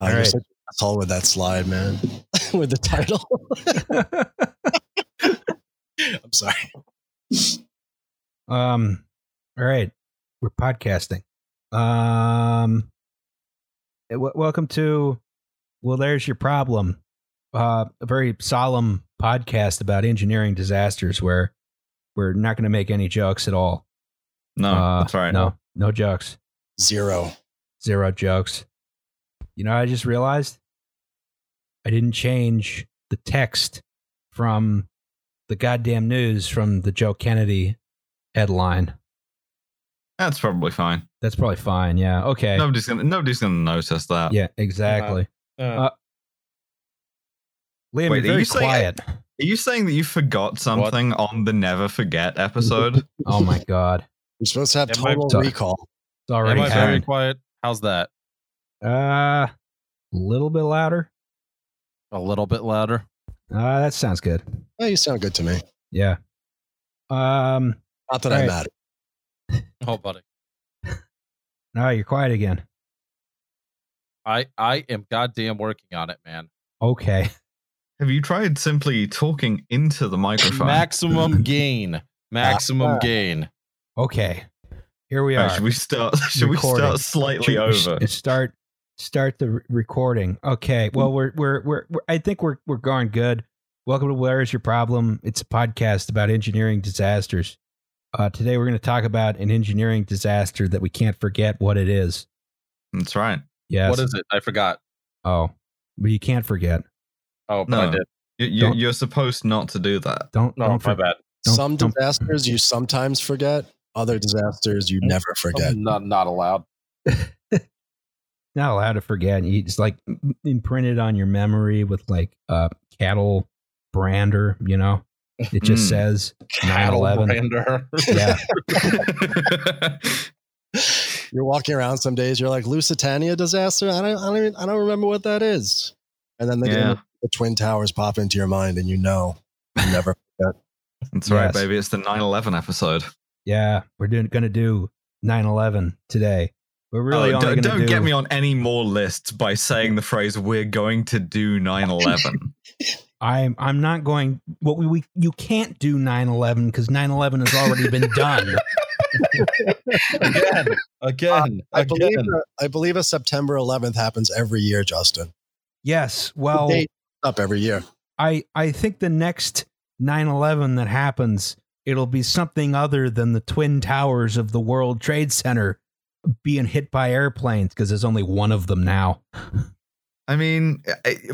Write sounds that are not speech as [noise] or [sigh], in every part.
Uh, All you're right. such an asshole with that slide, man. [laughs] with the title. [laughs] I'm sorry. um, all right, we're podcasting. Um, eh, w- welcome to. Well, there's your problem. Uh, a very solemn podcast about engineering disasters where we're not going to make any jokes at all. No, Uh, that's right. No, no jokes. Zero. Zero jokes. You know, I just realized I didn't change the text from the goddamn news from the Joe Kennedy headline. That's probably fine. That's probably fine. Yeah. Okay. Nobody's gonna nobody's gonna notice that. Yeah, exactly. Uh, Liam, Wait, are you're very you saying- quiet. Are you saying that you forgot something on the Never Forget episode? [laughs] oh my god. You're supposed to have Am total Sorry. recall. It's already am I very quiet? How's that? Uh a little bit louder. A little bit louder. Uh that sounds good. Oh, you sound good to me. Yeah. Um Not that I'm right. mad. [laughs] Oh, buddy. no, you're quiet again. I I am goddamn working on it, man. Okay. Have you tried simply talking into the microphone? Maximum [laughs] gain. Maximum Ah. gain. Okay. Here we Right, are. should we start? [laughs] Should Recording. we start slightly Should- over? s- Start start the recording. Okay. Well, we're, we're we're we're I think we're we're going good. Welcome to Where is Your Problem? It's a podcast about engineering disasters. Uh, today we're going to talk about an engineering disaster that we can't forget what it is. That's right. Yes. What is it? I forgot. Oh, but you can't forget. Oh, but No. I did. You, you, you're supposed not to do that. Don't No, don't my for- bad. Don't- Some don't- disasters you sometimes forget. Other disasters you never forget. I'm not not allowed. [laughs] not allowed to forget. It's like m- imprinted on your memory with like a cattle brander. You know, it just Mm. says [laughs] Cattle 9/11. brander. Yeah. [laughs] You're walking around some days. You're like Lusitania disaster. I don't. I don't. Even, I don't remember what that is. And then the, Yeah. the twin towers pop into your mind, and you know you [laughs] never forget. That's right, Yes. baby. It's the 9/11 episode. Yeah, we're doing going to do 9/11 today. We're oh, really Oh, only don't going to don't do. get me on any more lists by saying the phrase "We're going to do 9/11." [laughs] I'm I'm not going. What we, we you can't do 9/11 because 9/11 has already been done. [laughs] again. Again. Uh, I believe. again. a- I believe a September 11th happens every year, Justin. Yes. Well, up every year. I I think the next 9/11 that happens, it'll be something other than the twin towers of the World Trade Center being hit by airplanes because there's only one of them now. I mean,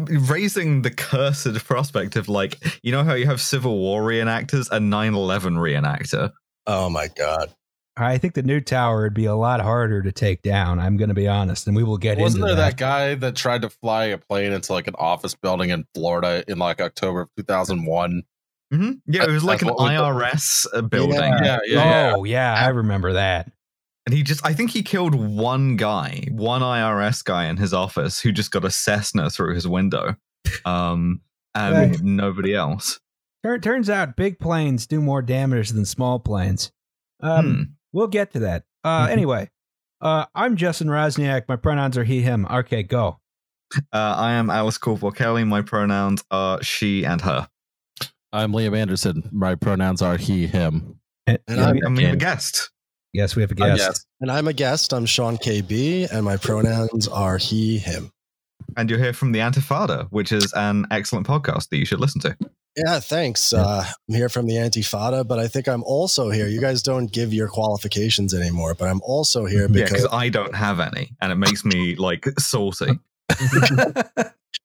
raising the cursed prospect of like, you know how you have Civil War reenactors, and 9/11 reenactor. Oh my god. I think the new tower would be a lot harder to take down. I'm going to be honest, and we will get Wasn't into there that. that guy that tried to fly a plane into like an office building in Florida in like October of 2001? hmm Yeah, it was like an That's what we- IRS uh, building, Yeah, yeah, yeah. oh yeah, I remember that. And he just—I think he killed one guy, one IRS guy in his office who just got a Cessna through his window, um, and Right. nobody else. Tur- turns out big planes do more damage than small planes. Um, Hmm. We'll get to that. Uh, Mhm. anyway, uh, I'm Justin Roczniak. My pronouns are he, him. Okay, go. Uh, I am Alice Caldwell Kelly. My pronouns are she and her. I'm Liam Anderson. My pronouns are he, him. And Yeah, I'm- I mean, Okay. a guest. Yes, we have a guest. guess. And I'm a guest. I'm Sean KB, and my pronouns are he, him. And you're here from the Antifada, which is an excellent podcast that you should listen to. Yeah, thanks. Yeah. Uh, I'm here from the Antifada, but I think I'm also here. You guys don't give your qualifications anymore, but I'm also here because because I don't have any, and it makes me like salty. [laughs]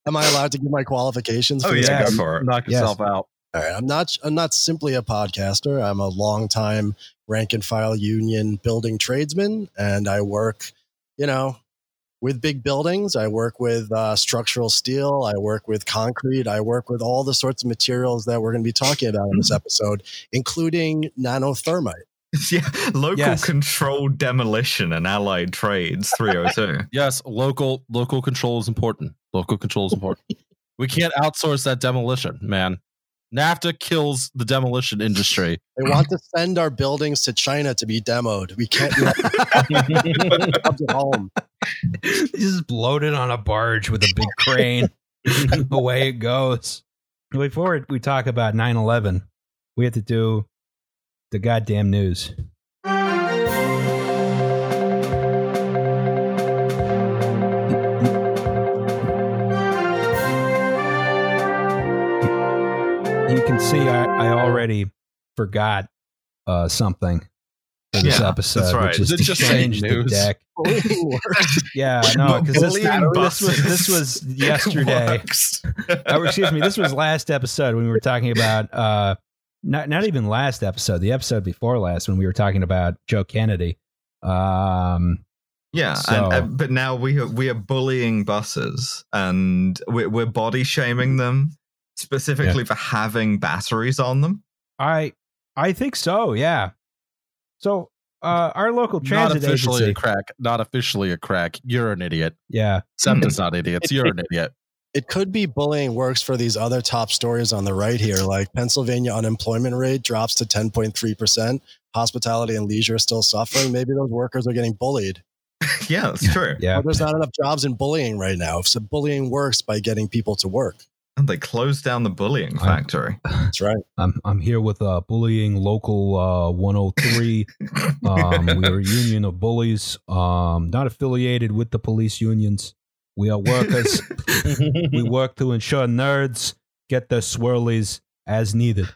am I allowed to give my qualifications? Oh for this yeah, go for it. Knock Yes. yourself out. All right, I'm not. I'm not simply a podcaster. I'm a longtime rank and file union building tradesman, and I work, you know, with big buildings. I work with uh, structural steel. I work with concrete. I work with all the sorts of materials that we're going to be talking about in this episode, including nanothermite. [laughs] yeah, local Yes. controlled demolition and allied trades 302. [laughs] Yes, local local control is important. Local control is important. we can't outsource that demolition, man. NAFTA kills the demolition industry. They want to send our buildings to China to be demoed. We can't do that. Jobs at home. just loaded on a barge with a big crane. [laughs] Away it goes. Before we talk about 9 11, we have to do the goddamn news. You can see I, I already forgot uh, something for this Yeah, episode, that's right. which is Is to just change the deck. [laughs] [laughs] Yeah, no, because this, this was this was [laughs] yesterday. Oh, excuse me, this was last episode when we were talking about uh not not even last episode, the episode before last when we were talking about Joe Kennedy. Um Yeah, So- and, uh, but now we are, we are bullying buses and we're, we're body shaming them specifically for having batteries on them. I I think so, yeah. So uh our local Not transit officially agency. a crack. Not officially a crack. You're an idiot. yeah. SEPTA's not idiots. You're an idiot. [laughs] It could be bullying works for these other top stories on the right here, like Pennsylvania unemployment rate drops to 10.3%. Hospitality and leisure are still suffering. Maybe those workers are getting bullied. [laughs] yeah, that's true. Yeah. But there's not enough jobs in bullying right now. So bullying works by getting people to work. And they closed down the bullying I- factory. [laughs] That's right. I'm I'm here with uh bullying local uh 103. [laughs] Um we're a union of bullies, um not affiliated with the police unions. We are workers. [laughs] we work to ensure nerds get their swirlies as needed.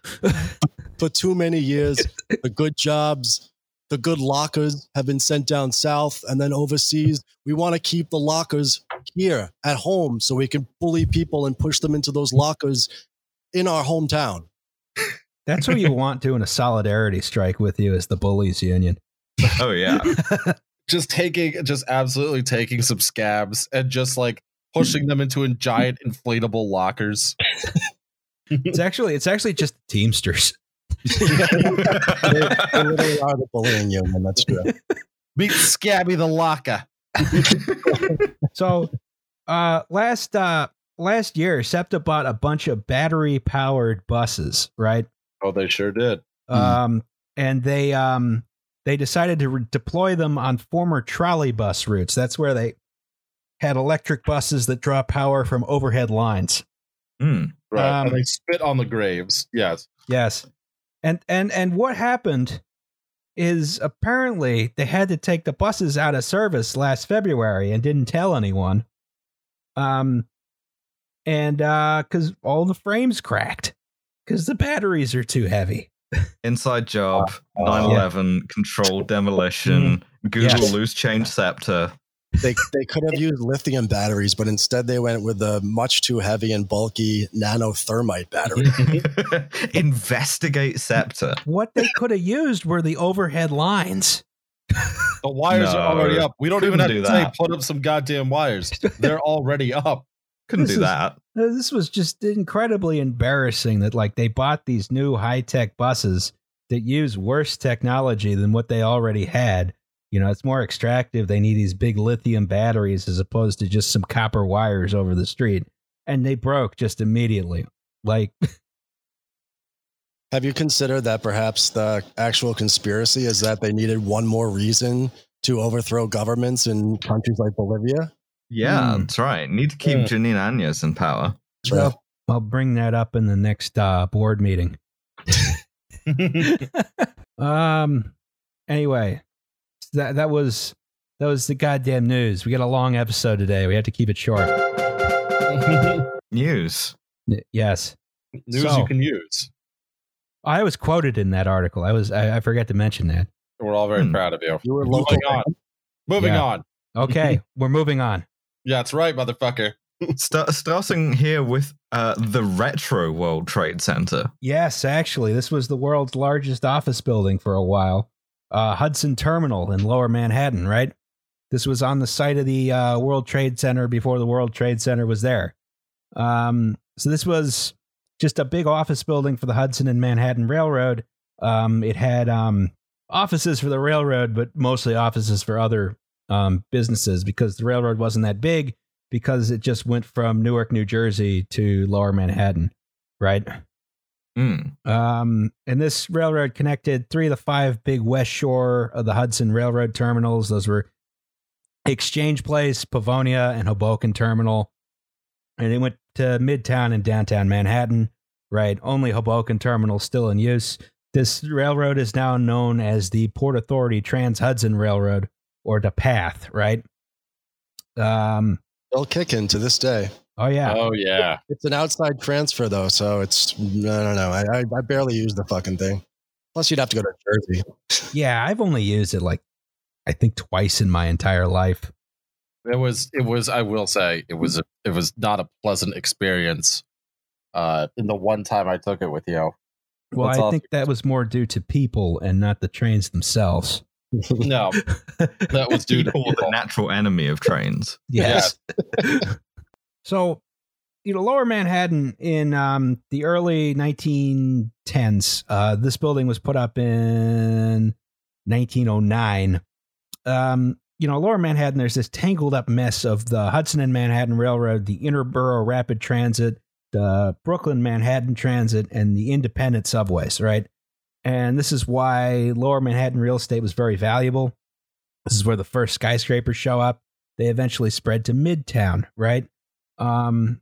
For too many years, the good jobs, the good lockers have been sent down south and then overseas. We want to keep the lockers here at home so we can bully people and push them into those lockers in our hometown. [laughs] That's who you want doing a solidarity strike with you is the bullies union. oh, yeah. [laughs] just taking, just absolutely taking some scabs and just like pushing them into in giant inflatable lockers. It's actually it's actually just Teamsters. They, they literally are the bullying union. That's true. Meet Scabby the Locker. [laughs] So uh last uh last year SEPTA bought a bunch of battery powered buses, right? Oh, they sure did. Hmm. Um and they um they decided to re- deploy them on former trolley bus routes. That's where they had electric buses that draw power from overhead lines. Hmm. Right. Um, and they spit on the graves. Yes. Yes. And and and what happened is apparently they had to take the buses out of service last February and didn't tell anyone. Um and uh cuz all the frames cracked cuz the batteries are too heavy. [laughs] Inside job, Uh, 9 11, controlled demolition, [laughs] Google Yes. loose change SEPTA. They, they could have used lithium batteries, but instead they went with the much too heavy and bulky nanothermite battery. [laughs] Investigate SEPTA. What they could have used were the overhead lines. The wires No, are already up. We don't even have couldn't to do say that. put up some goddamn wires. They're [laughs] already up. Couldn't This do is- that. This was just incredibly embarrassing that like they bought these new high-tech buses that use worse technology than what they already had. You know, it's more extractive. They need these big lithium batteries as opposed to just some copper wires over the street. And they broke just immediately. Like [laughs] have you considered that perhaps the actual conspiracy is that they needed one more reason to overthrow governments in countries like Bolivia? Yeah, Hmm. that's right. Need to keep Hmm. Jeanine Áñez in power. That's right. I'll bring that up in the next uh, board meeting. [laughs] [laughs] um anyway, that that was that was the goddamn news. We got a long episode today. We have to keep it short. [laughs] News. N- Yes. News So- you can use. I was quoted in that article. I was I, I forgot to mention that. We're all very Hmm. proud of you. You were. Moving on. Moving Yeah. on. Okay, [laughs] we're moving on. Yeah, that's right, motherfucker. St- starting here with uh, the Retro World Trade Center. Yes, actually, this was the world's largest office building for a while. Uh, Hudson Terminal in Lower Manhattan, right? This was on the site of the uh, World Trade Center before the World Trade Center was there. Um, so this was just a big office building for the Hudson and Manhattan Railroad. Um, it had um, offices for the railroad, but mostly offices for other um, businesses because the railroad wasn't that big because it just went from Newark, New Jersey to Lower Manhattan, right? Mm. Um, and this railroad connected three of the five big West Shore of the Hudson Railroad terminals. Those were Exchange Place, Pavonia, and Hoboken Terminal. And it went to Midtown and downtown Manhattan. Right, only Hoboken Terminal still in use. This railroad is now known as the Port Authority Trans Hudson Railroad, or the Path. Right. Um. Still kicking to this day. Oh yeah. Oh yeah. It's an outside transfer though, so it's I don't know. I, I, I barely use the fucking thing. Plus, you'd have to go to Jersey. Yeah, I've only used it like I think twice in my entire life. It was it was I will say it was a, it was not a pleasant experience. Uh, in the one time I took it with you. Well, That's I think that was more due to people and not the trains themselves. No, [laughs] that was due to Or the natural enemy of trains. Yes. [laughs] so, you know, Lower Manhattan in um, the early 1910s, uh, this building was put up in 1909. Um, you know, Lower Manhattan, there's this tangled up mess of the Hudson and Manhattan Railroad, the Interborough Rapid Transit, the Brooklyn Manhattan Transit, and the independent subways, right? And this is why Lower Manhattan real estate was very valuable. This is where the first skyscrapers show up. They eventually spread to Midtown, right? Um,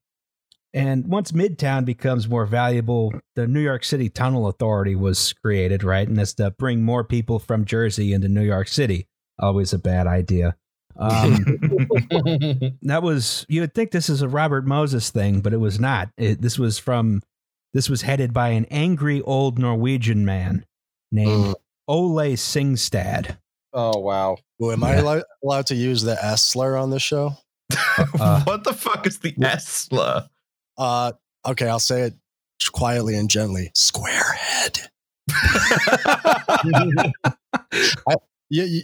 and once Midtown becomes more valuable, the New York City Tunnel Authority was created, right? And that's to bring more people from Jersey into New York City. Always a bad idea. Um, [laughs] that was you would think this is a Robert Moses thing, but it was not. It, this was from this was headed by an angry old Norwegian man named Mm. Ole Singstad. oh wow. Ooh, am I Yeah. allow- allowed to use the S slur on this show? [laughs] Uh, what the fuck is the S slur? Uh, okay, I'll say it quietly and gently. Squarehead. [laughs] [laughs] Yeah, you,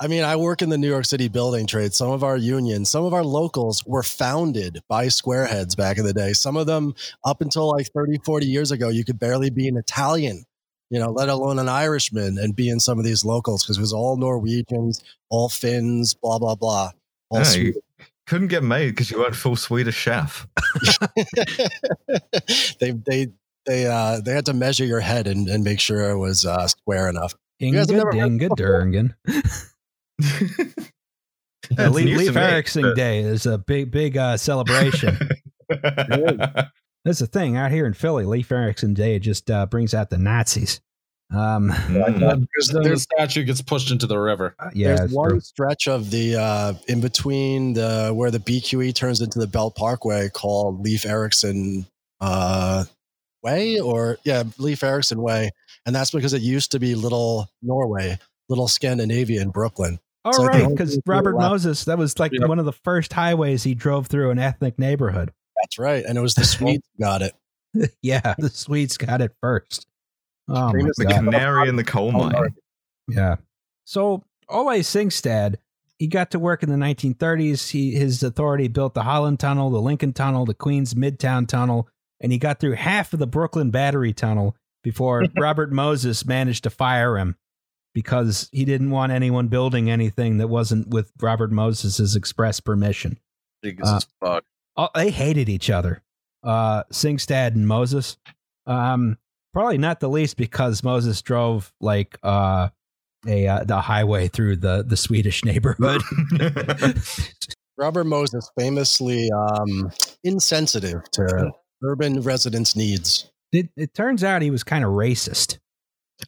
I mean, I work in the New York City building trade. Some of our unions, some of our locals were founded by squareheads back in the day. Some of them, up until like 30, 40 years ago, you could barely be an Italian, you know, let alone an Irishman and be in some of these locals because it was all Norwegians, all Finns, blah, blah, blah. All Yeah, you couldn't get made because you weren't full Swedish chef. [laughs] they, they, they, uh, they had to measure your head and, and make sure it was uh, square enough. Inga guys have never heard Dinga Durgan. [laughs] That's Leaf, news to Leaf me, Erikson but- Day is a big, big uh, celebration. [laughs] That's the thing out here in Philly. Leif Erikson Day just uh, brings out the Nazis. Um. [laughs] Because then the statue gets pushed into the river. yeah, There's it's one true. stretch of the uh, in between the where the BQE turns into the Belt Parkway called Leif Erikson uh, Way, or yeah, Leif Erikson Way, and that's because it used to be Little Norway, Little Scandinavia in Brooklyn. All So right, because Robert Moses, that was like Yep. one of the first highways he drove through an ethnic neighborhood. That's right, and it was the [laughs] Swedes got it. [laughs] yeah, the Swedes got it first. Oh the god. canary in the coal mine. Yeah. So Ole Singstad, he got to work in the 1930s. He his authority built the Holland Tunnel, the Lincoln Tunnel, the Queens Midtown Tunnel, and he got through half of the Brooklyn Battery Tunnel before [laughs] Robert Moses managed to fire him because he didn't want anyone building anything that wasn't with Robert Moses's express permission. Uh. Oh, they hated each other. Uh, Singstad and Moses. Um, probably not the least because Moses drove like uh, a uh, the highway through the the Swedish neighborhood. [laughs] Robert Moses famously um, insensitive to urban residents' needs. it, it turns out he was kind of racist.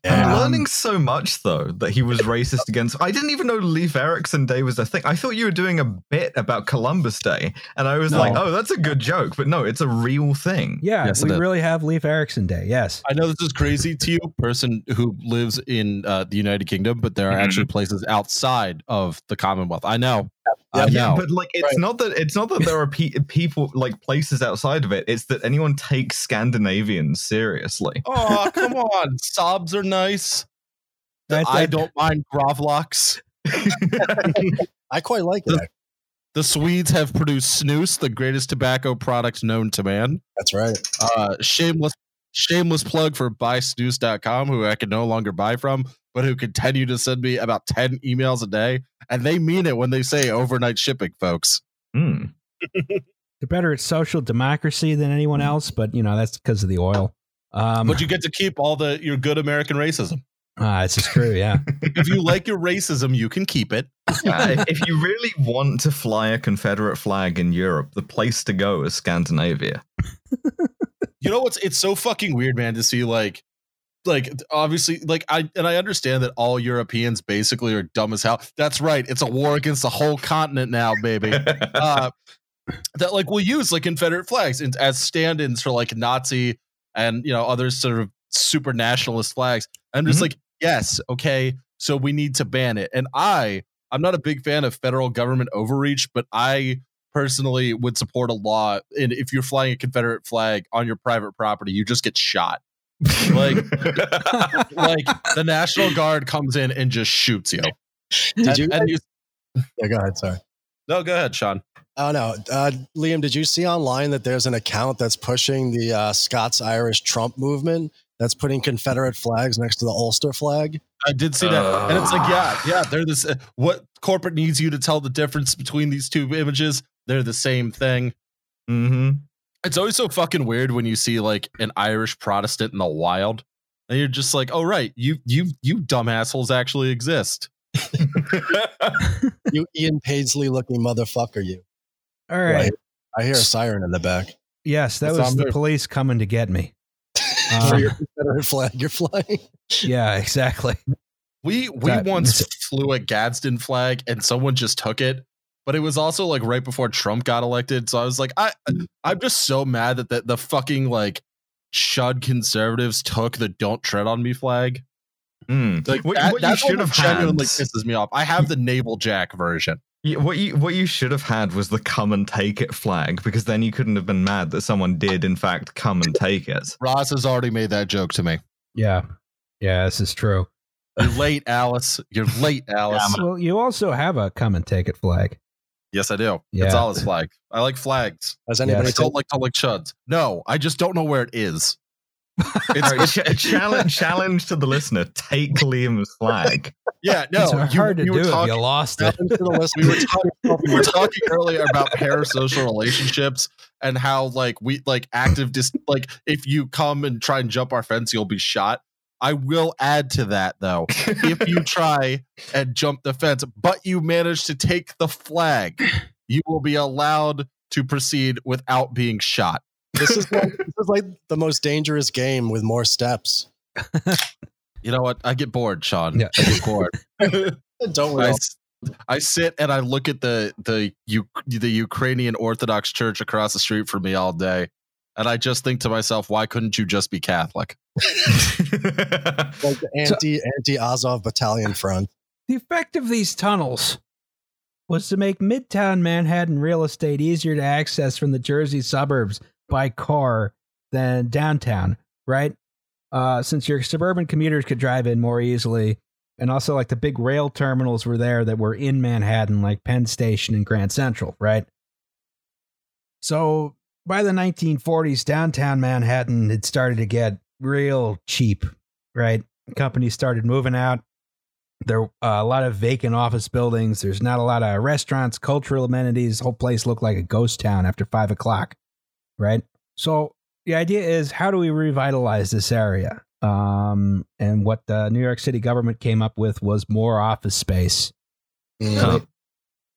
I'm Um, learning so much though that he was racist against. I didn't even know Leif Erikson Day was a thing. I thought you were doing a bit about Columbus Day, and I was No. like, "Oh, that's a good joke," but no, it's a real thing. Yeah, Yes, we really have Leif Erikson Day. Yes. I know this is crazy to you, person who lives in uh, the United Kingdom, but there are Mhm. actually places outside of the Commonwealth. I know. I yeah, but like, it's Right. not that it's not that there are pe- people like places outside of it. It's that anyone takes Scandinavians seriously. oh, [laughs] come on. Sobs are nice. I- I, I- don't mind Grovlocks. [laughs] I quite like it. The Swedes have produced snus, the greatest tobacco product known to man. That's right. Uh, shameless shameless plug for buysnus.com, who I can no longer buy from, but who continue to send me about 10 emails a day. And they mean it when they say overnight shipping, folks. Hmm. [laughs] They're better at social democracy than anyone else, but you know that's because of the oil. Um, but you get to keep all the your good American racism. ah, this is true. Yeah. [laughs] If you like your racism, you can keep it. Uh, if you really want to fly a Confederate flag in Europe, the place to go is Scandinavia. [laughs] You know what's it's so fucking weird, man, to see like like obviously like I and I understand that all Europeans basically are dumb as hell. That's right. It's a war against the whole continent now, baby. [laughs] uh that like will use like Confederate flags in- as stand-ins for like Nazi and you know other sort of super nationalist flags. I'm just Mhm. like, yes, okay, so we need to ban it. And I I'm not a big fan of federal government overreach, but I personally would support a law and if you're flying a Confederate flag on your private property, you just get shot. Like [laughs] like the National Guard comes in and just shoots you. Did And- you? and you Yeah, go ahead. Sorry. no, go ahead, Sean. Oh no, uh, Liam. Did you see online that there's an account that's pushing the uh, Scots Irish Trump movement that's putting Confederate flags next to the Ulster flag? I did see that, and it's like, yeah, yeah, they're this. Uh, what corporate needs you to tell the difference between these two images? They're the same thing. hmm It's always so fucking weird when you see like an Irish Protestant in the wild, and you're just like, oh right, you you you dumb assholes actually exist. [laughs] You Ian Paisley looking motherfucker, you. All right. Right. I hear a siren in the back. Yes, that That's was on the there. police coming to get me. [laughs] For Uh, your Confederate flag you're flying. [laughs] yeah, exactly. We we That- once flew a Gadsden flag, and someone just took it. But it was also like right before Trump got elected, so I was like, I I'm just so mad that the, the fucking like shud conservatives took the "Don't Tread on Me" flag. Mm. Like what, that, what you that's should what have had, genuinely pisses me off. I have the naval jack version. you- what you what you should have had was the "come and take it" flag, because then you couldn't have been mad that someone did in fact come and take it. Ross has already made that joke to me. Yeah. Yeah, this is true. You're late, Alice. You're late, [laughs] Alice. Well, you also have a come and take it flag. Yes, I do. Yeah. It's Alice flag. I like flags. Has anybody I don't like to like chuds. No, I just don't know where it is. [laughs] It's, All right, ch- challenge [laughs] challenge to the listener: take Liam's flag. yeah, no. it's you- hard to you do were if talking- you lost it. Challenge to the listener. we were talking we were talking earlier about parasocial relationships and how like we like active dis like if you come and try and jump our fence you'll be shot i will add to that though if you [laughs] try and jump the fence but you manage to take the flag you will be allowed to proceed without being shot This is like [laughs] this is like the most dangerous game with more steps. [laughs] you know what i get bored sean Yeah. i get bored Don't we? I, all? s- I sit and I look at the the U, the Ukrainian Orthodox Church across the street from me all day, and I just think to myself, why couldn't you just be Catholic? [laughs] Like the anti anti Azov battalion front. The effect of these tunnels was to make Midtown Manhattan real estate easier to access from the Jersey suburbs by car than downtown, right? Uh, since your suburban commuters could drive in more easily, and also like the big rail terminals were there that were in Manhattan, like Penn Station and Grand Central, right? So by the 1940s, downtown Manhattan had started to get real cheap, right? Companies started moving out there uh, a lot of vacant office buildings. There's not a lot of restaurants, cultural amenities. The whole place looked like a ghost town after five o'clock, right? So the idea is, how do we revitalize this area? Um, and what the New York City government came up with was more office space. Mm. Huh.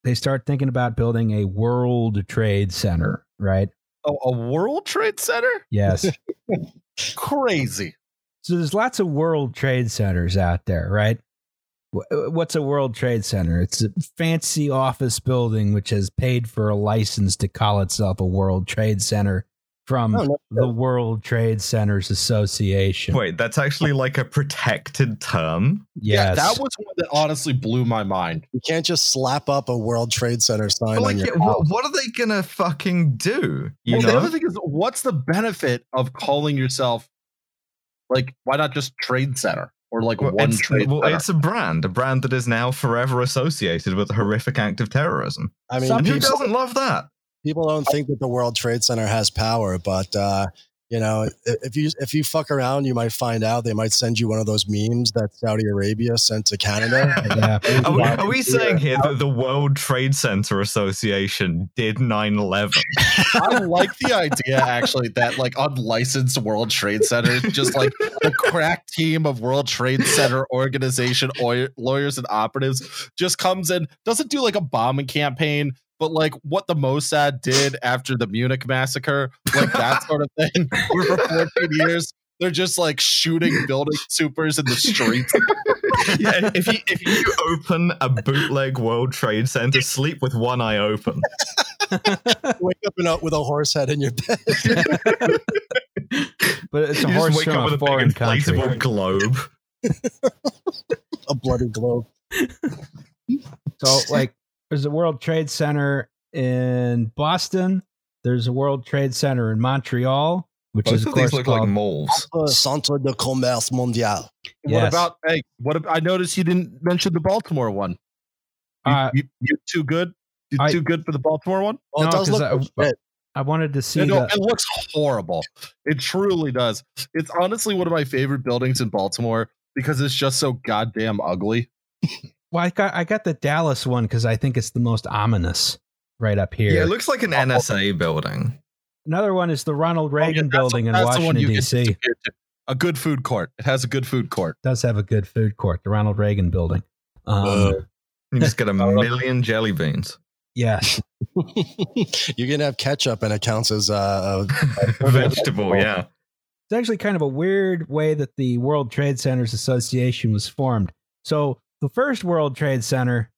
They start thinking about building a World Trade Center, right? Oh, a World Trade Center? Yes. [laughs] Crazy. So there's lots of World Trade Centers out there, right? Uh, what's a World Trade Center? It's a fancy office building which has paid for a license to call itself a World Trade Center from Oh, no, the World Trade Centers Association. Wait, that's actually like a protected term. yes. Yeah, that was one that honestly blew my mind. You can't just slap up a World Trade Center sign But like, on your yeah, what, what are they gonna fucking do? You Well, the other thing is, what's the benefit of calling yourself like? Why not just Trade Center or like Well, one it's, Trade well, it's a brand, a brand that is now forever associated with a horrific act of terrorism. I mean, And who doesn't love that? People don't think that the World Trade Center has power, but uh, You know, if you if you fuck around, you might find out they might send you one of those memes that Saudi Arabia sent to Canada. [laughs] Yeah. Are we, are we saying here that the World Trade Center Association did 9 11? [laughs] I like the idea actually that like unlicensed World Trade Center, just like the crack team of World Trade Center organization oy- lawyers and operatives, just comes in, doesn't do like a bombing campaign, but like what the Mossad did after the Munich massacre, like that [laughs] sort of thing. [laughs] For 14 years they're just like shooting building supers in the streets. [laughs] yeah, if you if you open a bootleg World Trade Center, sleep with one eye open. Wake up and up with a horse head in your bed. But it's a you horse just wake from up with a a foreign country. globe. a bloody globe. So, like, there's a World Trade Center in Boston. There's a World Trade Center in Montreal, which Both is, of of these course, look like called- moles. Centre de Commerce Mondial. What about hey? What ab- I noticed you didn't mention the Baltimore one. You, Uh, you, you too good? You I- too good for the Baltimore one? Well, No, it does 'cause look I- like. I wanted to see Yeah, no, the. it looks horrible. It truly does. It's honestly one of my favorite buildings in Baltimore because it's just so goddamn ugly. [laughs] Well, I got I got the Dallas one because I think it's the most ominous right up here. Yeah, it looks like an NSA building. Another one is the Ronald Oh, yeah, Reagan that's- building in that's the one Washington D.C. A good food court. It has a good food court. Does have a good food court. The Ronald Reagan building. Um, You just get a [laughs] million jelly beans. yes. [laughs] you can have ketchup and it counts as uh, [laughs] Vegetable, yeah. It's actually kind of a weird way that the World Trade Centers Association was formed. So the first World Trade Center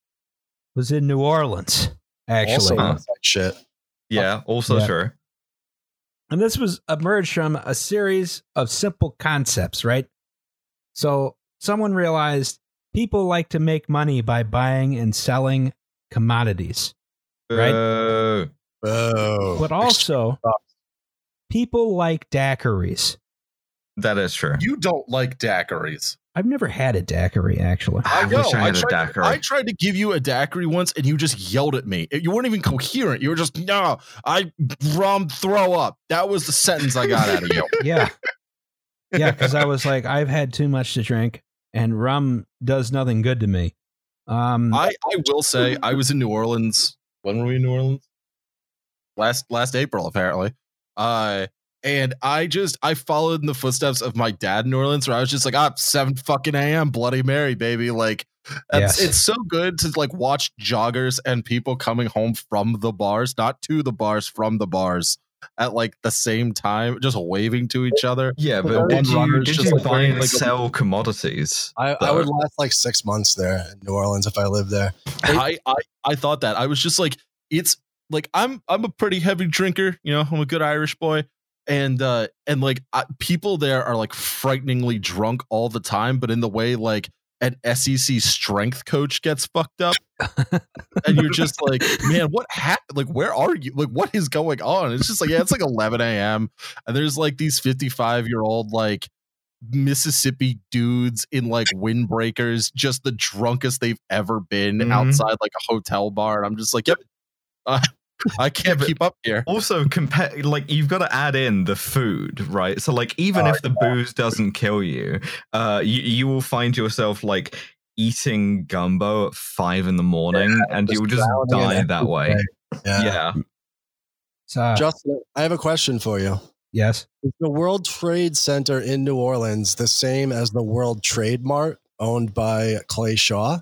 was in New Orleans, actually. also Huh. shit. Yeah, also Yeah. true. And this was emerged from a series of simple concepts, right? So someone realized people like to make money by buying and selling commodities, Right. Uh, Oh, but also people like daiquiris. that is true. You don't like daiquiris. I've never had a daiquiri, actually. I I know. wish I had a tried, daiquiri. I tried to give you a daiquiri once, and you just yelled at me. You weren't even coherent. You were just no. I rum throw up. That was the sentence I got out of you. [laughs] Yeah. Yeah, because I was like, I've had too much to drink, and rum does nothing good to me. Um, I, I will say I was in New Orleans. When were we in New Orleans? Last last April, apparently. Uh and I just I followed in the footsteps of my dad in New Orleans, where I was just like, ah, seven fucking AM, Bloody Mary, baby. Like it's, Yes. it's so good to like watch joggers and people coming home from the bars, not to the bars, from the bars at like the same time, just waving to each other. Yeah, But but did you, runners did just you like buy and like, a- sell commodities? I, I would last like six months there in New Orleans if I lived there. I, I I thought that. I was just like, it's like I'm I'm a pretty heavy drinker, you know, I'm a good Irish boy. And uh and like I, people there are like frighteningly drunk all the time, but in the way like an SEC strength coach gets fucked up. and you're just [laughs] like, man, what happened? Like, where are you? Like, what is going on? It's just like, yeah, it's like 11 a.m. And there's like these 55 year old, like, Mississippi dudes in like windbreakers, just the drunkest they've ever been Mhm. outside like a hotel bar. And I'm just like, yep, uh, I can't but- keep up here. Also, compare like you've got to add in the food, right? So, like, even Oh, if the booze doesn't kill you, uh, you you will find yourself like eating gumbo at five in the morning, and you'll just die that way. Yeah. Yeah. so, Justin, I have a question for you. yes. Is the World Trade Center in New Orleans the same as the World Trade Mart owned by Clay Shaw?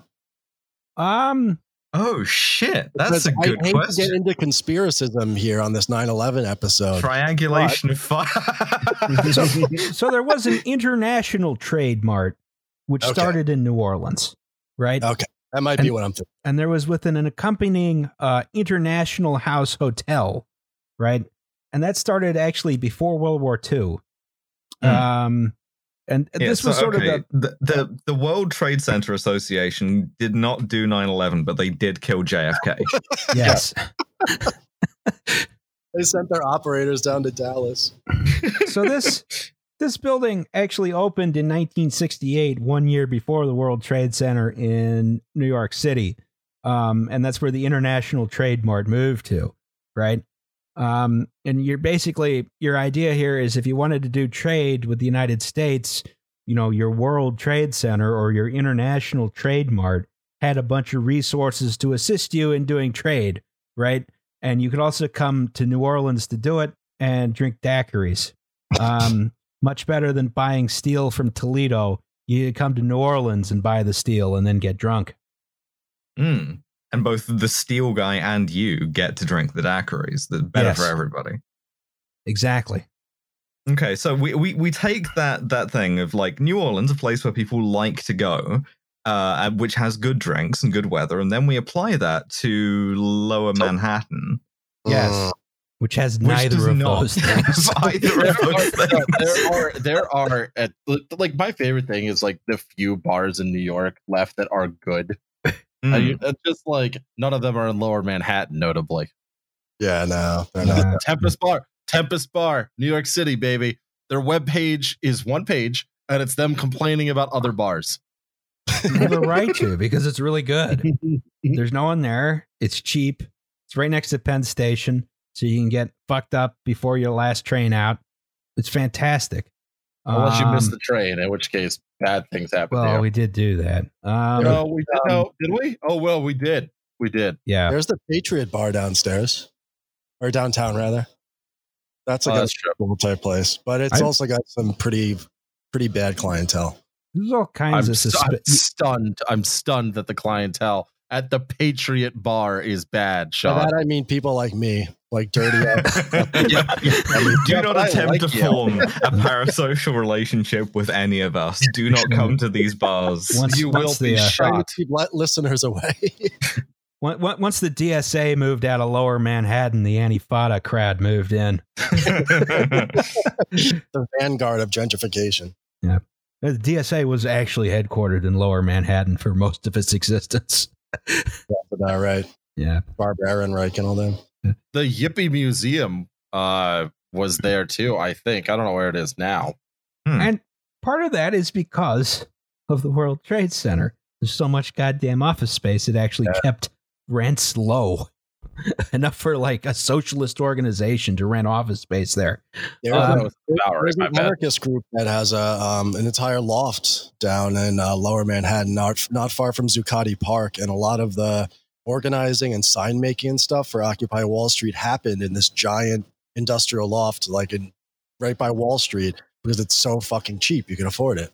Um, Oh shit, that's Because a good I hate to get question. into conspiracism here on this 9/11 episode. Triangulation of fire. [laughs] so, [laughs] so there was an international trade mart which Okay. started in New Orleans, right? Okay, that might be what I'm thinking. and there was with an accompanying uh, international house hotel, right? And that started actually before World War II. Hmm. Um, and Yeah, this so, was sort okay, of the the, the the World Trade Center Association did not do 9/11, but they did kill JFK. [laughs] yes. [laughs] They sent their operators down to Dallas. [laughs] so this this building actually opened in 1968, one year before the World Trade Center in New York City, um, and that's where the International Trade Mart moved to, right? Um, and you're basically your idea here is if you wanted to do trade with the United States, you know, your World Trade Center or your International Trade Mart had a bunch of resources to assist you in doing trade, right? And you could also come to New Orleans to do it and drink daiquiris. Um, [laughs] much better than buying steel from Toledo. You come to New Orleans and buy the steel and then get drunk. Mm. And both the steel guy and you get to drink the daiquiris. That's better Yes. for everybody. Exactly. Okay, so we, we we take that that thing of like New Orleans, a place where people like to go, uh, which has good drinks and good weather, and then we apply that to Lower Manhattan, Yes. Mm. Which has which neither does of those [laughs] things. there of those are, things. there are there are at, like my favorite thing is like the few bars in New York left that are good. Mm. I- it's just like none of them are in Lower Manhattan, notably. Yeah, no, they're not. Tempest Bar, Tempest Bar, New York City, baby. Their webpage is one page, and it's them complaining about other bars. [laughs] You have a right to because it's really good. [laughs] There's no one there. It's cheap. It's right next to Penn Station, so you can get fucked up before your last train out. It's fantastic. Unless you miss Um, the train, in which case bad things happen. Well, to we did do that. Um, no, we did. um, no, did we? Oh well, we did. We did. yeah. There's the Patriot Bar downstairs, or downtown rather. That's Oh, like that's a true. cool type place, but it's I- also got some pretty, pretty bad clientele. There's all kinds I'm, of stu- I'm stunned. I'm stunned that the clientele at the Patriot Bar is bad. By that I mean people like me, like dirty. [laughs] up. Yeah. [laughs] Do Yeah, not attempt like to you. form a parasocial relationship with any of us. Do not come to these bars. [laughs] Once, you will be the, uh, Trying to shocked. keep listeners away. on- on- once the DSA moved out of Lower Manhattan, the Antifada crowd moved in. the vanguard of gentrification. Yeah, the DSA was actually headquartered in Lower Manhattan for most of its existence. That's about right. Yeah. Barbara Ehrenreich and all them. The Yippie Museum uh, was there too. I think I don't know where it is now. And part of that is because of the World Trade Center. There's so much goddamn office space, it actually kept rents low. [laughs] Enough for like a socialist organization to rent office space there. There Um, was, that was there's my an anarchist group that has a um, an entire loft down in uh, Lower Manhattan, not not far from Zuccotti Park, and a lot of the organizing and sign making and stuff for Occupy Wall Street happened in this giant industrial loft, like in right by Wall Street, because it's so fucking cheap, you can afford it.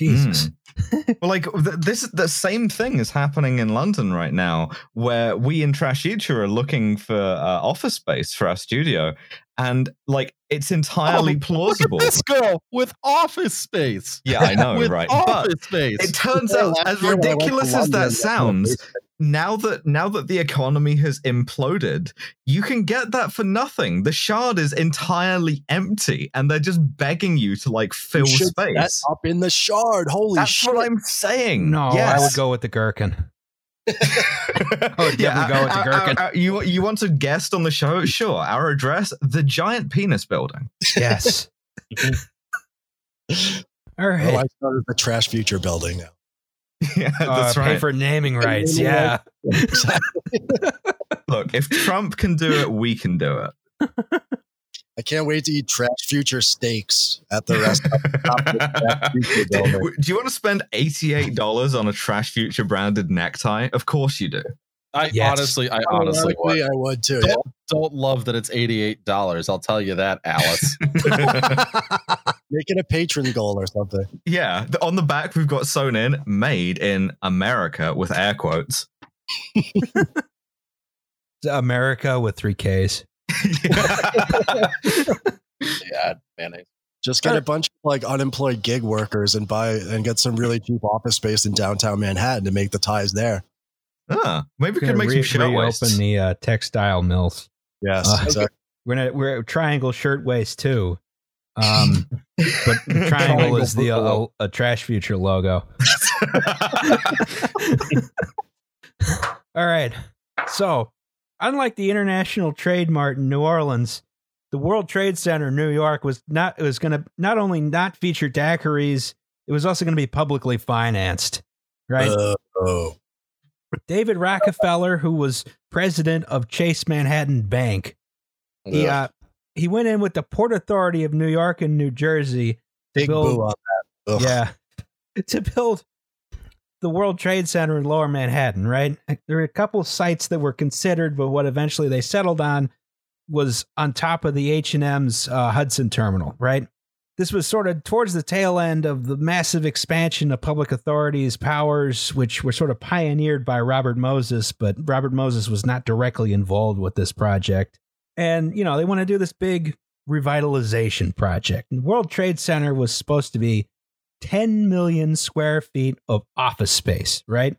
Jesus. [laughs] well, like th- this, the same thing is happening in London right now, where we in Trash Future are looking for uh, office space for our studio, and like it's entirely Oh, plausible. Look at this girl with office space. Yeah, I know, [laughs] with right? Office But space. it turns out, as year when I went to ridiculous as that sounds, what now that now that the economy has imploded, you can get that for nothing. The shard is entirely empty, and they're just begging you to like fill You space. set up in the shard. Holy That's shit! what I'm saying. No, yes. I would go with the gherkin. [laughs] I would definitely go with the our- gherkin. our- our- you you want to guest on the show? Sure. Our address: the Giant Penis Building. Yes. [laughs] All right. Oh, right. I started the Trash Future building now. [laughs] yeah, Uh, that's pay right. for naming rights. naming Yeah. [laughs] Look, if Trump can do it, we can do it. I can't wait to eat Trash Future steaks at the restaurant. [laughs] Top of the Trash Future building. do you want to spend eighty-eight dollars on a Trash Future branded necktie? Of course you do. I Yes. honestly, I honestly would. I would too. Don't, don't love that it's eighty-eight dollars. I'll tell you that, Alice. [laughs] [laughs] Make it a patron goal or something. yeah, the- on the back we've got sewn in "Made in America" with air quotes. [laughs] America with three Ks. yeah, mayonnaise. Just get a uh, bunch of like unemployed gig workers and buy and get some really cheap office space in downtown Manhattan to make the ties there. Ah, maybe we Gonna could make some re- shirtwaists. reopen the uh, textile mills. Yes, Uh, exactly. We're gonna we're at Triangle Shirtwaist too. Um, but [laughs] triangle Triangle is the uh, Buffalo. a trash future logo. [laughs] [laughs] All right. So, unlike the International Trade Mart in New Orleans, the World Trade Center in New York was not it was going to not only not feature daiquiris, it was also going to be publicly financed. Right? Uh, oh, David Rockefeller, who was president of Chase Manhattan Bank, He uh, he went in with the Port Authority of New York and New Jersey to Big build, boo on that. Ugh. yeah, [laughs] to build the World Trade Center in Lower Manhattan. Right, there were a couple sites that were considered, but what eventually they settled on was on top of the H and M's uh, Hudson Terminal. Right, this was sort of towards the tail end of the massive expansion of public authorities' powers, which were sort of pioneered by Robert Moses, but Robert Moses was not directly involved with this project. And, you know, they want to do this big revitalization project. And World Trade Center was supposed to be 10 million square feet of office space, right?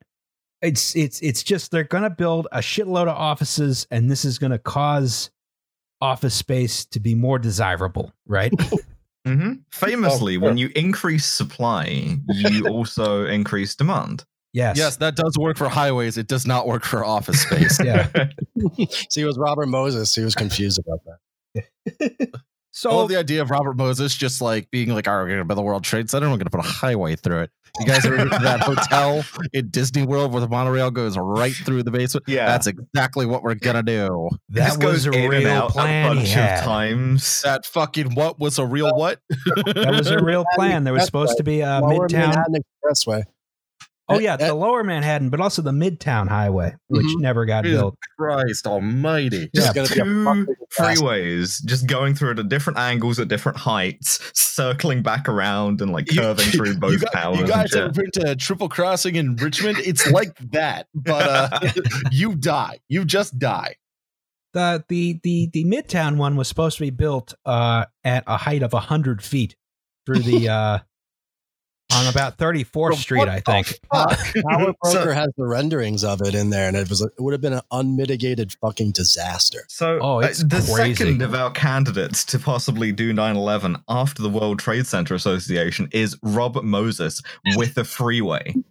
It's it's it's just they're going to build a shitload of offices and this is going to cause office space to be more desirable, right? [laughs] hmm Famously, when you increase supply, you [laughs] also increase demand. yes. Yes, that does work for highways. It does not work for office [laughs] space. Yeah. [laughs] See, it was Robert Moses. He was confused about that. So I the idea of Robert Moses just like being like, "All right, we're going to build the World Trade Center. We're going to put a highway through it." You guys ever been to that hotel in Disney World where the monorail goes right through the basement? Yeah. that's exactly what we're gonna do. It that just was a real out plan a bunch of times. That fucking what was a real what? That was a real [laughs] plan. There was supposed to be a Lower midtown. Manhattan Expressway. Oh yeah, That- the Lower Manhattan, but also the Midtown Highway, which Mhm. never got Jesus built. Christ Almighty! Just Yeah. is going to be a Two freeways just going through it at different angles at different heights, circling back around and like You- curving through [laughs] both you, gu- towers. you guys shit. ever been to Triple Crossing in Richmond? It's like that, but uh, [laughs] you die. You just die. The the the the Midtown one was supposed to be built uh, at a height of hundred feet through the [laughs] uh, on about Thirty Fourth Bro, Street, what I the think. Power [laughs] So- Broker has the renderings of it in there, and it was it would have been an unmitigated fucking disaster. So Oh, uh, it's the crazy. second of our candidates to possibly do 9/11 after the World Trade Center Association is Robert Moses with the freeway. [laughs]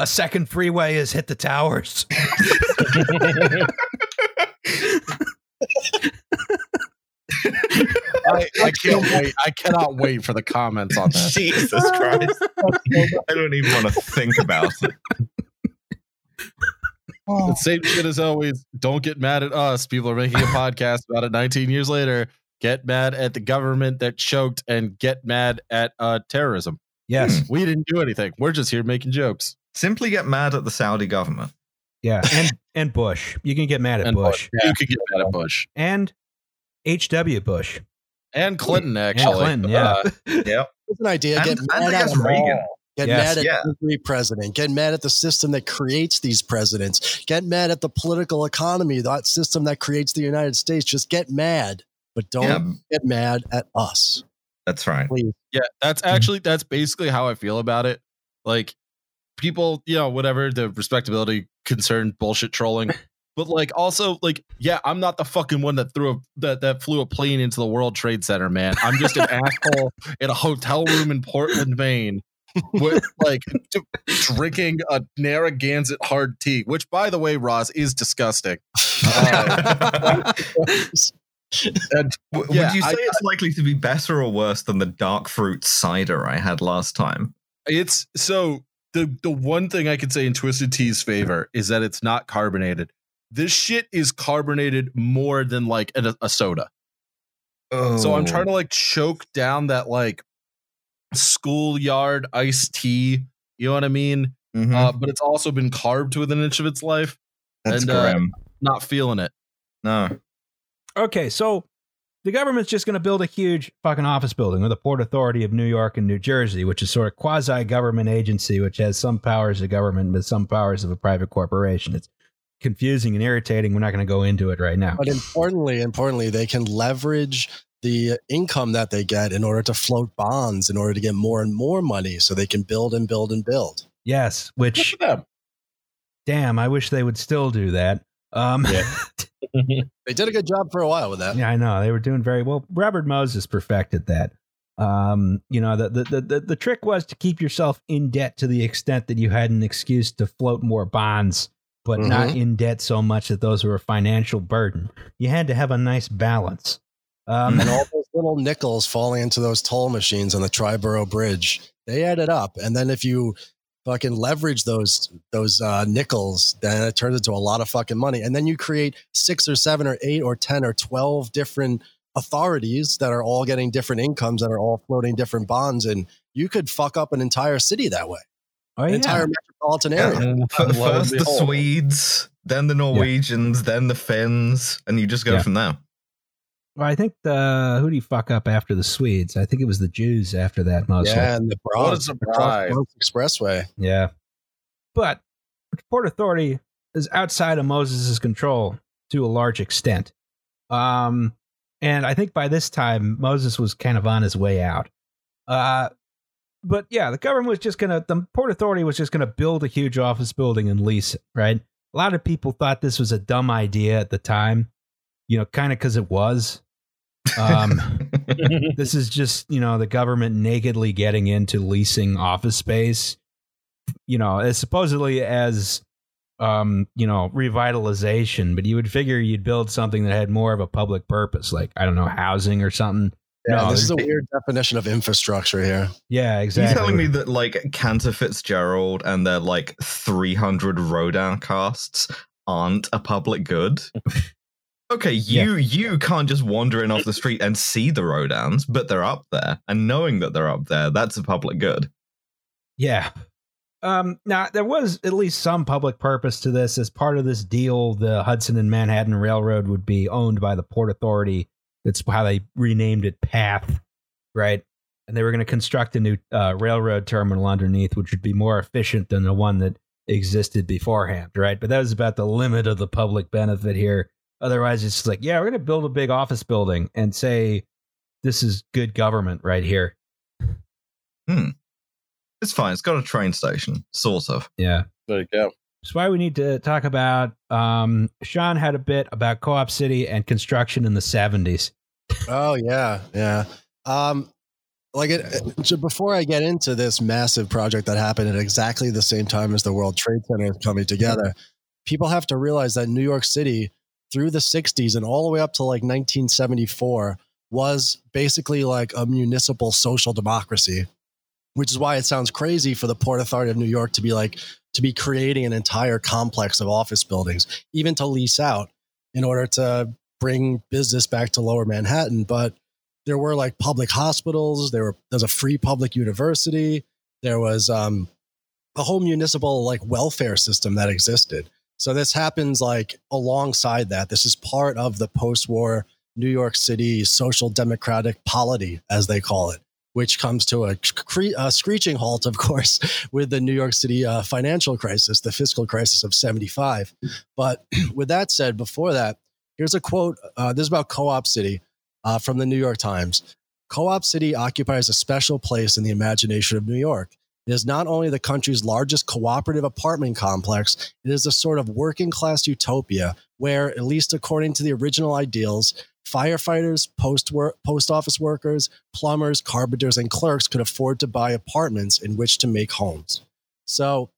A second freeway has hit the towers. [laughs] I, I [laughs] can't wait. I cannot wait for the comments on that. Jesus Christ! I don't even want to think about it. The same shit as always. Don't get mad at us. People are making a [laughs] podcast about it 19 years later. Get mad at the government that choked and get mad at uh, terrorism. Yes, We didn't do anything. We're just here making jokes. Simply get mad at the Saudi government. yeah, [laughs] and and Bush. You can get mad at And Bush You can get mad at Bush and H. W. Bush. And Clinton. Actually, Clinton, yeah. Uh, Yep. It's an idea. And- Get and mad at guess Reagan. all. Get Yes. mad at Yeah. every president. Get mad at the system that creates these presidents. Get mad at the political economy, that system that creates the United States. Just get mad, but don't Yeah, get mad at us, that's right. please. yeah, that's actually that's basically how I feel about it. Like people, you know, whatever the respectability concern bullshit trolling. But like also like yeah, I'm not the fucking one that threw a that, that flew a plane into the World Trade Center, man. I'm just an [laughs] asshole in a hotel room in Portland, Maine, with like d- drinking a Narragansett hard tea, which by the way, Roz is disgusting. Uh, [laughs] and W- Yeah, Would you say I- it's likely to be better or worse than the dark fruit cider I had last time? It's so the the one thing I could say in Twisted Tea's favor is that it's not carbonated. This shit is carbonated more than like a, a soda. Oh, So I'm trying to like choke down that like schoolyard iced tea. You know what I mean? Mhm. Uh, but it's also been carved to within an inch of its life. that's and, uh, grim. Not feeling it. no, Okay, so the government's just going to build a huge fucking office building with the Port Authority of New York and New Jersey, which is sort of quasi government agency, which has some powers of government but some powers of a private corporation. It's confusing and irritating. We're not going to go into it right now. But importantly, importantly, they can leverage the income that they get in order to float bonds in order to get more and more money so they can build and build and build. Yes, which damn, I wish they would still do that. Um, Yeah. [laughs] They did a good job for a while with that. Yeah, I know they were doing very well. Robert Moses perfected that. Um, you know, the, the the the trick was to keep yourself in debt to the extent that you had an excuse to float more bonds, but not in debt so much that those were a financial burden. You had to have a nice balance. Um, and all those little nickels falling into those toll machines on the Triborough Bridge, they added up. And then if you fucking leverage those those uh, nickels, then it turns into a lot of fucking money. And then you create six or seven or eight or ten or twelve different authorities that are all getting different incomes that are all floating different bonds, and you could fuck up an entire city that way, Oh yeah. entire metropolitan area. Yeah. F- First the behold. Swedes, then the Norwegians, then the Finns, and you just go Yeah. from there. Well, I think the who do you fuck up after the Swedes? I think it was the Jews after that mostly. Yeah, and the What a Bronx, the surprise. Bronx Expressway. Yeah. But the Port Authority is outside of Moses' control to a large extent. Um, and I think by this time, Moses was kind of on his way out. Uh, but yeah, the government was just going to, the Port Authority was just going to build a huge office building and lease it, right? A lot of people thought this was a dumb idea at the time, you know, kind of because it was. Um, [laughs] this is just you know the government nakedly getting into leasing office space you know as supposedly as um you know revitalization but you would figure you'd build something that had more of a public purpose like i don't know housing or something Yeah, No, this is a there's- weird definition of infrastructure here. yeah Are exactly you telling me that like Cantor Fitzgerald and their like 300 Rodin casts aren't a public good? [laughs] Okay, you you can't just wander in off the street and see the Rodins, but they're up there, and knowing that they're up there, that's a public good. Yeah. Um, now there was at least some public purpose to this. As part of this deal, the Hudson and Manhattan Railroad would be owned by the Port Authority. That's how they renamed it Path, right? And they were going to construct a new uh, railroad terminal underneath, which would be more efficient than the one that existed beforehand, right? But that was about the limit of the public benefit here. Otherwise, it's like, yeah, we're going to build a big office building and say this is good government right here. Hmm. It's fine. It's got a train station, sort of. Yeah. There you go. That's why we need to talk about. Um, Sean had a bit about Co-op City and construction in the seventies. Oh yeah, yeah. Um, like it, before I get into this massive project that happened at exactly the same time as the World Trade Center is coming together, people have to realize that New York City through the 60s and all the way up to like 1974 was basically like a municipal social democracy, which is why it sounds crazy for the Port Authority of New York to be like to be creating an entire complex of office buildings, even to lease out in order to bring business back to lower Manhattan. But there were like public hospitals, there were a free public university, there was um a whole municipal like welfare system that existed. So this happens like alongside that. This is part of the post-war New York City social democratic polity, as they call it, which comes to a, cre- a screeching halt, of course, [laughs] with the New York City uh, financial crisis, the fiscal crisis of 75. But [clears throat] with that said, before that, here's a quote. Uh, this is about Co op City uh, from the New York Times. Co op City occupies a special place in the imagination of New York. It is not only the country's largest cooperative apartment complex, it is a sort of working class utopia where, at least according to the original ideals, firefighters, post, work, post office workers, plumbers, carpenters, and clerks could afford to buy apartments in which to make homes. So,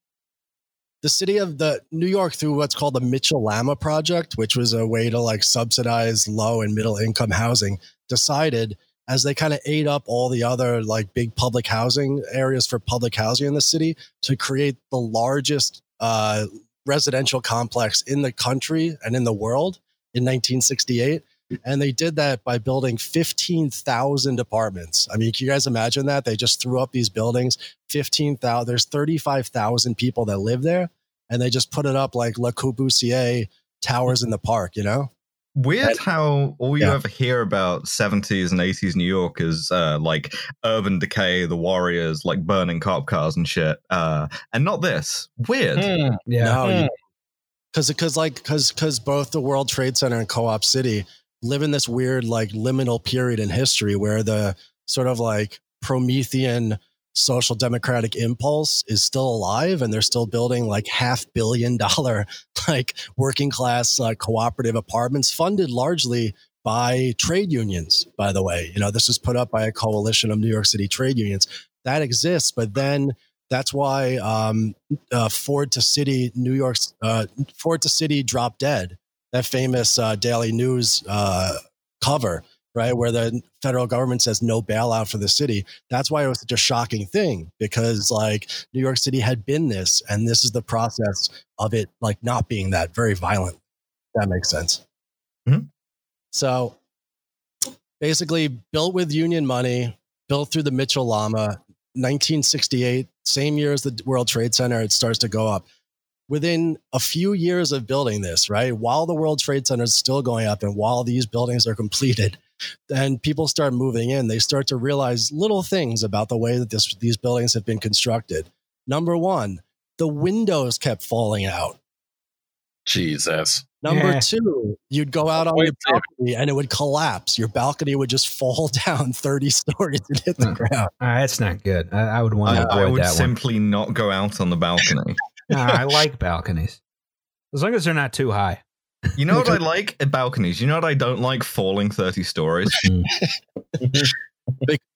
the city of the New York, through what's called the Mitchell Lama Project, which was a way to like subsidize low and middle income housing, decided as they kind of ate up all the other like big public housing areas for public housing in the city to create the largest uh, residential complex in the country and in the world in 1968. And they did that by building 15,000 apartments. I mean, can you guys imagine that? They just threw up these buildings, 15,000. There's 35,000 people that live there, and they just put it up like Le Corbusier towers in the park, you know? Weird And- how all you Yeah. ever hear about 70s and 80s New York is uh, like urban decay, the Warriors, like burning cop cars and shit. Uh, and not this. Weird. Hmm. Yeah. No, because because like because because both the World Trade Center and Co-op City live in this weird like liminal period in history where the sort of like Promethean social democratic impulse is still alive and they're still building like half billion dollar [laughs] like working class uh, cooperative apartments funded largely by trade unions by the way. You know this was put up by a coalition of new york city trade unions. That exists but then that's why um, uh, Ford to City, New York's uh, Ford to City Drop Dead, that famous uh, Daily News uh, cover right? Where the federal government says no bailout for the city. That's why it was such a shocking thing because like New York City had been this, and this is the process of it like not being that very violent. That makes sense. Mhm. So basically, built with union money, built through the Mitchell Lama, 1968, same year as the World Trade Center, it starts to go up. Within a few years of building this, right, while the World Trade Center is still going up and while these buildings are completed, then people start moving in. They start to realize little things about the way that this, these buildings have been constructed. Number one, the windows kept falling out. Jesus. Number Yeah. two, you'd go out on Wait, your balcony and it would collapse. Your balcony would just fall [laughs] down 30 stories and hit the Hmm. ground. Uh, that's not good. I, I would want I, to I avoid would that one. simply not go out on the balcony. Nah, I [laughs] like balconies as long as they're not too high. You know what I [laughs] like at balconies? You know what I don't like? Falling 30 stories. [laughs]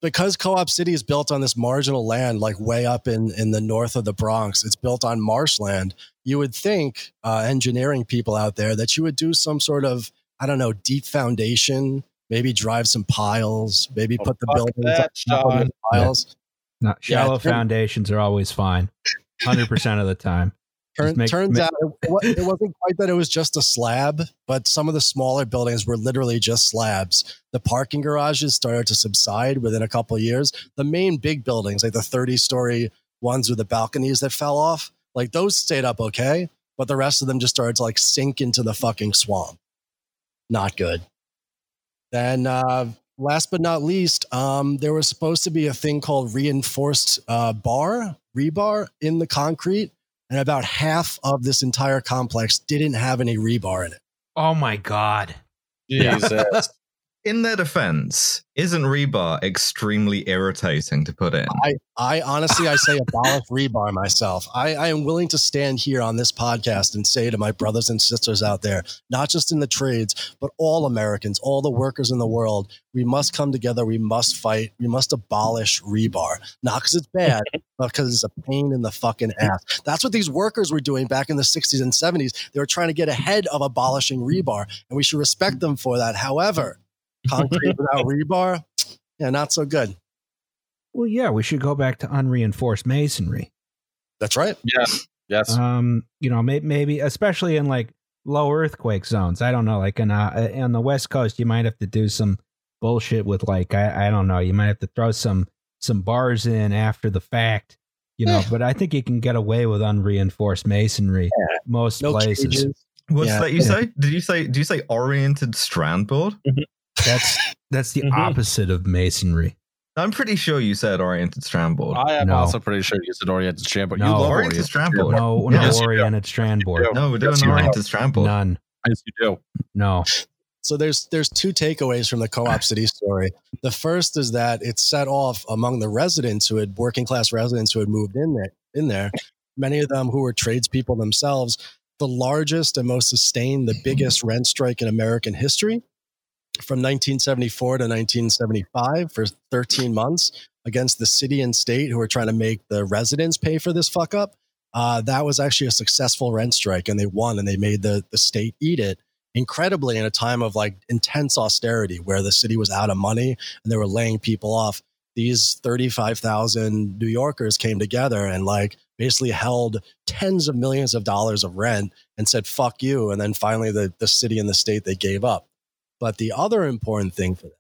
Because Co-op City is built on this marginal land, like way up in, in the north of the Bronx, it's built on marshland. You would think, uh, engineering people out there, that you would do some sort of, I don't know, deep foundation, maybe drive some piles, maybe Oh, put the fuck buildings that, up top the piles. Not shallow turn- foundations are always fine, hundred percent of the time. Turn, make- turns make- out it, it wasn't quite that it was just a slab, but some of the smaller buildings were literally just slabs. The parking garages started to subside within a couple of years. The main big buildings, like the 30 story ones with the balconies that fell off, like those stayed up okay, but the rest of them just started to like sink into the fucking swamp. Not good. Then, uh, last but not least, um, there was supposed to be a thing called reinforced uh, bar, rebar in the concrete and about half of this entire complex didn't have any rebar in it. Oh my god! Jesus. [laughs] In their defense, isn't rebar extremely irritating to put in? I, I honestly, I say abolish rebar myself. I, I am willing to stand here on this podcast and say to my brothers and sisters out there, not just in the trades, but all Americans, all the workers in the world, we must come together. We must fight. We must abolish rebar, not because it's bad, but because it's a pain in the fucking ass. That's what these workers were doing back in the 60s and 70s. They were trying to get ahead of abolishing rebar, and we should respect them for that. However, concrete [laughs] without rebar, yeah, not so good. Well, yeah, we should go back to unreinforced masonry. That's right. Yeah. Yes. Um, you know, may, maybe especially in like low earthquake zones. I don't know, like in uh, on the west coast, you might have to do some bullshit with like I, I don't know, you might have to throw some some bars in after the fact. You know, but I think you can get away with unreinforced masonry most No places. cages. What's Yeah. that you say? Did you say did you say oriented strand board? That's that's the Mhm. opposite of masonry. I'm pretty sure you said oriented strand board. I am No. also pretty sure you said oriented strand, but you No. love oriented oriented strand strand board. No, no Yes, you oriented strand board. No, we're doing Yes, you oriented strand board. None. Yes, you do. No. So there's there's two takeaways from the co-op city story. The first is that it set off among the residents who had working class residents who had moved in there in there, many of them who were tradespeople themselves, the largest and most sustained, the biggest rent strike in American history from 1974 to 1975 for 13 months against the city and state who were trying to make the residents pay for this fuck up. Uh, that was actually a successful rent strike and they won and they made the, the state eat it incredibly in a time of like intense austerity where the city was out of money and they were laying people off. These 35,000 New Yorkers came together and like basically held tens of millions of dollars of rent and said, fuck you. And then finally the, the city and the state, they gave up. But the other important thing for that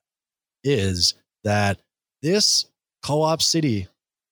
is that this co-op city,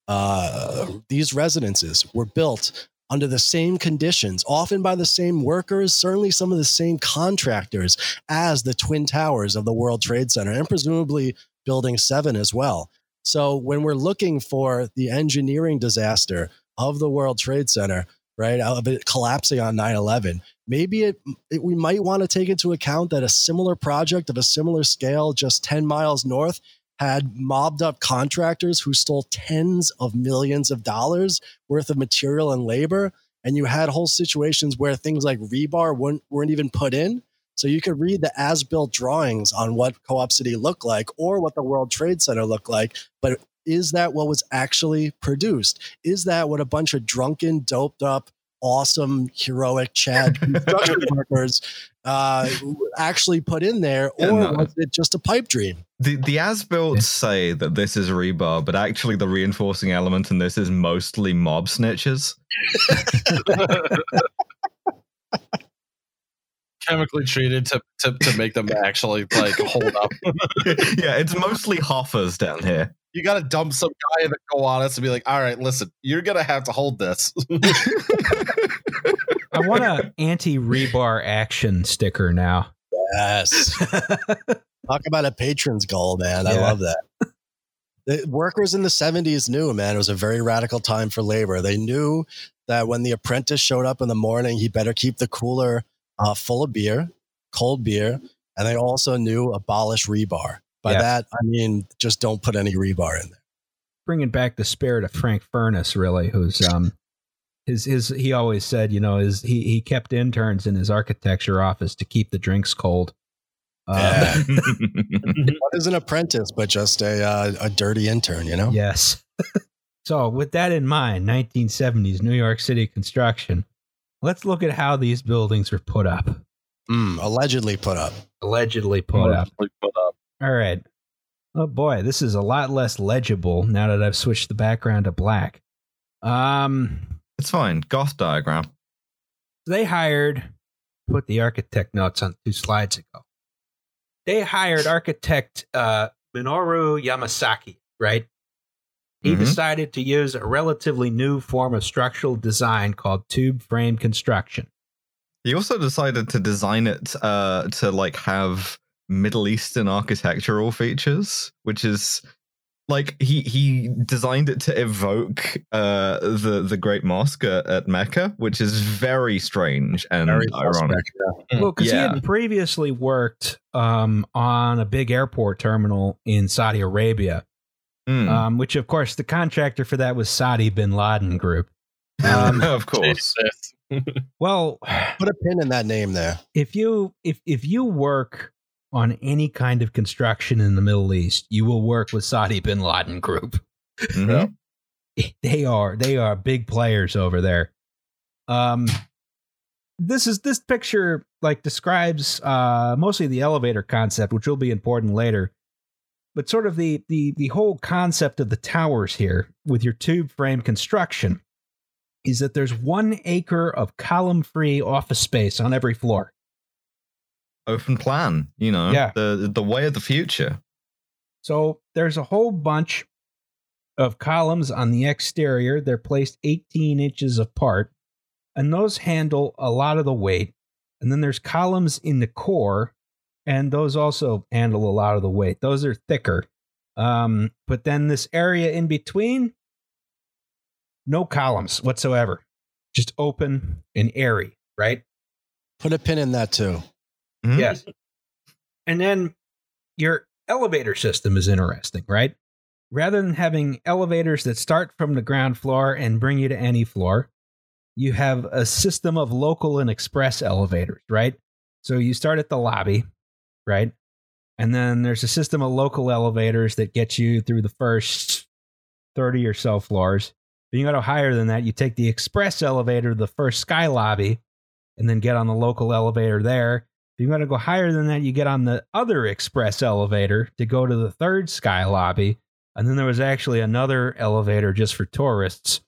uh, these residences were built under the same conditions, often by the same workers, certainly some of the same contractors as the Twin Towers of the World Trade Center, and presumably Building 7 as well. So when we're looking for the engineering disaster of the World Trade Center, right, of it collapsing on 9 11, maybe it, it, we might want to take into account that a similar project of a similar scale just 10 miles north had mobbed up contractors who stole tens of millions of dollars worth of material and labor. And you had whole situations where things like rebar weren't, weren't even put in. So you could read the as built drawings on what Co op City looked like or what the World Trade Center looked like. But is that what was actually produced? Is that what a bunch of drunken, doped up, awesome, heroic Chad [laughs] construction workers uh, actually put in there, or Yeah, no. was it just a pipe dream? The the as built say that this is rebar, but actually the reinforcing element in this is mostly mob snitches. [laughs] Chemically treated to, to, to make them [laughs] actually like hold up. yeah, it's mostly Hoffas down here. You got to dump some guy in the Gowanus and be like, all right, listen, you're going to have to hold this. [laughs] I want a anti rebar action sticker now. Yes. [laughs] Talk about a patron's goal, man. I love that. The workers in the 70s knew, man, it was a very radical time for labor. They knew that when the apprentice showed up in the morning, he better keep the cooler uh, full of beer, cold beer. And they also knew abolish rebar. By Yeah. that, I mean, just don't put any rebar in there. Bringing back the spirit of Frank Furness, really, who's um, his his he always said, you know, his he he kept interns in his architecture office to keep the drinks cold. Uh, What [laughs] [laughs] is an apprentice but just a, uh, a dirty intern, you know? Yes. [laughs] so, with that in mind, 1970s New York City construction. Let's look at how these buildings were put up. Mm, allegedly put up. Allegedly put up. Put up. All right. Oh boy, this is a lot less legible now that I've switched the background to black. Um, it's fine. Goth diagram. they hired put the architect notes on two slides ago. They hired architect uh, Minoru Yamasaki, right? He Mhm. decided to use a relatively new form of structural design called tube frame construction. He also decided to design it uh, to like have Middle Eastern architectural features, which is like he he designed it to evoke uh, the the Great Mosque at, at Mecca, which is very strange and Very ironic. yeah. Well, because he had previously worked um, on a big airport terminal in Saudi Arabia, Mm. um, which, of course, the contractor for that was Saudi bin Laden Group. Um, [laughs] of course. [laughs] Well, Put a pin in that name there. if you if if you work on any kind of construction in the Middle East, you will work with Saudi bin Laden Group. [laughs] Mhm. They are they are big players over there. Um, this is this picture like describes uh, mostly the elevator concept, which will be important later. But sort of the the the whole concept of the towers here with your tube frame construction is that there's one acre of column free office space on every floor. Open plan, you know, Yeah. the the way of the future. So there's a whole bunch of columns on the exterior. They're placed 18 inches apart, and those handle a lot of the weight. And then there's columns in the core, and those also handle a lot of the weight. Those are thicker. Um, but then this area in between, no columns whatsoever, just open and airy, right? Put a pin in that too. Mhm. Yes. And then your elevator system is interesting, right? Rather than having elevators that start from the ground floor and bring you to any floor, you have a system of local and express elevators, right? So you start at the lobby, right? And then there's a system of local elevators that get you through the first 30 or so floors. Then you go to higher than that, you take the express elevator to the first sky lobby and then get on the local elevator there. If you want to go higher than that, you get on the other express elevator to go to the third sky lobby. And then there was actually another elevator just for tourists.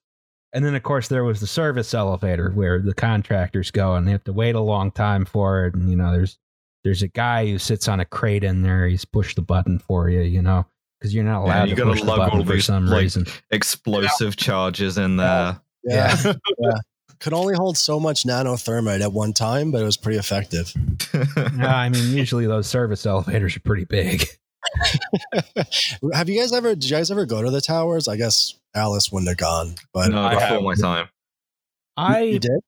And then, of course, there was the service elevator where the contractors go and they have to wait a long time for it. And, you know, there's there's a guy who sits on a crate in there. He's pushed the button for you, you know, because you're not Yeah, allowed you to gotta push the button for some like, reason. Explosive charges in there. Yeah. yeah. Could only hold so much nanothermite at one time, but it was pretty effective. [laughs] no, I mean, usually those service elevators are pretty big. [laughs] Have you guys ever, did you guys ever go to the towers? I guess Alice wouldn't have gone, but no, I before have- my time. I you did?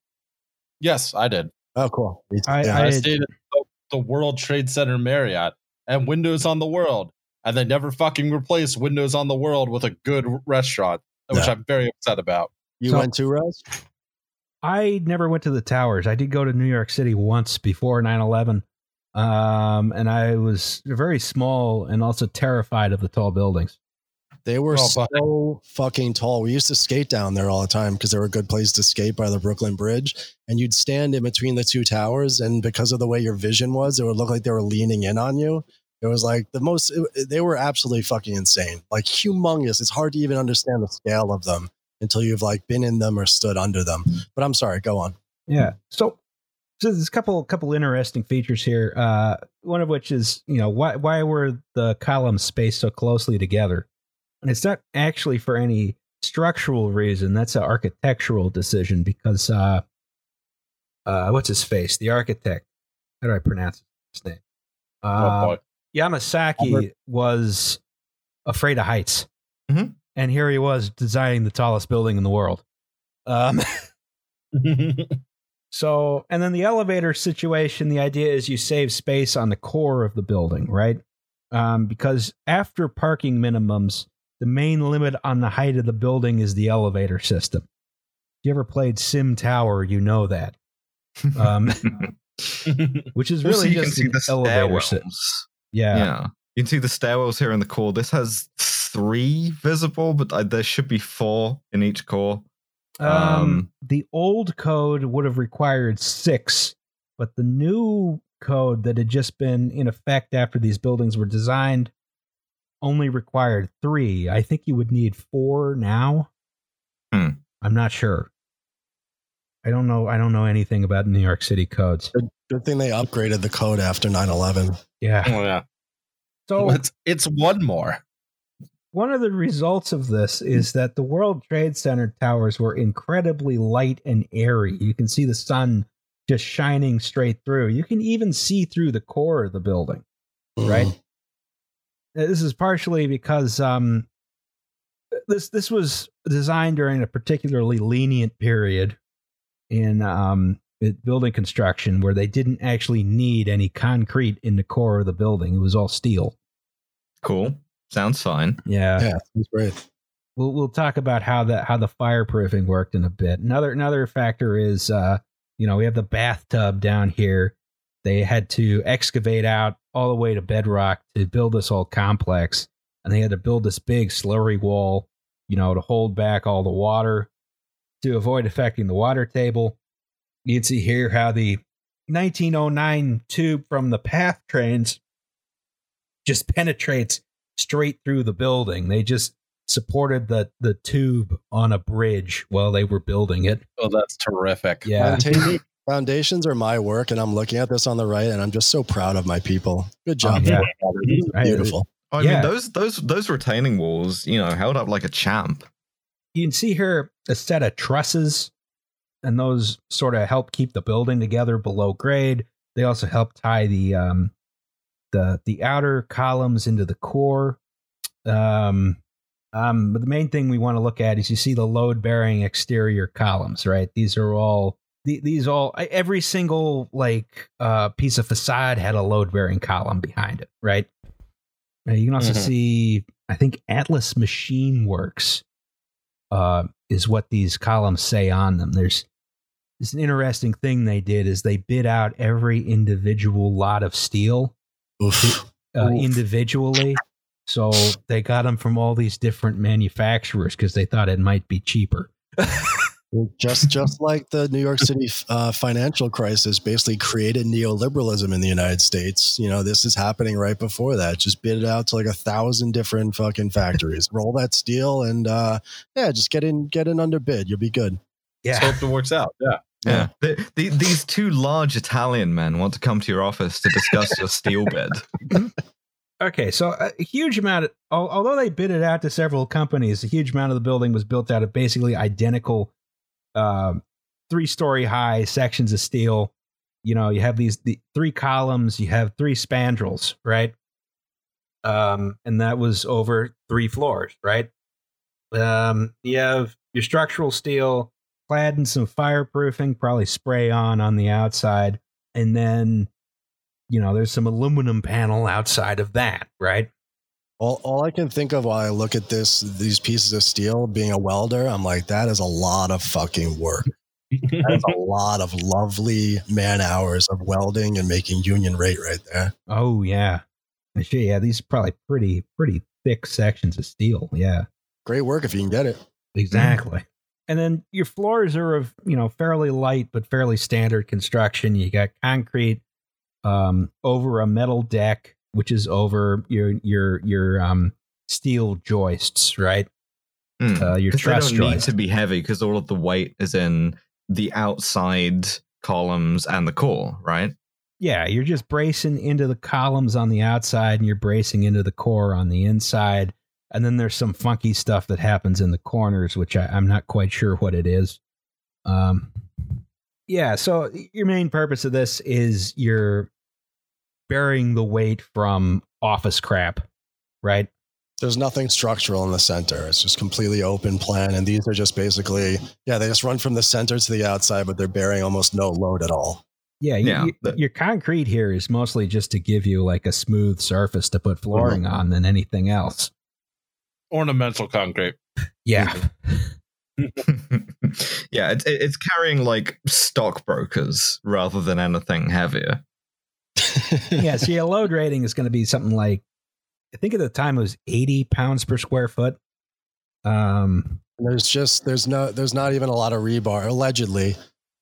Yes, I did. Oh, cool. Me too. I- Yeah. I, I- stayed at the, the World Trade Center Marriott and Windows on the World, and they never fucking replaced Windows on the World with a good restaurant, which No. I'm very upset about. you So- went to Rose? I never went to the towers. I did go to New York City once before 9 11. Um, and I was very small and also terrified of the tall buildings. They were Oh, so but- fucking tall. We used to skate down there all the time because they were a good place to skate by the Brooklyn Bridge. And you'd stand in between the two towers, and because of the way your vision was, it would look like they were leaning in on you. It was like the most. it- they were absolutely fucking insane, like humongous. It's hard to even understand the scale of them until you've like been in them or stood under them. But I'm sorry, go on. Yeah. So, so there's a couple couple interesting features here. Uh, one of which is you know why why were the columns spaced so closely together, and it's not actually for any structural reason. That's an architectural decision because uh, uh, what's his face? The architect. How do I pronounce his name? Oh, Uh, boy. Yamasaki Albert. was afraid of heights, Mhm. And here he was designing the tallest building in the world. Um, [laughs] [laughs] So, and then the elevator situation, the idea is you save space on the core of the building, right? Um, because after parking minimums, the main limit on the height of the building is the elevator system. If you ever played Sim Tower, you know that, [laughs] um, which is Also, really you can just see an the elevator system. Yeah. Yeah. You can see the stairwells here in the core. This has three visible, but uh, there should be four in each core. Um, Um, the old code would have required six, but the new code that had just been in effect after these buildings were designed only required three. I think you would need four now. Hmm. I'm not sure. I don't know. I don't know anything about New York City codes. Good thing they upgraded the code after 9 11. Yeah. oh yeah. So It's, it's one more. one of the results of this is that the World Trade Center towers were incredibly light and airy. You can see the sun just shining straight through. You can even see through the core of the building. Right. This is partially because um, this this was designed during a particularly lenient period in um, building construction where they didn't actually need any concrete in the core of the building. It was all steel. Cool. Sounds fine. Yeah. Yeah, that's great. we'll we'll talk about how that how the fireproofing worked in a bit. Another another factor is uh, you know, we have the bathtub down here. They had to excavate out all the way to bedrock to build this whole complex, and they had to build this big slurry wall, you know, to hold back all the water to avoid affecting the water table. You can see here how the 1909 tube from the path trains just penetrates straight through the building. They just supported the the tube on a bridge while they were building it. Oh, that's terrific. Yeah. [laughs] Foundations are my work, and I'm looking at this on the right, and I'm just so proud of my people. Good job. Oh, yeah. Right. Beautiful. Oh, I Yeah. mean, those those those retaining walls, you know, held up like a champ. You can see here a set of trusses, and those sort of help keep the building together below grade. They also help tie the um, the the outer columns into the core. Um, um, but the main thing we want to look at is you see the load bearing exterior columns, right? These are all these all every single like uh, piece of facade had a load bearing column behind it, right? Uh, you can also Mhm. see, I think Atlas Machine Works uh, is what these columns say on them. There's this an interesting thing they did is they bid out every individual lot of steel Oof. uh, Oof. individually. So they got them from all these different manufacturers because they thought it might be cheaper. just just like the New York City uh, financial crisis basically created neoliberalism in the United States. You know, this is happening right before that. Just bid it out to like a thousand different fucking factories. [laughs] Roll that steel and uh, yeah, just get in get in under bid. You'll be good. Let's hope it works out. Yeah. Yeah. The, the, these two large Italian men want to come to your office to discuss your steel bid. [laughs] Okay, so a huge amount, of, although they bid it out to several companies, a huge amount of the building was built out of basically identical um, three story high sections of steel. You know, you have these the three columns, you have three spandrels, right? Um, and that was over three floors, right? Um, you have your structural steel clad in some fireproofing, probably spray on on the outside, and then you know, there's some aluminum panel outside of that, right? All, all I can think of while I look at this, these pieces of steel, being a welder, I'm like, that is a lot of fucking work. That's a [laughs] lot of lovely man hours of welding and making union rate right there. Oh yeah, yeah. These are probably pretty pretty thick sections of steel. Yeah, Great work if you can get it. exactly. And then your floors are of you know fairly light but fairly standard construction. You got concrete um, over a metal deck, which is over your your your um, steel joists, right? Hmm. Uh, your 'Cause they don't need to be heavy because all of the weight is in the outside columns and the core, right? Yeah, you're just bracing into the columns on the outside and you're bracing into the core on the inside. And then there's some funky stuff that happens in the corners, which I, I'm not quite sure what it is. Um, yeah, so your main purpose of this is you're bearing the weight from office crap, right? There's nothing structural in the center. It's just completely open plan. And these are just basically, yeah, they just run from the center to the outside, but they're bearing almost no load at all. Yeah, you- Yeah, you- but- your concrete here is mostly just to give you like a smooth surface to put flooring on than anything else. Ornamental concrete. Yeah. [laughs] yeah, it's it's carrying like stockbrokers rather than anything heavier. [laughs] yeah, so your load rating is going to be something like, I think at the time it was 80 pounds per square foot. Um, There's just there's no there's not even a lot of rebar. Allegedly,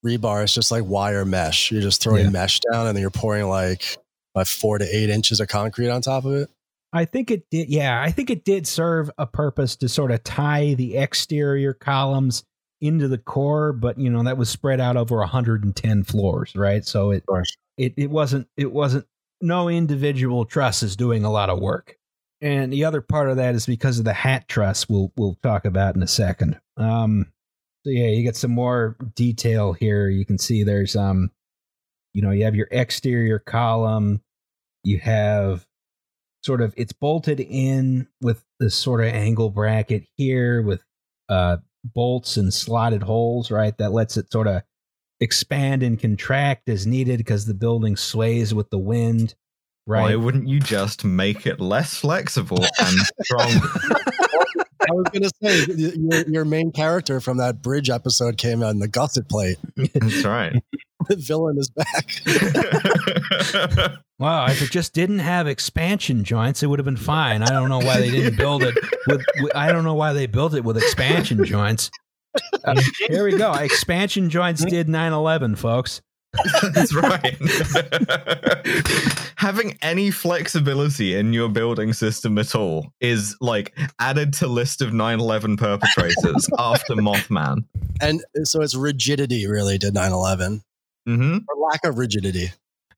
rebar is just like wire mesh. You're just throwing Yeah. mesh down and then you're pouring like about four to eight inches of concrete on top of it. I think it did. Yeah, I think it did serve a purpose to sort of tie the exterior columns into the core, but you know that was spread out over 110 floors, right? So it it it wasn't it wasn't no individual truss is doing a lot of work. And the other part of that is because of the hat truss we'll we'll talk about in a second. Um so yeah, you get some more detail here. You can see there's um you know, you have your exterior column, you have sort of it's bolted in with this sort of angle bracket here with uh bolts and slotted holes, right? That lets it sort of expand and contract as needed because the building sways with the wind, Right. Why wouldn't you just make it less flexible and [laughs] stronger? I was gonna say your, your main character from that bridge episode came on the gusset plate. That's right. The villain is back. [laughs] Wow, if it just didn't have expansion joints, it would have been fine. I don't know why they didn't build it with. with I don't know why they built it with expansion joints. Uh, [laughs] here we go. Expansion joints [laughs] did 9/11, folks. That's right. Having any flexibility in your building system at all is like added to list of 9/11 perpetrators after Mothman. and so it's rigidity really did 9-11 hmm or lack of rigidity.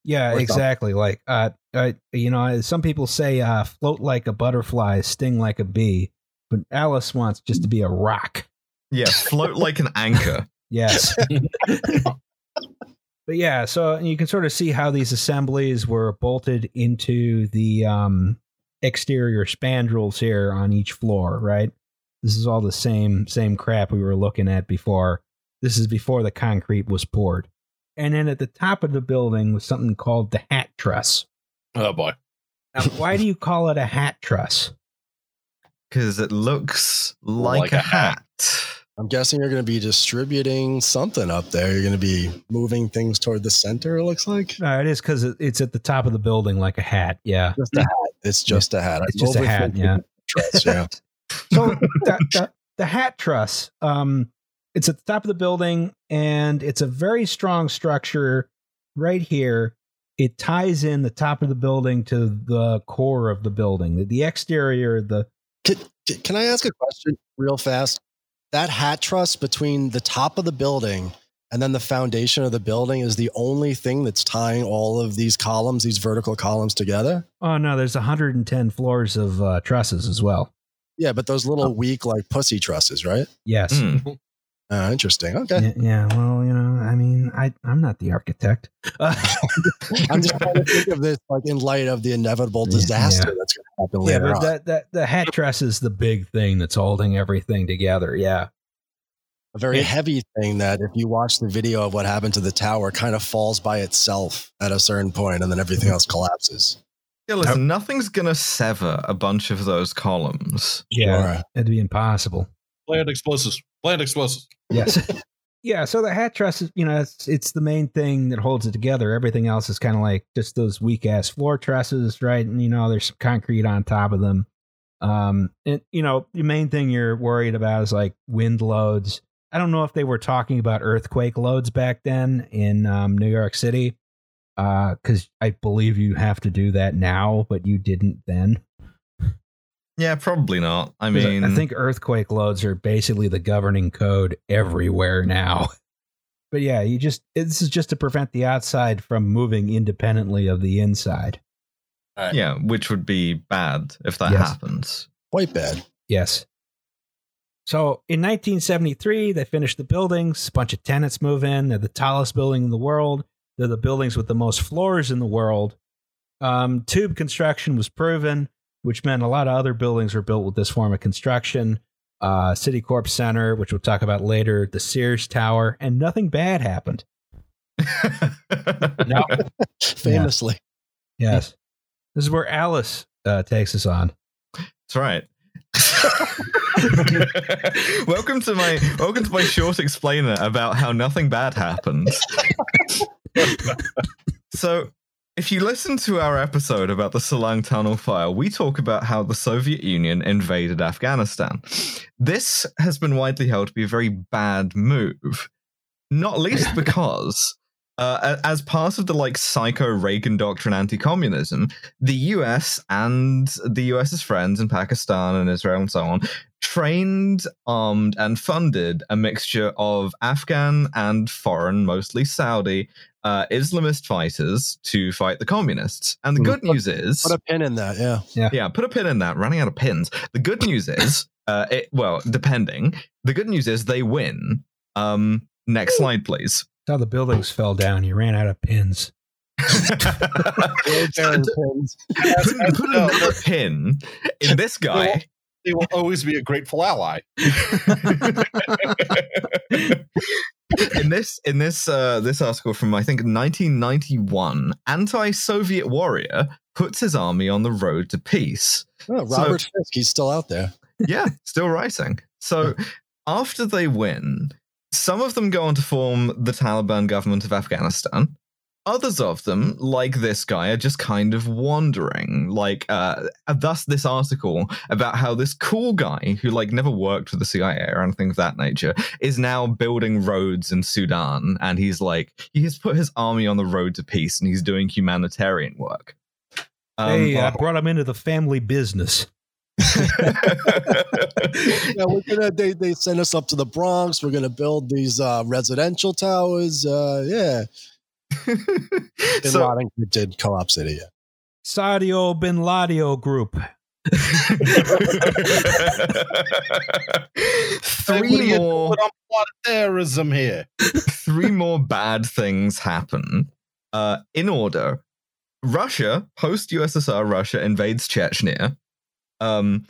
Yeah, Or something. exactly. Like, uh, uh, you know, some people say uh, float like a butterfly, sting like a bee, but Alice wants just to be a rock. Yeah, float [laughs] like an anchor. Yes. [laughs] but yeah, so you can sort of see how these assemblies were bolted into the um, exterior spandrels here on each floor, right? This is all the same same crap we were looking at before. This is before the concrete was poured. And then at the top of the building was something called the hat truss. Oh boy. Now, why do you [laughs] call it a hat truss? Because it looks like, Like a, a hat. hat. I'm guessing you're going to be distributing something up there. You're going to be moving things toward the center. It looks like Uh, it is because it's at the top of the building like a hat. Yeah. just a hat. It's just a hat. It's just a hat. Yeah. truss, yeah. [laughs] So the, the, the hat truss, um, it's at the top of the building and it's a very strong structure right here. It ties in the top of the building to the core of the building. The, the exterior, the Can, can I ask a question real fast? That hat truss between the top of the building and then the foundation of the building is the only thing that's tying all of these columns, these vertical columns together. oh no, there's 110 floors of uh, trusses as well. Yeah, but those little weak, like pussy trusses, right? Yes. Mm. [laughs] Oh, interesting. Okay. Yeah, yeah, well, you know, I mean, I I'm not the architect. Uh, [laughs] I'm just trying to think of this like in light of the inevitable Yeah. disaster that's going to happen yeah, later but on. that, that the hat truss is the big thing that's holding everything together. Yeah. a very Yeah. heavy thing that if you watch the video of what happened to the tower kind of falls by itself at a certain point and then everything else collapses. Yeah, listen, nothing's gonna sever a bunch of those columns. Yeah. Sure. It'd be impossible. Plant explosives. Plant explosives. Yes. [laughs] yeah. So the hat truss is, you know, it's it's the main thing that holds it together. Everything else is kind of like just those weak ass floor trusses, right? And you know, there's some concrete on top of them. Um, and you know, the main thing you're worried about is like wind loads. I don't know if they were talking about earthquake loads back then in um, New York City, because I believe you have to do that now, but you didn't then. Yeah, probably not. I mean, I think earthquake loads are basically the governing code everywhere now. [laughs] But yeah, you just this is just to prevent the outside from moving independently of the inside. yeah, which would be bad if that Yes. happens. Quite bad. Yes. So in 1973, they finished the buildings. A bunch of tenants move in. They're the tallest building in the world. They're the buildings with the most floors in the world. Um, tube construction was proven, which meant a lot of other buildings were built with this form of construction. Uh, Citicorp Center, which we'll talk about later, the Sears Tower, and nothing bad happened. [laughs] No. Famously. Yes. This is where Alice uh, takes us on. That's right. [laughs] welcome to my welcome to my short explainer about how nothing bad happens. [laughs] so, if you listen to our episode about the Salang Tunnel fire, we talk about how the Soviet Union invaded Afghanistan. This has been widely held to be a very bad move, not least [laughs] because uh, as part of the like psycho Reagan doctrine anti-communism, the US and the US's friends in Pakistan and Israel and so on trained, armed, and funded a mixture of Afghan and foreign, mostly Saudi, uh, Islamist fighters to fight the communists. And the Hmm. good news is, Put a pin in that. Yeah. yeah, yeah, put a pin in that. Running out of pins. The good news is, uh, it, well, depending. The good news is they win. Um, next slide, please. That's how the buildings fell down. You ran out of pins. [laughs] [laughs] Pins. put, put another pin in this guy. They will always be a grateful ally. [laughs] [laughs] in this in this uh, this article from I think 1991, anti-Soviet warrior puts his army on the road to peace. Oh, So- Robert Fisk, he's still out there. Yeah, still writing. So after they win, some of them go on to form the Taliban government of Afghanistan. Others of them, like this guy, are just kind of wandering. Like, uh, thus this article about how this cool guy who like never worked for the CIA or anything of that nature is now building roads in Sudan, and he's like he has put his army on the road to peace, and he's doing humanitarian work. Um, hey, I brought him into the family business. yeah, we're gonna they, they send us up to the Bronx. We're gonna build these uh, residential towers. Uh, yeah. [laughs] Bin so, Laden did Co-op City. Yeah. Sadio Bin Ladio Group. Hey, what are three you more doing on plot terrorism here. three more bad things happen. Uh, in order, Russia, post USSR Russia, invades Chechnya. Um,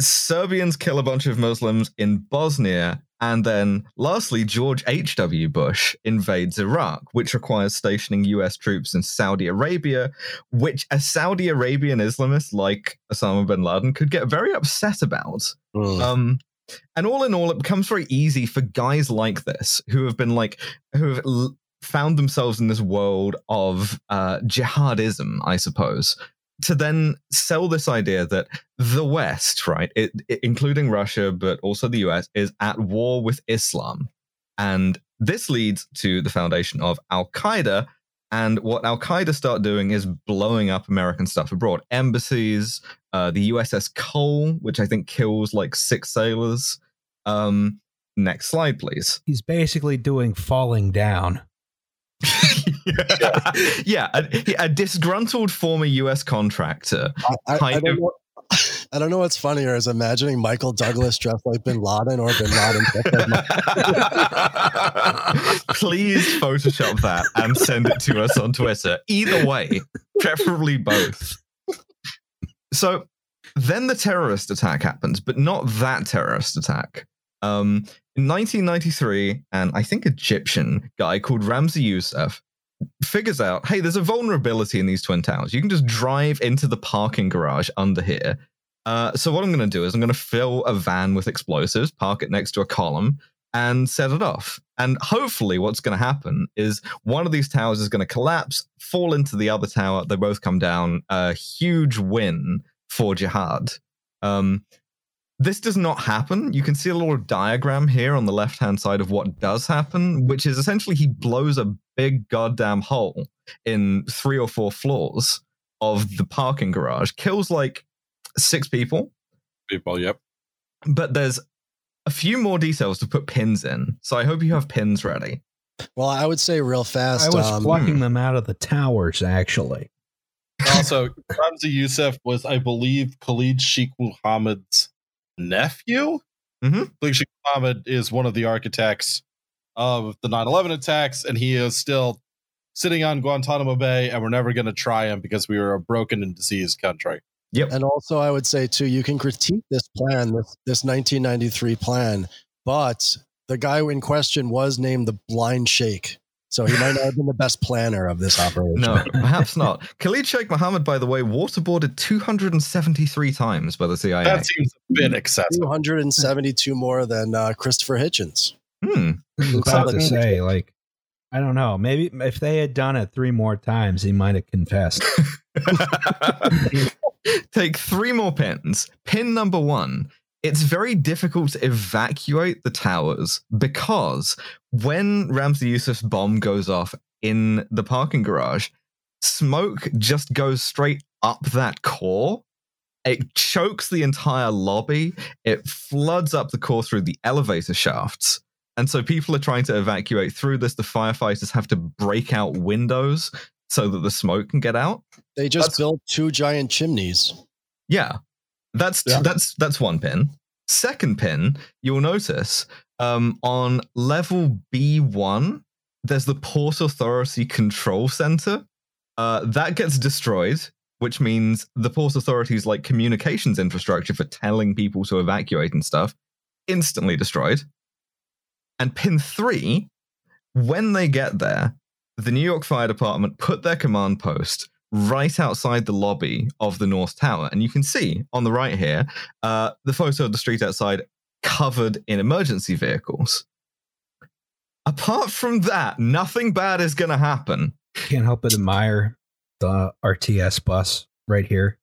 Serbians kill a bunch of Muslims in Bosnia. And then, lastly, George H.W. Bush invades Iraq, which requires stationing US troops in Saudi Arabia, which a Saudi Arabian Islamist like Osama bin Laden could get very upset about. Um, and all in all, it becomes very easy for guys like this who have been like, who have l- found themselves in this world of uh, jihadism, I suppose, to then sell this idea that the West, right, it, it- including Russia, but also the US, is at war with Islam. And this leads to the foundation of Al Qaeda. And what Al Qaeda start doing is blowing up American stuff abroad, embassies, uh, the USS Cole, which I think kills like six sailors. Um, next slide, please. He's basically doing falling down. [laughs] yeah, a, a disgruntled former US contractor. I, I, I, don't of- know, [laughs] I don't know what's funnier is imagining Michael Douglas dressed like Bin Laden or Bin Laden dressed like Michael [laughs] Please Photoshop that and send it to us on Twitter. Either way, preferably both. So then the terrorist attack happens, but not that terrorist attack. Um, in 1993, an I think Egyptian guy called Ramzi Youssef figures out, hey, there's a vulnerability in these twin towers. You can just drive into the parking garage under here. Uh, so what I'm going to do is I'm going to fill a van with explosives, park it next to a column, and set it off. And hopefully, what's going to happen is one of these towers is going to collapse, fall into the other tower. They both come down. A huge win for jihad. Um, this does not happen. You can see a little diagram here on the left hand side of what does happen, which is essentially he blows a big goddamn hole in three or four floors of the parking garage, kills like six people, People, yep. but there's a few more details to put pins in. So I hope you have pins ready. Well, I would say real fast. I was um, plucking them out of the towers, actually. Also, [laughs] Ramzi Youssef was, I believe, Khalid Sheikh Muhammad's nephew. Mhm. Khalid Muhammad is one of the architects of the 9 11 attacks, and he is still sitting on Guantanamo Bay, and we're never going to try him because we are a broken and diseased country. Yep. And also, I would say too, you can critique this plan, this this 1993 plan, but the guy in question was named the Blind Sheikh, so he might not have been the best planner of this operation. No, perhaps not. Khalid Sheikh Mohammed, by the way, waterboarded 273 times by the CIA. That seems a bit excessive. 272 more than uh, Christopher Hitchens. Hmm. I was about to say, like, I don't know. Maybe if they had done it three more times, he might have confessed. [laughs] Take three more pins. Pin number one. It's very difficult to evacuate the towers because when Ramzi Youssef's bomb goes off in the parking garage, smoke just goes straight up that core. It chokes the entire lobby. It floods up the core through the elevator shafts. And so people are trying to evacuate through this. The firefighters have to break out windows so that the smoke can get out. They just That's- built two giant chimneys. Yeah. That's Yeah. that's that's one pin. Second pin, you'll notice um, on level B1, there's the Port Authority Control Center. Uh, that gets destroyed, which means the Port Authority's like communications infrastructure for telling people to evacuate and stuff instantly destroyed. And pin three, when they get there, the New York Fire Department put their command post right outside the lobby of the North Tower. And you can see on the right here uh, the photo of the street outside covered in emergency vehicles. Apart from that, nothing bad is going to happen. Can't help but admire the RTS bus right here.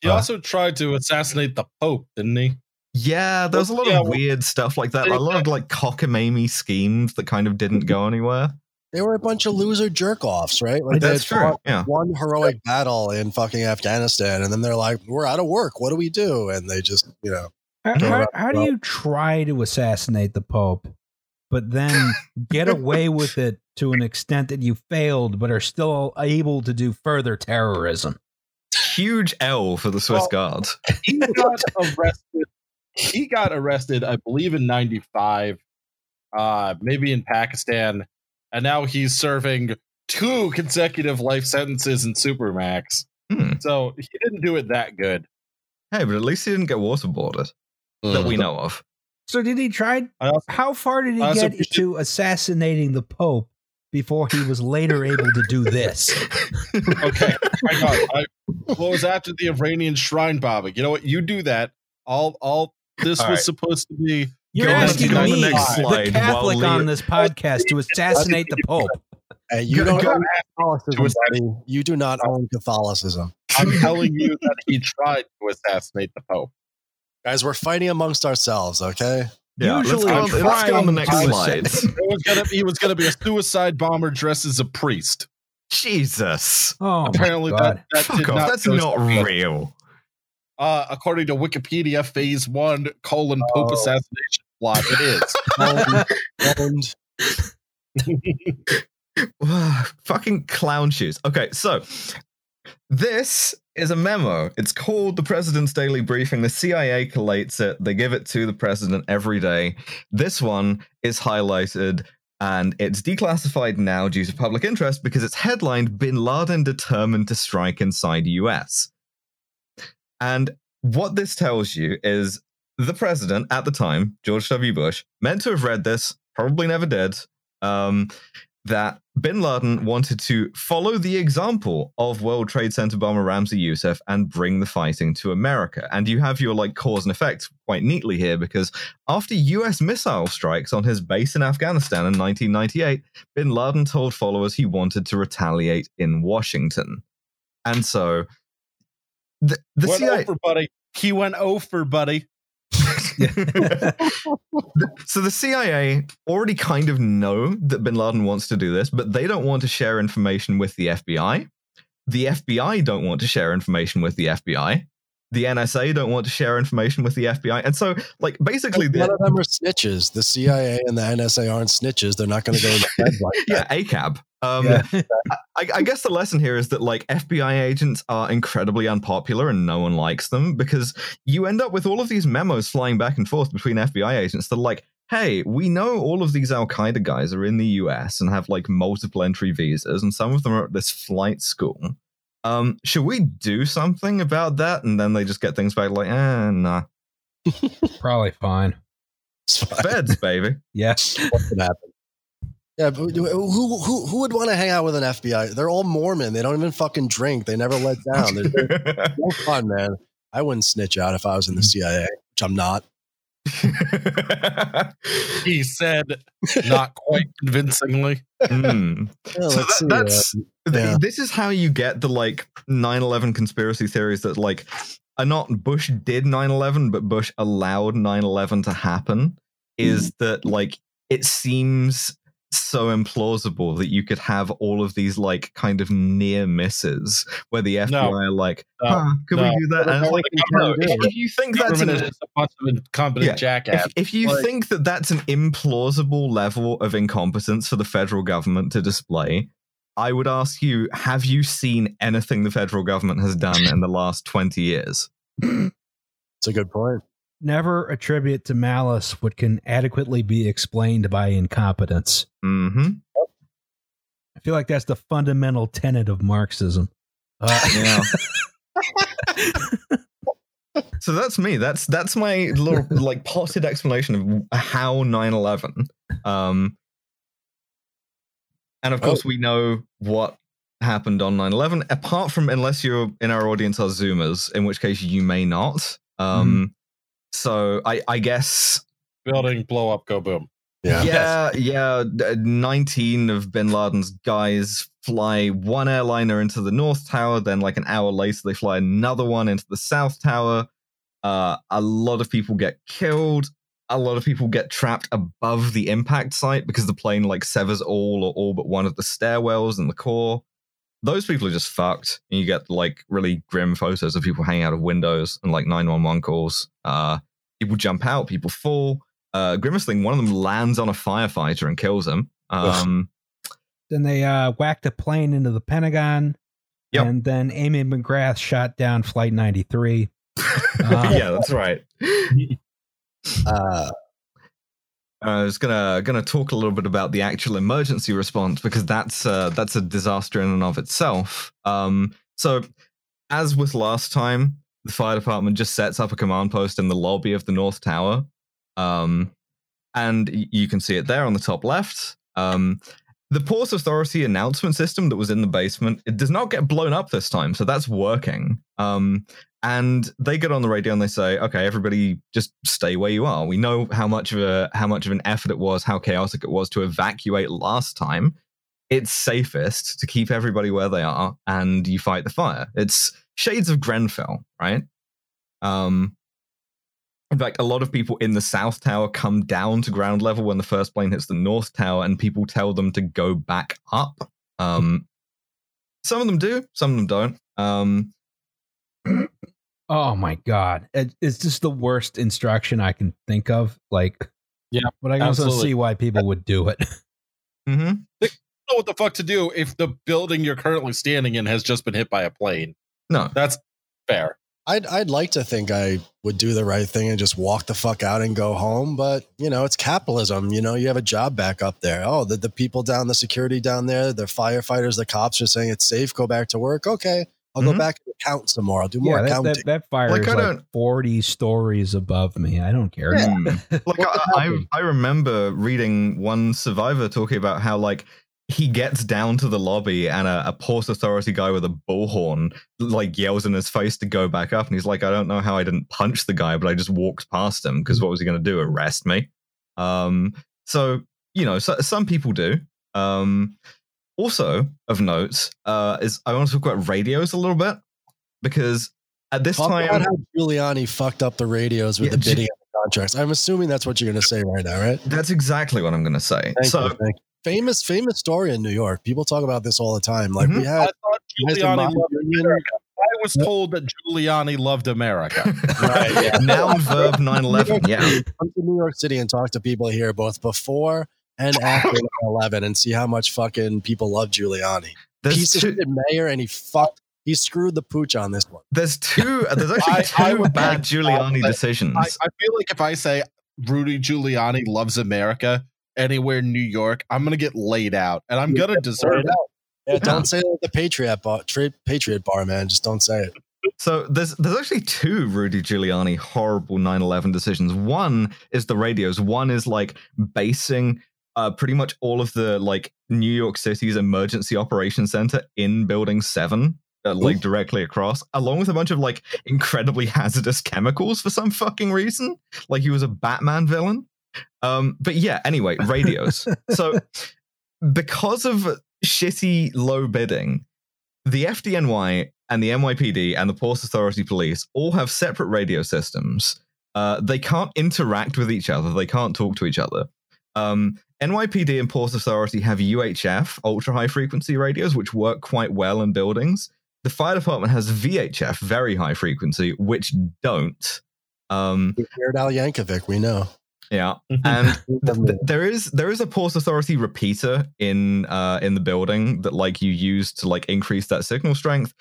He Uh. also tried to assassinate the Pope, didn't he? Yeah, there's a lot Yeah, of well- weird stuff like that. A lot of like cockamamie schemes that kind of didn't go anywhere. They were a bunch of loser jerk offs, right? Like That's true. fought Yeah. One heroic battle in fucking Afghanistan, and then they're like, "We're out of work. What do we do?" And they just, you know, How, how, how do you try to assassinate the Pope, but then get [laughs] away with it to an extent that you failed, but are still able to do further terrorism? Huge L for the Swiss Well- Guard. he got arrested. He got arrested, I believe, in '95, uh, maybe in Pakistan, and now he's serving two consecutive life sentences in Supermax. Hmm. So he didn't do it that good. Hey, but at least he didn't get waterboarded that mm. we know of. So did he try? Also, How far did he get appreciate- to assassinating the Pope before he was later able to do this? [laughs] okay, my God, I, what was after the Iranian shrine bombing? You know what? You do that. All, all. This All was right. supposed to be. You're asking to the me, next the slide while Catholic Leo- on this podcast, to [laughs] assassinate the Pope. hey, you Go- don't own Catholicism, buddy. You do not own Catholicism, I'm telling you [laughs] that he tried to assassinate the Pope. Guys. We're fighting amongst ourselves, okay? Yeah, let's Usually go, on, let's go on the next to slide. assess- It was gonna, he was going to be a suicide bomber dressed as a priest. Jesus. Oh, Apparently, my that, God. that Fuck off. not That's not real. Uh, according to Wikipedia, Phase One colon Pope Oh. assassination plot. It is. [laughs] Owned, owned. [laughs] Fucking clown shoes. Okay, so this is a memo. It's called the President's Daily Briefing. The CIA collates it, they give it to the president every day. This one is highlighted and it's declassified now due to public interest because it's headlined Bin Laden determined to strike inside US. And what this tells you is the president at the time, George W. Bush, meant to have read this, probably never did. Um, that bin Laden wanted to follow the example of World Trade Center bomber Ramzi Youssef and bring the fighting to America. And you have your like cause and effect quite neatly here because after US missile strikes on his base in Afghanistan in 1998, bin Laden told followers he wanted to retaliate in Washington. And so the, the Went CIA over, buddy. he went over, buddy. [laughs] so the CIA already kind of know that bin Laden wants to do this, but they don't want to share information with the FBI. The FBI don't want to share information with the FBI. The NSA don't want to share information with the FBI. And so, like, basically, none the, of them are snitches. The CIA and the NSA aren't snitches. They're not going to go into bed like yeah. ACAB. Um, Yeah. [laughs] I, I guess the lesson here is that like FBI agents are incredibly unpopular and no one likes them because you end up with all of these memos flying back and forth between FBI agents that are like, hey, we know all of these Al Qaeda guys are in the US and have like multiple entry visas, and some of them are at this flight school. Um, should we do something about that? And then they just get things back like, eh, nah. [laughs] Probably fine. It's fine. Feds, baby. Yeah. What could happen? Yeah, but who, who who would want to hang out with an FBI? They're all Mormon. They don't even fucking drink. They never let down. They're, they're no fun, man. I wouldn't snitch out if I was in the CIA, which I'm not. [laughs] He said, not quite convincingly. Mm. Yeah, So that- that's- uh, Yeah. This is how you get the like 9/11 conspiracy theories that like are not Bush did 9/11 but Bush allowed 9/11 to happen is that like it seems so implausible that you could have all of these like kind of near misses where the FBI are like, No. huh, could No. we do that? And like, No, no, if, if you think that's an, a bunch of incompetent Yeah. jackass. if, if you Like- think that that's an implausible level of incompetence for the federal government to display, I would ask you: Have you seen anything the federal government has done in the last twenty years? It's a good point. Never attribute to malice what can adequately be explained by incompetence. hmm I feel like that's the fundamental tenet of Marxism. Uh, Yeah. [laughs] so that's me. That's that's my little like potted explanation of how 9/11. Um, and of course, we know what happened on 9/11. Apart from unless you're in our audience are Zoomers, in which case you may not. Um, so I I guess Building, blow up, go boom. Yeah. yeah, yeah. 19 of bin Laden's guys fly one airliner into the North Tower. Then, like an hour later, they fly another one into the South Tower. Uh, a lot of people get killed. A lot of people get trapped above the impact site because the plane like severs all or all but one of the stairwells in the core. Those people are just fucked. And you get like really grim photos of people hanging out of windows and like 911 calls. Uh, people jump out, people fall uh, Grimace thing, one of them lands on a firefighter and kills him. Um, then they uh, whacked a plane into the Pentagon. Yep. And then Amy McGrath shot down Flight 93. [laughs] Uh, yeah, that's right. [laughs] Uh, I was gonna gonna talk a little bit about the actual emergency response because that's uh, that's a disaster in and of itself. Um, so, as with last time, the fire department just sets up a command post in the lobby of the North Tower, um, and you can see it there on the top left. Um, the Port Authority announcement system that was in the basement it does not get blown up this time, so that's working. Um, and they get on the radio and they say, "Okay, everybody, just stay where you are. We know how much of a how much of an effort it was, how chaotic it was to evacuate last time. It's safest to keep everybody where they are, and you fight the fire. It's shades of Grenfell, right? Um, in fact, a lot of people in the South Tower come down to ground level when the first plane hits the North Tower, and people tell them to go back up. Um, some of them do, some of them don't. Um, Oh my god, it, it's just the worst instruction I can think of. Like, Yeah, but I can also see why people would do it. mm-hmm. They don't know what the fuck to do if the building you're currently standing in has just been hit by a plane. No, That's fair. I'd I'd like to think I would do the right thing and just walk the fuck out and go home, but you know it's capitalism. You know you have a job back up there. Oh, the, the people down, the security down there, the firefighters, the cops are saying it's safe. Go back to work. Okay, I'll Mhm. go back and count some more. I'll do more yeah, that, counting. that, that fire Like, is like 40 stories above me. I don't care. Mm. [laughs] like I, I. I remember reading one survivor talking about how like he gets down to the lobby and a, a port authority guy with a bullhorn like yells in his face to go back up and he's like i don't know how i didn't punch the guy but i just walked past him because what was he going to do arrest me um so you know so, some people do um also of note uh is i want to talk about radios a little bit because at this Talk time, how Giuliani fucked up the radios with Yeah, the bidding the contracts. I'm assuming that's what you're going to say right now, right? that's exactly what I'm going to say. Thank so you. Famous, famous story in New York. People talk about this all the time. Like we Mhm. I had thought Giuliani loved America. I was told that Giuliani loved America. [laughs] Right, yeah. [laughs] noun verb 9/11. Yeah. come to New York City and talk to people here both before and after [laughs] 9/11 and see how much fucking people love Giuliani. There's Piece of two, shit mayor, and he fucked. He screwed the pooch on this one. there's two there's actually I- two I would bad Giuliani say- decisions. I, I feel like if I say Rudy Giuliani loves America anywhere in New York, I'm gonna get laid out, and I'm gonna deserve it. Yeah, don't say it the Patriot bar, tra- Patriot bar, man. Just don't say it. So there's there's actually two Rudy Giuliani horrible 9/11 decisions. One is the radios. One is like basing uh, pretty much all of the like New York City's emergency operations center in Building Seven, uh, like directly across, along with a bunch of like incredibly hazardous chemicals for some fucking reason. Like he was a Batman villain. Um, but yeah, anyway, radios. so because of shitty low bidding, the FDNY and the NYPD and the Port Authority Police all have separate radio systems. Uh, they can't interact with each other. They can't talk to each other. Um, NYPD and Port Authority have UHF, ultra high frequency radios, which work quite well in buildings. The fire department has VHF, very high frequency, which don't. Um, Weird Al Yankovic, we know. Yeah, and [laughs] th- there is there is a Port Authority repeater in uh, in the building that like you use to like increase that signal strength.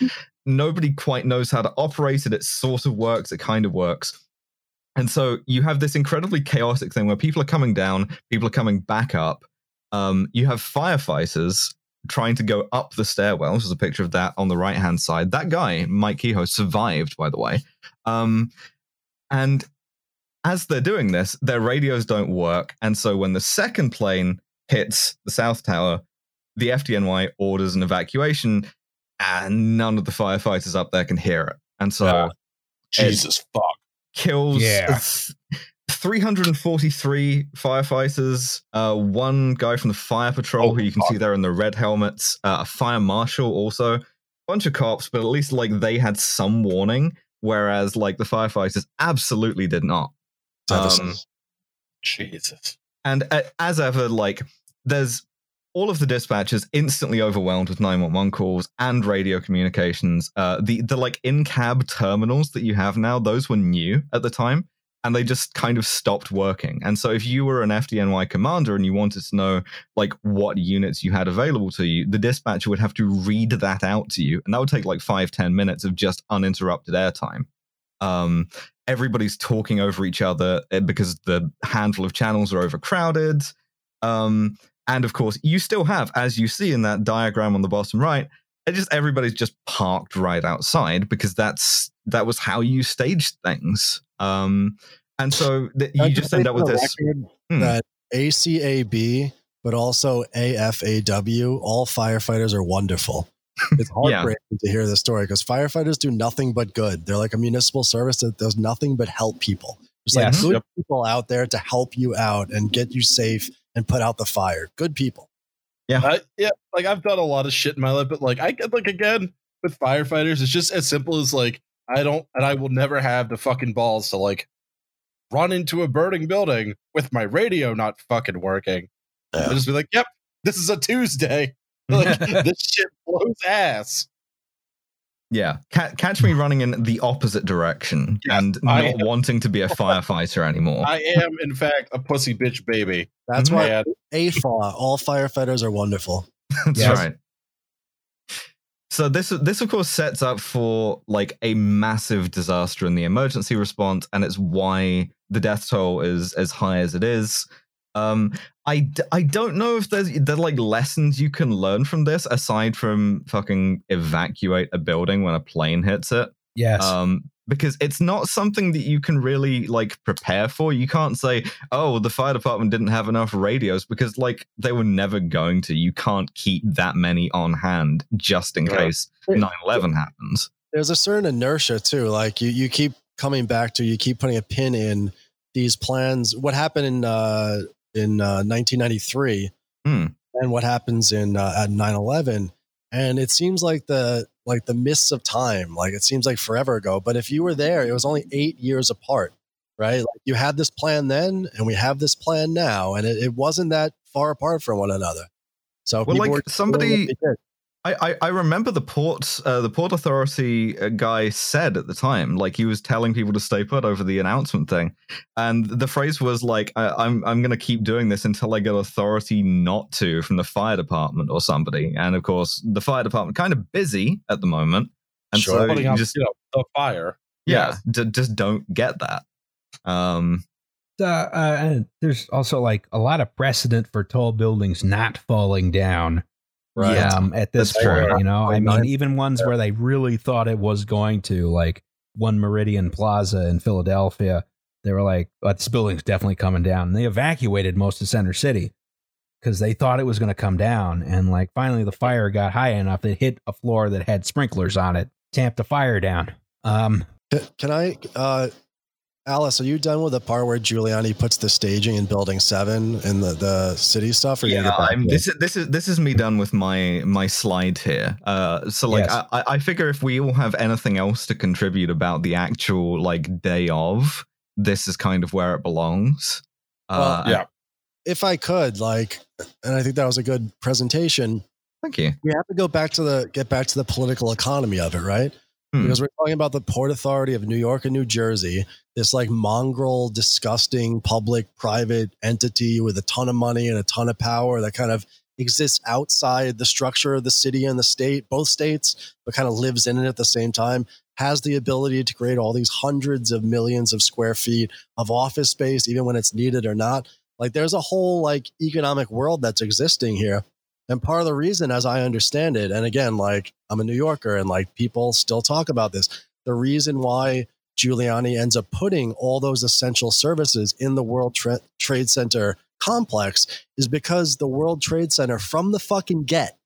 Nobody quite knows how to operate it. It sort of works. It kind of works. And so you have this incredibly chaotic thing where people are coming down, people are coming back up. Um, you have firefighters trying to go up the stairwell. There's a picture of that on the right hand side. That guy, Mike Kehoe, survived, by the way. Um, and as they're doing this, their radios don't work. And so when the second plane hits the South Tower, the FDNY orders an evacuation, and none of the firefighters up there can hear it. And so Yeah. Jesus fuck. kills Yeah. 343 firefighters, uh, one guy from the fire patrol Oh, who you can fuck. see there in the red helmets, uh, a fire marshal also, bunch of cops, but at least like they had some warning, whereas like the firefighters absolutely did not. Um, Jesus. and uh, as ever, like there's all of the dispatchers instantly overwhelmed with 911 calls and radio communications. Uh, the the like in cab terminals that you have now, those were new at the time, and they just kind of stopped working. And so, if you were an FDNY commander and you wanted to know like what units you had available to you, the dispatcher would have to read that out to you, and that would take like five ten minutes of just uninterrupted airtime. Um, everybody's talking over each other uh, because the handful of channels are overcrowded. Um, and of course, you still have, as you see in that diagram on the bottom right, it just everybody's just parked right outside because that's that was how you staged things. Um, and so th- you just end up with this. Hmm. That ACAB, but also AFAW, all firefighters are wonderful. It's Yeah. heartbreaking to hear this story because firefighters do nothing but good. They're like a municipal service that does nothing but help people. There's like Yes. good Yep. people out there to help you out and get you safe and put out the fire. Good people. I, yeah, like I've done a lot of shit in my life, but like I get like again with firefighters, it's just as simple as like I don't and I will never have the fucking balls to like run into a burning building with my radio not fucking working. Yeah. I'll just be like, yep, this is a Tuesday. Like [laughs] this shit blows ass. Yeah, Ca- catch me running in the opposite direction Yes, and not am. wanting to be a [laughs] firefighter anymore. I am in fact a pussy bitch baby. That's Mhm. why And AFA, all firefighters are wonderful. [laughs] That's Yes. right. So this this of course sets up for like a massive disaster in the emergency response, and it's why the death toll is as high as it is. Um, I, d- I don't know if there's there like lessons you can learn from this aside from fucking evacuate a building when a plane hits it yes. um, because it's not something that you can really like prepare for. You can't say, "Oh, the fire department didn't have enough radios," because like they were never going to. You can't keep that many on hand just in Yeah. case 9/11 happens. there's a certain inertia too. Like you, you keep coming back to, you keep putting a pin in these plans. What happened in uh, in uh, 1993, Hmm. and what happens in uh, at 9/11, and it seems like the like the mists of time like it seems like forever ago but if you were there it was only eight years apart right like you had this plan then and we have this plan now and it, it wasn't that far apart from one another so Well, like, were doing what somebody-. I, I, I remember the port uh, the port authority uh, guy said at the time like he was telling people to stay put over the announcement thing and the phrase was like I, I'm I'm gonna keep doing this until I get authority not to from the fire department or somebody and of course the fire department kind of busy at the moment and Sure. so Putting you just you know, the fire. yeah Yes. d- just don't get that um Uh, uh, and there's also like a lot of precedent for tall buildings not falling down right Yeah. um, at this That's point. true. You know, I mean, even ones where they really thought it was going to, like One Meridian Plaza in Philadelphia, they were like, oh, "This building's definitely coming down." And they evacuated most of Center City because they thought it was going to come down. And like finally, the fire got high enough that it hit a floor that had sprinklers on it, tamped the fire down. Um, Can I, uh, Alice, are you done with the part where Giuliani puts the staging in Building Seven in the, the city stuff? Or yeah, I'm, this is this is this is me done with my my slide here. Uh, so like Yes. I, I figure if we all have anything else to contribute about the actual like day of, this is kind of where it belongs. Uh, Well, yeah. if I could, like, and I think that was a good presentation. Thank you. We have to go back to the get back to the political economy of it, right? Hmm. Because we're talking about the Port Authority of New York and New Jersey, this like mongrel, disgusting public-private entity with a ton of money and a ton of power that kind of exists outside the structure of the city and the state, both states, but kind of lives in it at the same time. Has the ability to create all these hundreds of millions of square feet of office space, even when it's needed or not. Like there's a whole like economic world that's existing here. And part of the reason, as I understand it, and again, like I'm a New Yorker and like people still talk about this, the reason why Giuliani ends up putting all those essential services in the World Tra- Trade Center complex is because the World Trade Center from the fucking get,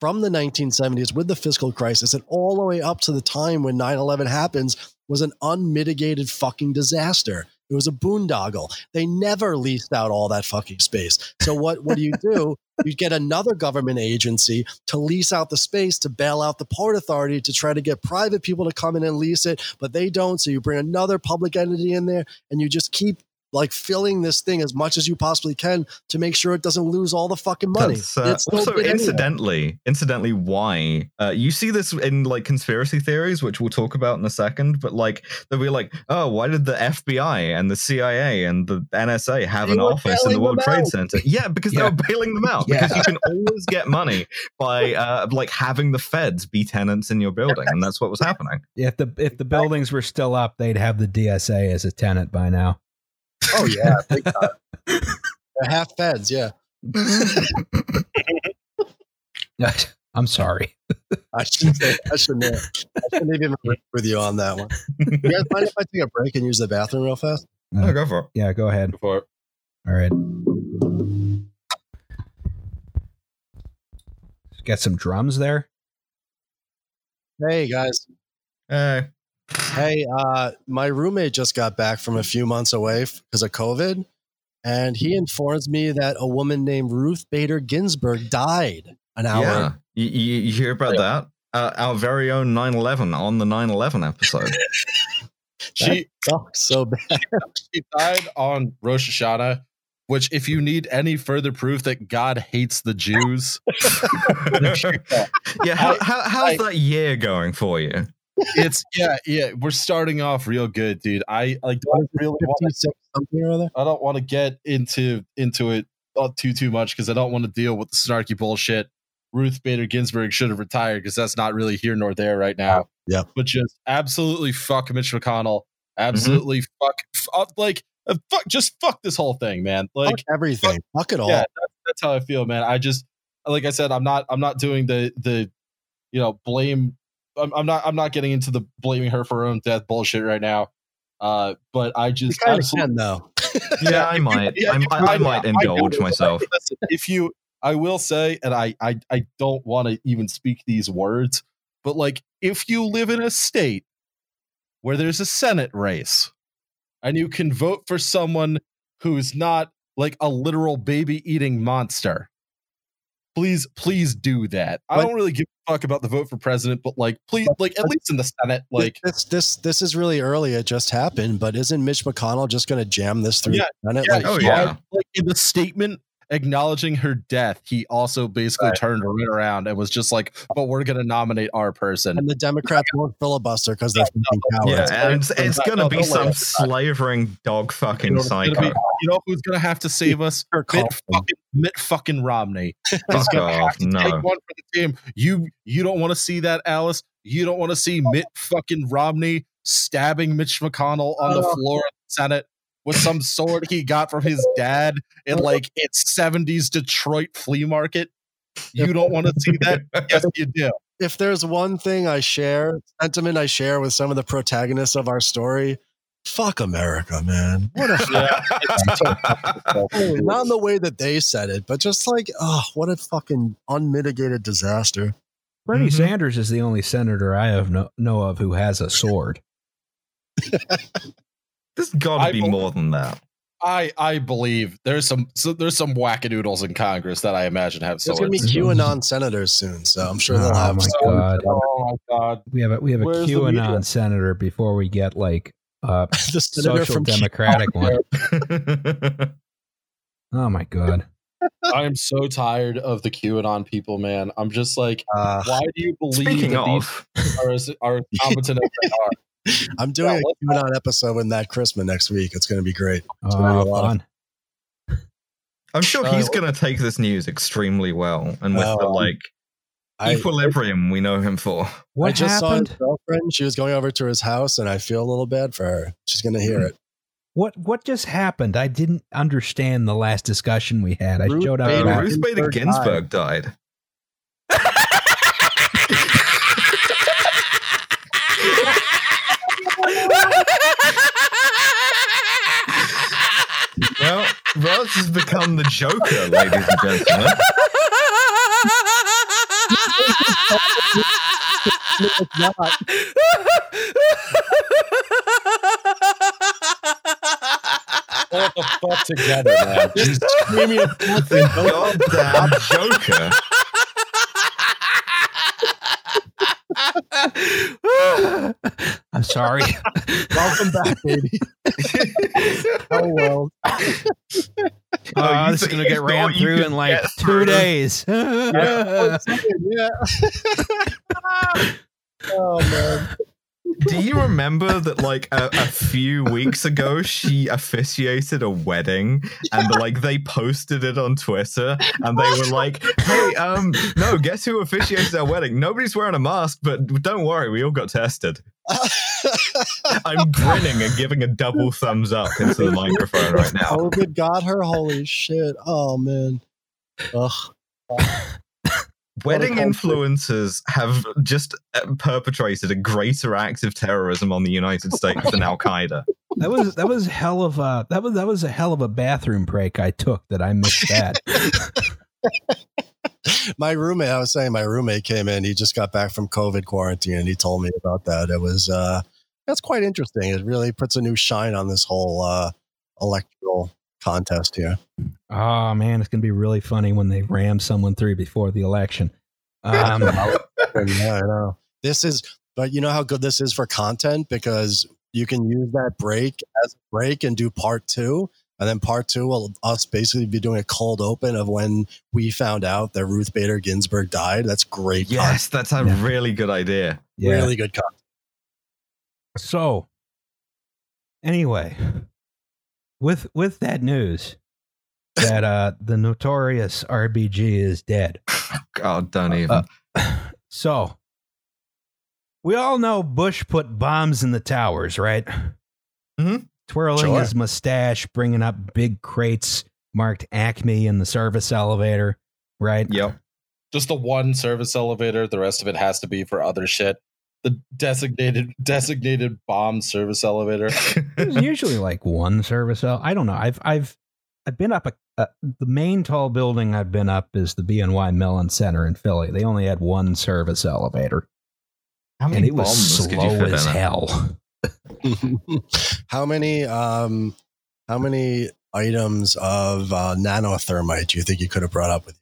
from the 1970s with the fiscal crisis and all the way up to the time when 9 11 happens, was an unmitigated fucking disaster. It was a boondoggle. They never leased out all that fucking space. So what, what do you do? [laughs] you get another government agency to lease out the space to bail out the port authority to try to get private people to come in and lease it, but they don't. So you bring another public entity in there and you just keep like filling this thing as much as you possibly can to make sure it doesn't lose all the fucking money. That's uh, also good anyway. incidentally, incidentally, why uh, you see this in like conspiracy theories, which we'll talk about in a second. But like they'll be like, oh, why did the FBI and the CIA and the NSA have They an office in the World Trade out. Center? Yeah, because they were bailing them out. Yeah. Because you can always get money by uh, like having the feds be tenants in your building, and that's what was happening. if the if the buildings were still up, they'd have the DSA as a tenant by now. Oh yeah, big time. Half feds. Yeah, [laughs] I'm sorry. [laughs] I should say I shouldn't. Have, I shouldn't have even agreed with you on that one. You guys mind if I take a break and use the bathroom real fast? oh, go for it. Yeah, go ahead. Before All right. Got some drums there. Hey guys. Uh, Hey, uh, my roommate just got back from a few months away because of COVID, and he informs me that a woman named Ruth Bader Ginsburg died an hour. yeah, you, you, hear about that? Uh, our very own 9/11 on the 9/11 episode. [laughs] she sucks so bad. [laughs] she died on Rosh Hashanah, which, if you need any further proof that God hates the Jews, [laughs] yeah, how, how, how's I- that year going for you? It's yeah, yeah. We're starting off real good, dude. I like don't really want to 56 something or other. I don't want to get into into it uh, too too much because I don't want to deal with the snarky bullshit. Ruth Bader Ginsburg should have retired because that's not really here nor there right now. Yeah, But just absolutely fuck Mitch McConnell. Absolutely fuck, f- uh, like uh, fuck, just fuck this whole thing, man. Like Fuck everything. Fuck it all. yeah, that's, that's how I feel, man. I just like I said, I'm not I'm not doing the the you know blame. I'm, I'm not I'm not getting into the blaming her for her own death bullshit right now. Uh, but I You just kind of absolutely can though. [laughs] Yeah, I might. yeah, I'm, I, I might indulge do. myself. Listen, if you, I will say, and I, I, I don't want to even speak these words, but like, if you live in a state where there's a Senate race, and you can vote for someone who's not like a literal baby eating monster, please, please do that. I don't really give a fuck about the vote for president, but like, please, like, at least in the Senate, like, this this this is really early. It just happened, but isn't Mitch McConnell just going to jam this through Yeah, the Senate? yeah, like, Oh, yeah. like in the statement acknowledging her death, he also basically Right. turned right around and was just like, "But we're going to nominate our person." and the Democrats won't filibuster because they're fucking Yeah, cowards. and it's, it's No, gonna no, be some let slavering dog You fucking know, it's psycho. be- you know who's going to have to save us? Mitt fucking, Mitt fucking Romney. [laughs] He's Fuck gonna have off, to take one for the team. You you don't want to see that, Alice. You don't want to see Mitt fucking Romney stabbing Mitch McConnell on the Oh. floor of the Senate with some sword he got from his dad in [laughs] like its 70s Detroit flea market. You don't want to see that? [laughs] Yes, you do. if there's one thing I share, sentiment I share with some of the protagonists of our story, fuck America, man. What a [laughs] not in the way that they said it, but just like, oh, what a fucking unmitigated disaster. Bernie Mhm. Sanders is the only senator I have no, know of who has a sword. There's got to be bel- more than that. I I believe there's some so there's some wackadoodles in Congress that I imagine have There's going to be swords. QAnon senators soon, so I'm sure they'll Oh have my some- God. Oh my god. We have a we have a Where's the QAnon senator before we get like uh [laughs] the social from democratic one. [laughs] [laughs] Oh my god. I am so tired of the QAnon people, man. I'm just like, Uh, why do you believe that of, these are as are as competent as they are? I'm doing Yeah, a QAnon episode with Matt Christman next week. It's going to be great. Oh, gonna be a lot of- I'm sure Uh, he's going to take this news extremely well, and with the like I, equilibrium we know him for. What I just saw happened? his girlfriend. She was going over to his house, and I feel a little bad for her. She's going to hear it. What what just happened? I didn't understand the last discussion we had. I Ruth showed up. Bader Uh, late. Ruth Bader Ginsburg Ginsburg died. Well, has become the Joker, ladies and gentlemen. What the fuck together, man? Just screaming at The goddamn Joker. [laughs] I'm sorry. [laughs] Welcome back, baby. [laughs] Oh well. Oh, uh, this is gonna get ran through in like two days. yeah. oh, oh man. Do you remember that, like, a, a few weeks ago, she officiated a wedding and, like, they posted it on Twitter and they were like, hey, um, no, guess who officiated our wedding? Nobody's wearing a mask, but don't worry, we all got tested. I'm grinning and giving a double thumbs up into the microphone right now. COVID got her. Holy shit. Oh man. Ugh. Wedding influencers have just uh, perpetrated a greater act of terrorism on the United States than Al Qaeda. [laughs] that was that was hell of a that was that was a hell of a bathroom break I took that I missed that. [laughs] My roommate, I was saying my roommate came in. He just got back from COVID quarantine and he told me about that. It was uh that's quite interesting. It really puts a new shine on this whole uh electoral contest here. oh man, it's gonna be really funny when they ram someone through before the election. Um, [laughs] yeah, I know. This is, but you know how good this is for content because you can use that break as a break and do part two. And then part two will us basically be doing a cold open of when we found out that Ruth Bader Ginsburg died. That's great. Yes, that's a Yeah. really good idea. yeah. Really good content. So, anyway, with with that news that uh the notorious RBG is dead. God, [laughs] don't even. Uh, [laughs] So, we all know Bush put bombs in the towers, right? Mm-hmm. Twirling Sure. his mustache, bringing up big crates marked Acme in the service elevator, right? yep. Just the one service elevator. The rest of it has to be for other shit. The designated designated bomb service elevator. [laughs] There's usually like one service el- I don't know. I've I've I've been up a, a the main tall building I've been up is the BNY Mellon Center in Philly. They only had one service elevator, How and it was slow as hell. [laughs] how many um how many items of uh, nanothermite do you think you could have brought up with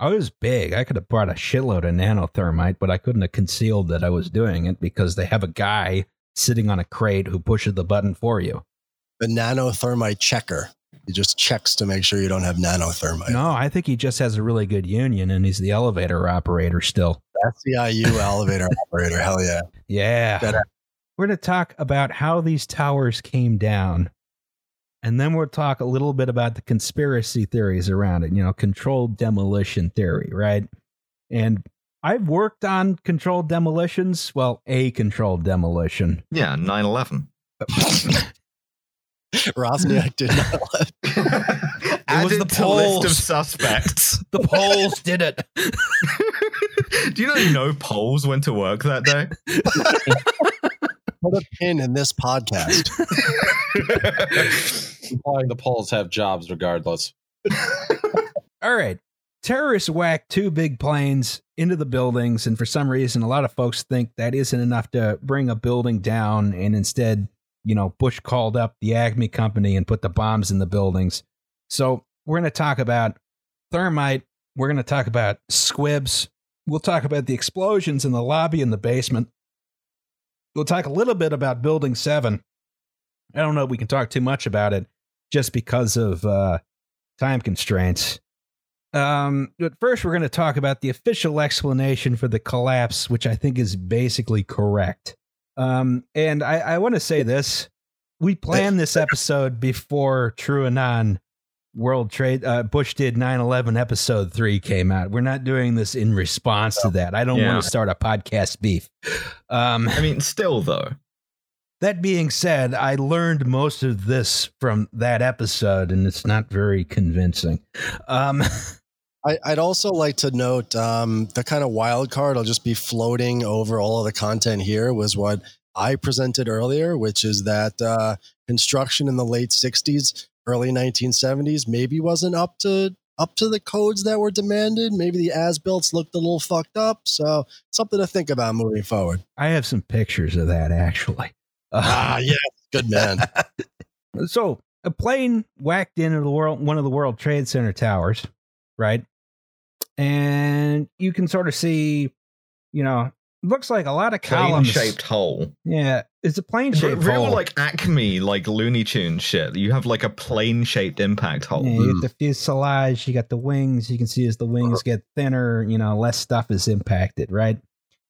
I was big. I could have brought a shitload of nanothermite, but I couldn't have concealed that I was doing it because they have a guy sitting on a crate who pushes the button for you. The nanothermite checker. He just checks to make sure you don't have nanothermite. No, I think he just has a really good union and he's the elevator operator still. SEIU elevator [laughs] operator. Hell yeah. Yeah. Better. We're going to talk about how these towers came down. And then we'll talk a little bit about the conspiracy theories around it, you know, controlled demolition theory, right? And I've worked on controlled demolitions. Well, a controlled demolition. Yeah, 9 11. [laughs] Roczniak did not [laughs] let. it was the to list of suspects. The Poles did it. [laughs] Do you know no polls went to work that day? Put a pin in this podcast. [laughs] [laughs] Implying the Poles have jobs regardless. [laughs] All right. Terrorists whacked two big planes into the buildings, and for some reason, a lot of folks think that isn't enough to bring a building down, and instead, you know, Bush called up the Acme company and put the bombs in the buildings. So we're going to talk about thermite. We're going to talk about squibs. We'll talk about the explosions in the lobby and the basement. We'll talk a little bit about Building 7. I don't know if we can talk too much about it just because of uh, time constraints. Um, but first, we're going to talk about the official explanation for the collapse, which I think is basically correct. Um, and I, I want to say this: we planned this episode before TrueAnon World Trade uh, Bush did 9/11 episode three came out. We're not doing this in response to that. I don't Yeah. want to start a podcast beef. Um, I mean, still though. that being said, I learned most of this from that episode, and it's not very convincing. Um, [laughs] I, I'd also like to note um, the kind of wild card I'll just be floating over all of the content here was what I presented earlier, which is that uh, construction in the late 60s, early 1970s maybe wasn't up to up to the codes that were demanded. Maybe the as-built looked a little fucked up. So something to think about moving forward. I have some pictures of that actually. Uh, [laughs] Ah, yeah, good man. [laughs] so a plane whacked into the world, one of the World Trade Center towers, right? And you can sort of see, you know, looks like a lot of Plane columns. shaped hole. Yeah, it's a plane shaped real hole. like Acme, like Looney Tune shit. You have like a plane shaped impact hole. Yeah, you get the fuselage, you got the wings. You can see as the wings get thinner, you know, less stuff is impacted, right?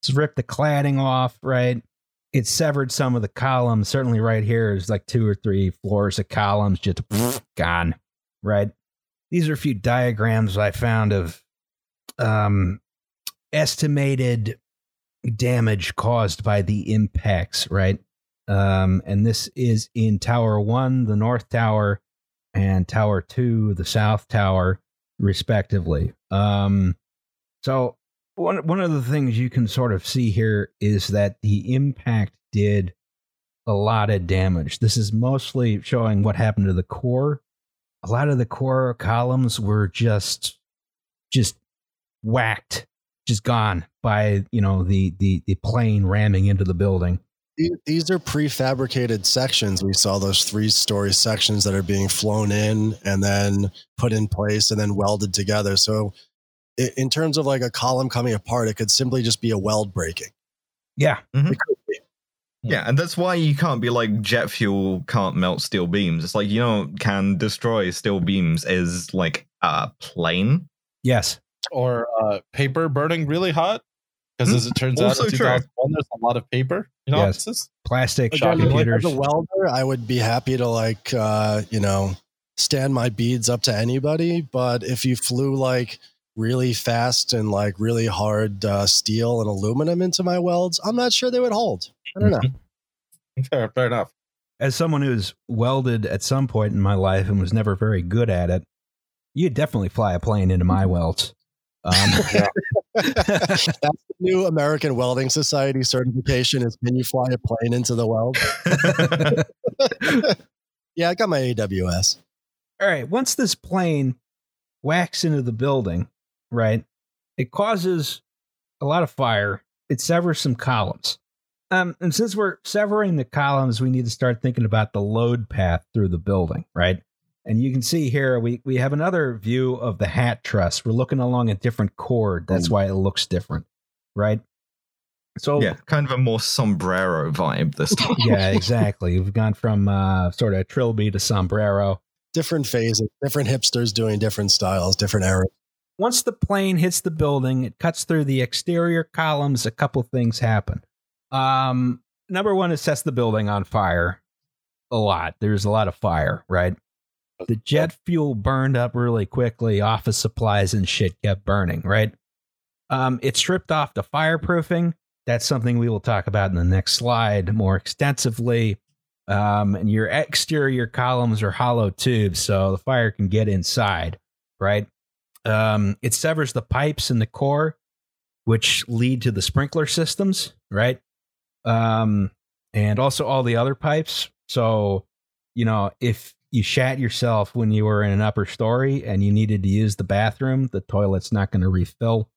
It's ripped the cladding off, right? It severed some of the columns. Certainly, right here is like two or three floors of columns just [laughs] gone, right? These are a few diagrams I found of um, estimated damage caused by the impacts, right? Um, and this is in Tower One, the North Tower, and Tower 2, the South Tower, respectively. Um, so, one, one of the things you can sort of see here is that the impact did a lot of damage. This is mostly showing what happened to the core. A lot of the core columns were just, just whacked, just gone by you know the the the plane ramming into the building. These- These are prefabricated sections. We saw those three story sections that are being flown in and then put in place and then welded together. So, in terms of like a column coming apart, it could simply just be a weld breaking. Yeah, mm-hmm. It could be. Yeah, and that's why you can't be like jet fuel can't melt steel beams. It's like you know can destroy steel beams is like a plane. yes, Or uh, paper burning really hot. Because as it turns out, in 2001, there's a lot of paper in Yes. offices. plastic Again, like, computers. as a welder, I would be happy to like uh, you know stand my beads up to anybody. But if you flew like really fast and like really hard uh, steel and aluminum into my welds, I'm not sure they would hold. I don't know. [laughs] Fair, fair enough. as someone who's welded at some point in my life and was never very good at it, you'd definitely fly a plane into my welds. Um, [laughs] [laughs] That's the new American Welding Society certification is can you fly a plane into the weld? [laughs] yeah, I got my AWS. all right, once this plane whacks into the building, right, it causes a lot of fire. It severs some columns. Um, and since we're severing the columns, we need to start thinking about the load path through the building, right? And you can see here we we have another view of the hat truss. We're looking along a different chord. That's Mm. why it looks different, right? So Yeah, kind of a more sombrero vibe this [laughs] time. yeah, exactly. We've gone from uh, sort of trilby to sombrero. Different phases, different hipsters doing different styles, different eras. Once the plane hits the building, it cuts through the exterior columns. A couple things happen. Um, number one, it sets the building on fire a lot. There's a lot of fire, right? The jet fuel burned up really quickly. Office supplies and shit kept burning, right? Um, it stripped off the fireproofing. That's something we will talk about in the next slide more extensively. Um, and your exterior columns are hollow tubes, so the fire can get inside, right? Um, it severs the pipes in the core, which lead to the sprinkler systems, right? Um, and also all the other pipes. So, you know, if you shat yourself when you were in an upper story and you needed to use the bathroom, the toilet's not going to refill.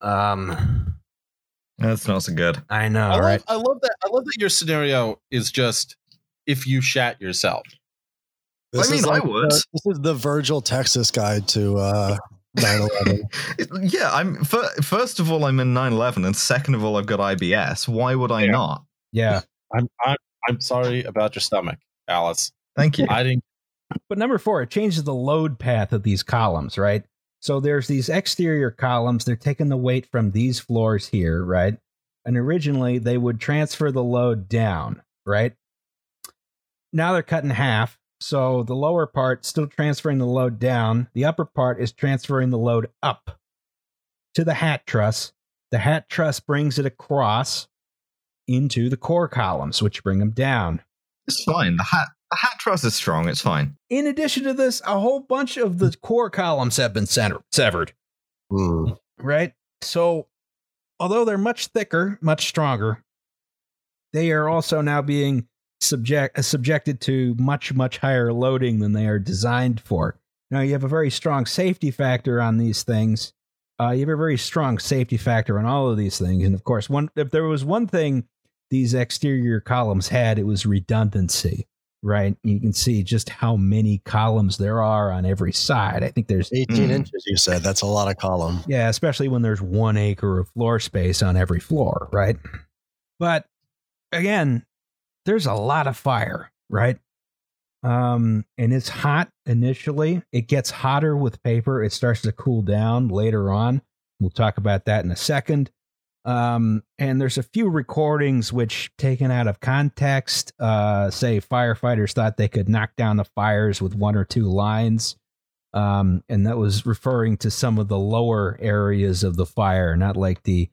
Um, That's not so good. I know, I, right? love, I love that. I love that your scenario is just if you shat yourself. This I mean, is I would. the- this is the Virgil, Texas guide to uh, 9/11. [laughs] yeah, I'm. First of all, I'm in 9/11, and second of all, I've got IBS. Why would I Yeah. not? Yeah. I'm I'm I'm sorry about your stomach, Alice. Thank you. I didn't. But number four, it changes the load path of these columns, right? So there's these exterior columns. They're taking the weight from these floors here, right? And originally they would transfer the load down, right? Now they're cut in half. So the lower part still transferring the load down. The upper part is transferring the load up to the hat truss. The hat truss brings it across into the core columns, which bring them down. It's fine. The hat, the hat truss is strong. It's fine. In addition to this, a whole bunch of the core columns have been center- severed, Hmm. right? So, although they're much thicker, much stronger, they are also now being subject uh, subjected to much much higher loading than they are designed for. Now, you have a very strong safety factor on these things. Uh, you have a very strong safety factor on all of these things, and of course, one if there was one thing these exterior columns had, it was redundancy right? You can see just how many columns there are on every side. I think there's, 18 Mm. inches, you said. That's a lot of column. yeah, especially when there's one acre of floor space on every floor, right? But again, there's a lot of fire, right? Um, and it's hot initially. It gets hotter with paper. It starts to cool down later on. We'll talk about that in a second. Um, and there's a few recordings which, taken out of context, uh, say firefighters thought they could knock down the fires with one or two lines. Um, and that was referring to some of the lower areas of the fire, not like the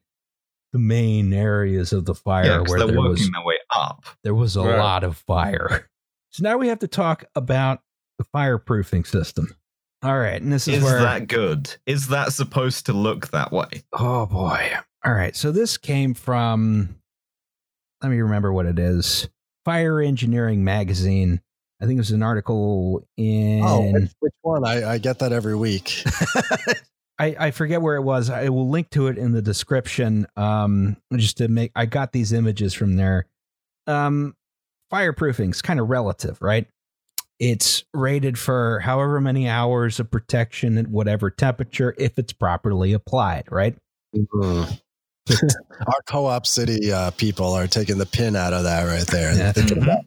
the main areas of the fire yeah, 'cause where they're there working was their way up. there was a Right. lot of fire. So now we have to talk about the fireproofing system. All right, and this is, Is where that good? Is that supposed to look that way? oh boy. All right, so this came from let me remember what it is. Fire Engineering Magazine. I think it was an article in Oh, which, which one? I, I get that every week. [laughs] I, I forget where it was. I will link to it in the description. Um, just to make I got these images from there. Um, fireproofing is kind of relative, right? It's rated for however many hours of protection at whatever temperature if it's properly applied, right? Mhm. [laughs] Our co-op city uh, people are taking the pin out of that right there. Yeah. Thinking about-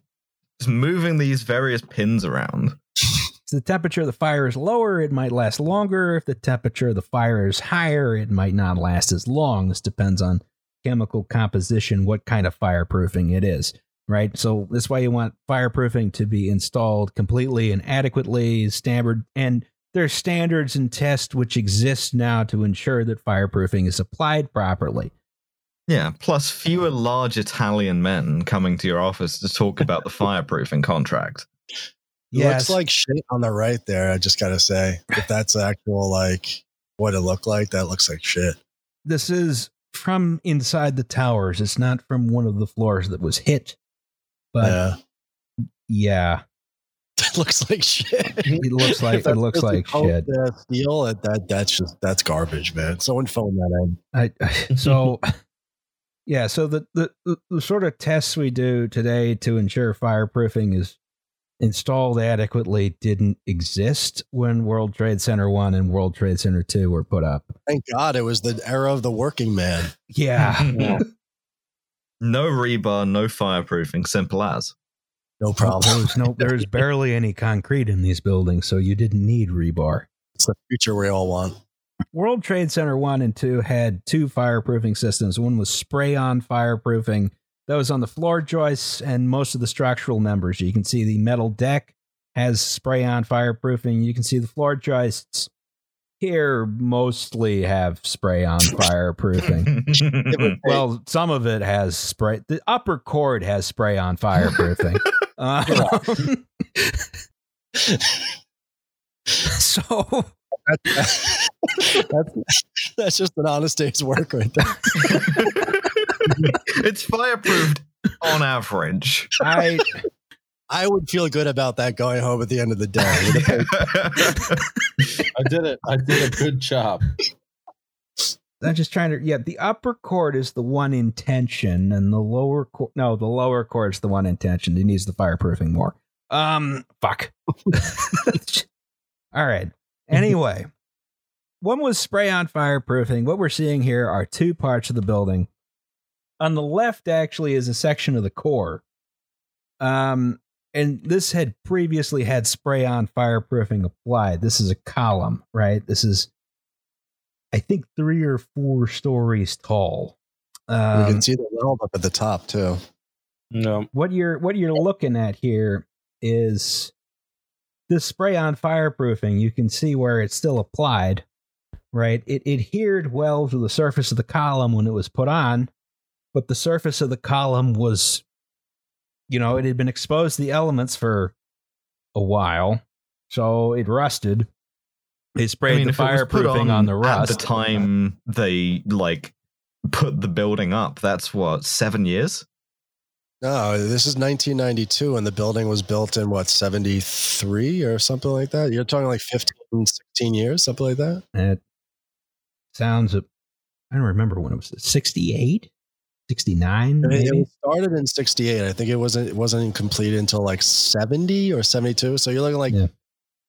Just moving these various pins around. If the temperature of the fire is lower, it might last longer. If the temperature of the fire is higher, it might not last as long. This depends on chemical composition, what kind of fireproofing it is, right? So that's why you want fireproofing to be installed completely and adequately, standard, and there's standards and tests which exist now to ensure that fireproofing is applied properly. Yeah, plus fewer large Italian men coming to your office to talk about the [laughs] fireproofing contract. Looks like shit on the right there. I just gotta say, if that's actual like what it looked like, that looks like shit. this is from inside the towers. It's not from one of the floors that was hit. But yeah, yeah, [laughs] it looks like shit. It looks like- it looks like shit. steel. That, that that's just that's garbage, man. Someone phone that in. I, so [laughs] yeah so the, the the the sort of tests we do today to ensure fireproofing is installed adequately didn't exist when World Trade Center 1 and World Trade Center 2 were put up. Thank God it was the era of the working man. Yeah. Yeah. [laughs] no rebar, no fireproofing, simple as. No problem. was no [laughs] there's barely any concrete in these buildings, so you didn't need rebar. It's the future we all want. World Trade Center 1 and 2 had two fireproofing systems. One was spray on fireproofing. That was on the floor joists and most of the structural members. You can see the metal deck has spray on fireproofing. You can see the floor joists here mostly have spray on fireproofing. [laughs] well, some of it has spray. The upper chord has spray on fireproofing. [laughs] Um, [laughs] so that's, that's just an honest day's work right there. it's fireproofed on average. I I would feel good about that going home at the end of the day. [laughs] I did it. I did a good job. I'm just trying to. Yeah, the upper chord is the one in tension, and the lower chord. No, the lower chord is the one in tension. It needs the fireproofing more. Um, fuck. [laughs] All right. Anyway, one was spray on fireproofing. What we're seeing here are two parts of the building. On the left, actually, is a section of the core. Um, and this had previously had spray on fireproofing applied. This is a column, right? This is I think three or four stories tall. Um, we can see the weld up at the top too. No. what you're what you're looking at here is this spray on fireproofing. You can see where it's still applied, right? It adhered well to the surface of the column when it was put on, but the surface of the column was, you know, it had been exposed to the elements for a while, so it rusted. They sprayed I mean, the if it was put fireproofing on, the rust. At the time they like put the building up, that's what, seven years? No, this is 1992, and the building was built in what 73 or something like that. You're talking like 15, 16 years, something like that. It sounds, I don't remember when it was, 68, 69, It, it started in 68. I think it wasn't it wasn't completed until like 70 or 72. So you're looking like Yeah.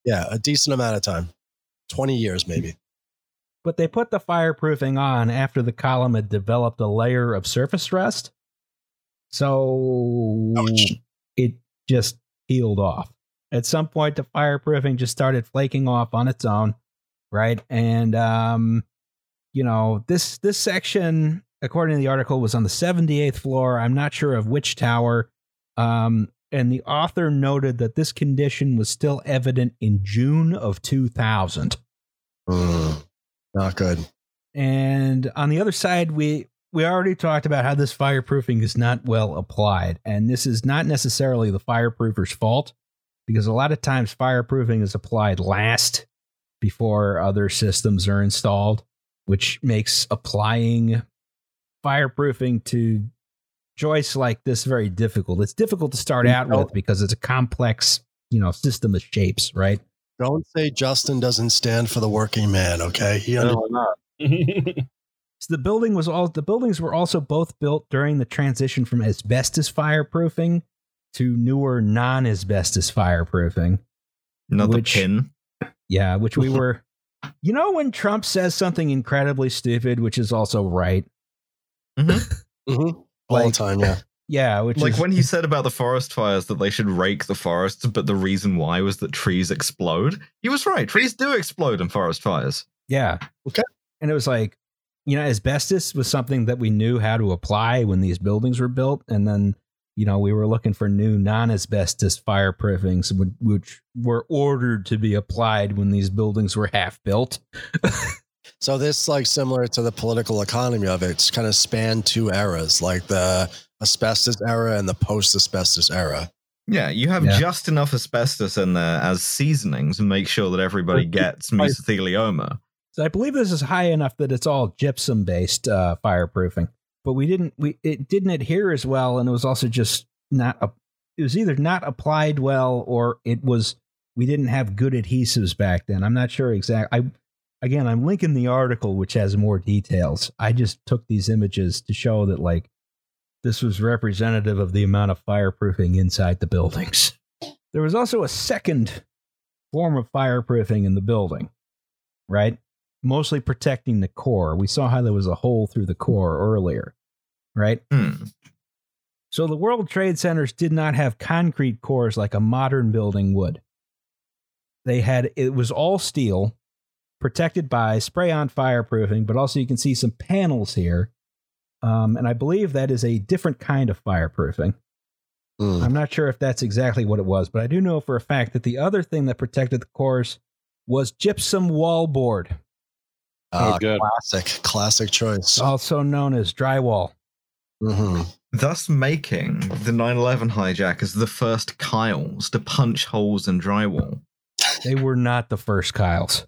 yeah, a decent amount of time. 20 years maybe. But they put the fireproofing on after the column had developed a layer of surface rust. So Ouch. it just peeled off. At some point, the fireproofing just started flaking off on its own, right? And um, you know this this section, according to the article, was on the 78th floor. I'm not sure of which tower. Um, and the author noted that this condition was still evident in June of 2000. Mm, not good. And on the other side, we we already talked about how this fireproofing is not well applied, and this is not necessarily the fireproofer's fault because a lot of times fireproofing is applied last before other systems are installed, which makes applying fireproofing to joists like this very difficult. It's difficult to start out with because it's a complex, you know, system of shapes, right? Don't say Justin doesn't stand for the working man, okay? He under- No, I'm not. [laughs] So the building was all the buildings were also both built during the transition from asbestos fireproofing to newer non-asbestos fireproofing. Another Which- pin. Yeah, which we [laughs] were You know when Trump says something incredibly stupid which is also right? Mhm. all Like- the time, yeah. [laughs] Yeah, which Like is when he said about the forest fires that they should rake the forests, but the reason why was that trees explode. He was right. Trees do explode in forest fires. Yeah. Okay. And it was like, you know, asbestos was something that we knew how to apply when these buildings were built. And then, you know, we were looking for new non asbestos fireproofings, which, which were ordered to be applied when these buildings were half built. [laughs] So this like similar to the political economy of it. It's kind of spanned two eras, like the asbestos era and the post asbestos era. Yeah, you have Yeah. just enough asbestos in there as seasonings to make sure that everybody gets mesothelioma. So I believe this is high enough that it's all gypsum based uh, fireproofing. But we didn't, we it didn't adhere as well. And it was also just not, a, it was either not applied well or it was, we didn't have good adhesives back then. I'm not sure exactly. I, again, I'm linking the article, which has more details. I just took these images to show that, like, this was representative of the amount of fireproofing inside the buildings. [laughs] there was also a second form of fireproofing in the building, right? Mostly protecting the core. We saw how there was a hole through the core earlier, right? Hmm. So the World Trade Centers did not have concrete cores like a modern building would. They had it was all steel, protected by spray-on fireproofing, but also you can see some panels here, um, and I believe that is a different kind of fireproofing. Mm. I'm not sure if that's exactly what it was, but I do know for a fact that the other thing that protected the cores was gypsum wallboard, Ah, good. Classic, classic choice. also known as drywall. hmm Thus making the 911 hijackers the first Kyles to punch holes in drywall. They were not the first Kyles.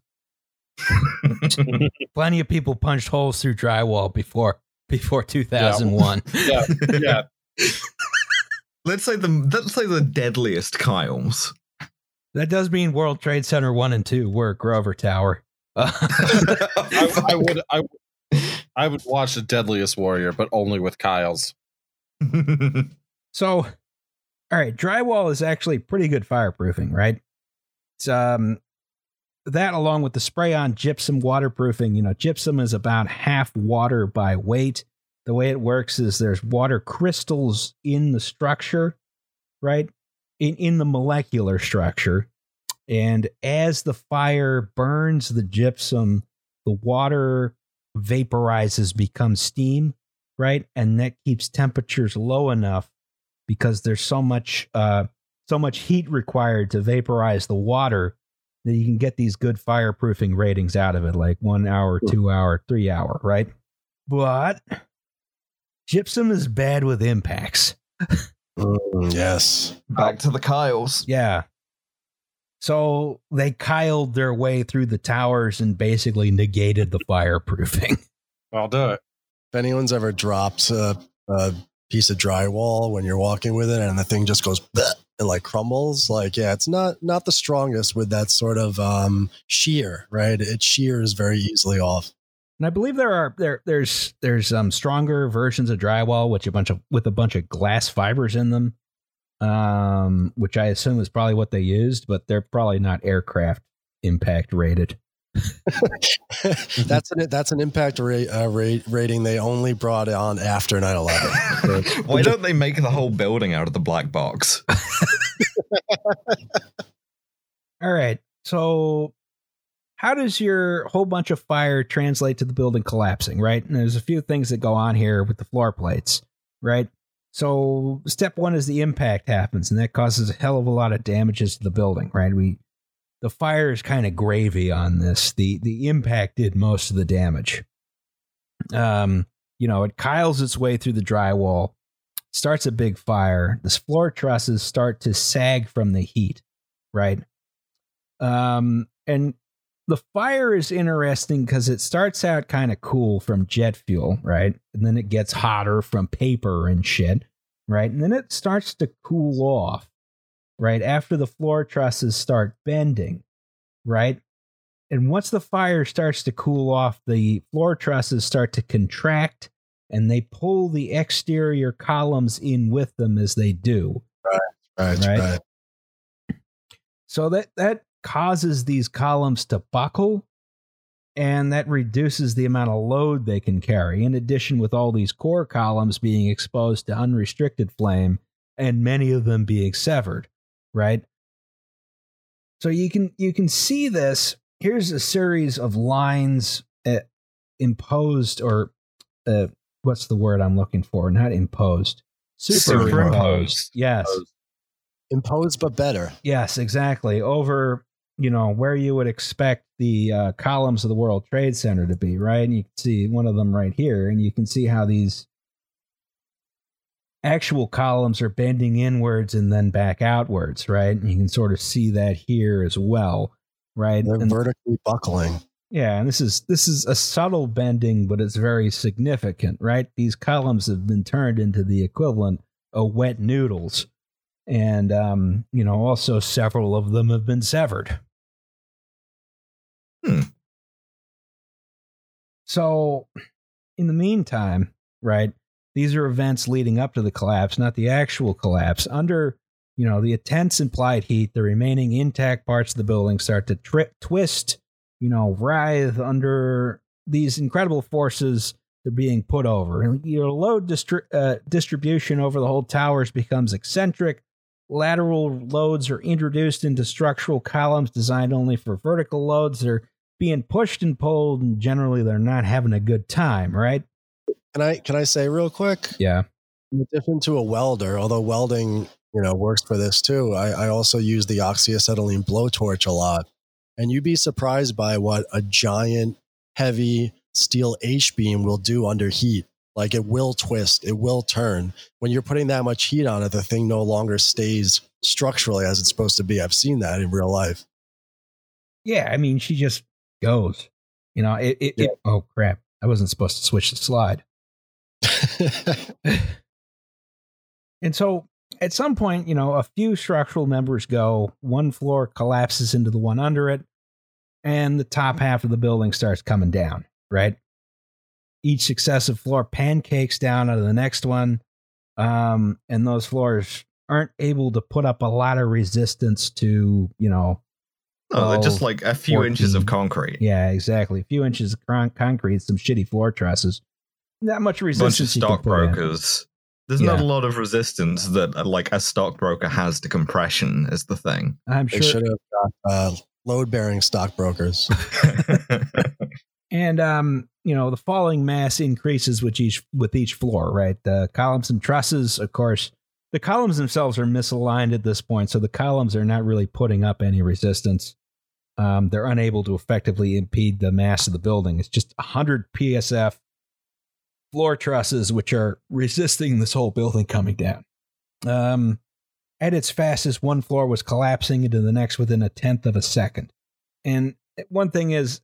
[laughs] Plenty of people punched holes through drywall before before 2001. Yeah, [laughs] yeah. let's say the let's say the deadliest Kyles. That does mean World Trade Center 1 and 2 were Grover Tower. Uh, I, [laughs] I would, I, I would watch the Deadliest Warrior, but only with Kyle's. So, all right, drywall is actually pretty good fireproofing, right? It's um that along with the spray-on gypsum waterproofing. You know, gypsum is about half water by weight. The way it works is there's water crystals in the structure, right? In in the molecular structure, and as the fire burns the gypsum, the water vaporizes, becomes steam, right? And that keeps temperatures low enough because there's so much uh, so much heat required to vaporize the water that you can get these good fireproofing ratings out of it, like one hour, two hour, three hour, right? But gypsum is bad with impacts. Mm, yes. Back to the Kyles. Yeah. So they kiled their way through the towers and basically negated the fireproofing. [laughs] I'll do it. If anyone's ever dropped a, a piece of drywall when you're walking with it and the thing just goes bleh and like crumbles, like yeah, it's not not the strongest with that sort of um, shear, right? It shears very easily off. And I believe there are there there's there's um stronger versions of drywall which a bunch of with a bunch of glass fibers in them. Um which I assume is probably what they used, but they're probably not aircraft impact rated. [laughs] that's an that's an impact rate, uh, rate rating they only brought on after 9/11. [laughs] Why don't they make the whole building out of the black box? [laughs] All right. So how does your whole bunch of fire translate to the building collapsing, right? And there's a few things that go on here with the floor plates, right? So step one is the impact happens, and that causes a hell of a lot of damages to the building, right? We the fire is kind of gravy on this. The the impact did most of the damage. Um, you know, it kiles its way through the drywall, starts a big fire. The floor trusses start to sag from the heat, right? Um, and the fire is interesting because it starts out kind of cool from jet fuel, right? And then it gets hotter from paper and shit, right? And then it starts to cool off, right? After the floor trusses start bending, right? And once the fire starts to cool off, the floor trusses start to contract and they pull the exterior columns in with them as they do. right, Right. right. So that that causes these columns to buckle and that reduces the amount of load they can carry. In addition, with all these core columns being exposed to unrestricted flame and many of them being severed, right? So you can you can see this. Here's a series of lines uh, imposed or uh, what's the word I'm looking for? Not imposed. Superimposed. Yes. Imposed but better. Yes, exactly. Over, you know, where you would expect the uh, columns of the World Trade Center to be, right? And you can see one of them right here, and you can see how these actual columns are bending inwards and then back outwards, right? And you can sort of see that here as well, right? They're And- vertically buckling. yeah, and this is this is a subtle bending, but it's very significant, right? These columns have been turned into the equivalent of wet noodles, and um, you know, also several of them have been severed. Hmm. So, in the meantime, right, these are events leading up to the collapse, not the actual collapse. Under you know, the intense implied heat, the remaining intact parts of the building start to trip, twist, you know, writhe under these incredible forces they're being put over. And your load distri- uh, distribution over the whole towers becomes eccentric. Lateral loads are introduced into structural columns designed only for vertical loads. They're being pushed and pulled, and generally they're not having a good time, right? Can I can I say real quick? Yeah. In addition to a welder, although welding, you know, works for this too, I, I also use the oxyacetylene blowtorch a lot. And you'd be surprised by what a giant, heavy steel H beam will do under heat. Like it will twist, it will turn. When you're putting that much heat on it, the thing no longer stays structurally as it's supposed to be. I've seen that in real life. Yeah, I mean, she just goes. You know, it. it, Yeah. it oh crap! I wasn't supposed to switch the slide. [laughs] And so, at some point, you know, a few structural members go. One floor collapses into the one under it, and the top half of the building starts coming down. Right. Each successive floor pancakes down out of the next one, um, and those floors aren't able to put up a lot of resistance to, you know, No, they're just like a few inches of concrete. Yeah, exactly. A few inches of con- concrete, some shitty floor trusses. Not much A bunch of resistance. you can put in. stockbrokers. There's not a lot of resistance that uh, like a stockbroker has to compression is the thing. I'm they sure. should have got uh, load bearing stockbrokers. [laughs] [laughs] And um, you know, the falling mass increases with each with each floor, right? The columns and trusses, of course, the columns themselves are misaligned at this point, so the columns are not really putting up any resistance. Um, they're unable to effectively impede the mass of the building. It's just 100 psf floor trusses which are resisting this whole building coming down. Um, at its fastest, one floor was collapsing into the next within a tenth of a second. And one thing is,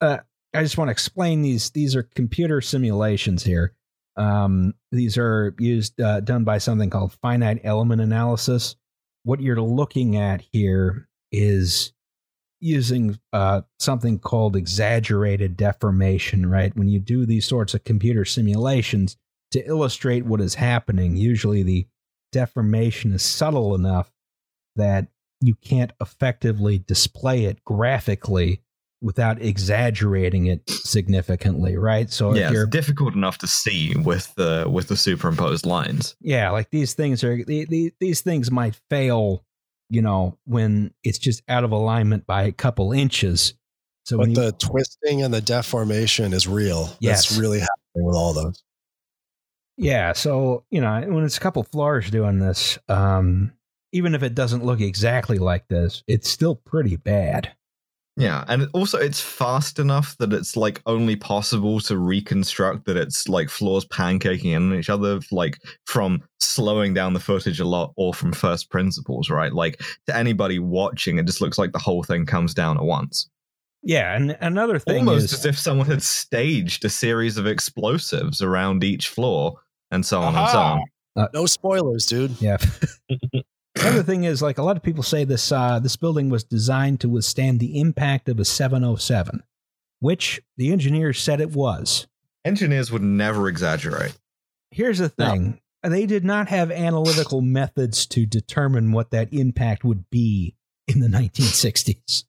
uh, I just want to explain these. These are computer simulations here. Um, these are used uh, done by something called finite element analysis. What you're looking at here is using uh, something called exaggerated deformation. Right when you do these sorts of computer simulations to illustrate what is happening, usually the deformation is subtle enough that you can't effectively display it graphically without exaggerating it significantly, right? So yeah, if you're it's difficult enough to see with the with the superimposed lines. yeah, like these things are the, the, these things might fail, you know, when it's just out of alignment by a couple inches. So But you, the twisting and the deformation is real. Yes. That's really happening with all those. yeah, so you know, when it's a couple floors doing this, um, even if it doesn't look exactly like this, it's still pretty bad. Yeah, and also it's fast enough that it's like only possible to reconstruct that it's like floors pancaking in on each other, like from slowing down the footage a lot or from first principles, right? Like to anybody watching, it just looks like the whole thing comes down at once. Yeah, and another thing Almost is as if someone had staged a series of explosives around each floor and so on and so Aha. on. Uh, no spoilers, dude. Yeah. [laughs] [laughs] Another thing is, like a lot of people say, this uh, this building was designed to withstand the impact of a 707, which the engineers said it was. Engineers would never exaggerate. Here's the No. thing: they did not have analytical methods to determine what that impact would be in the 1960s.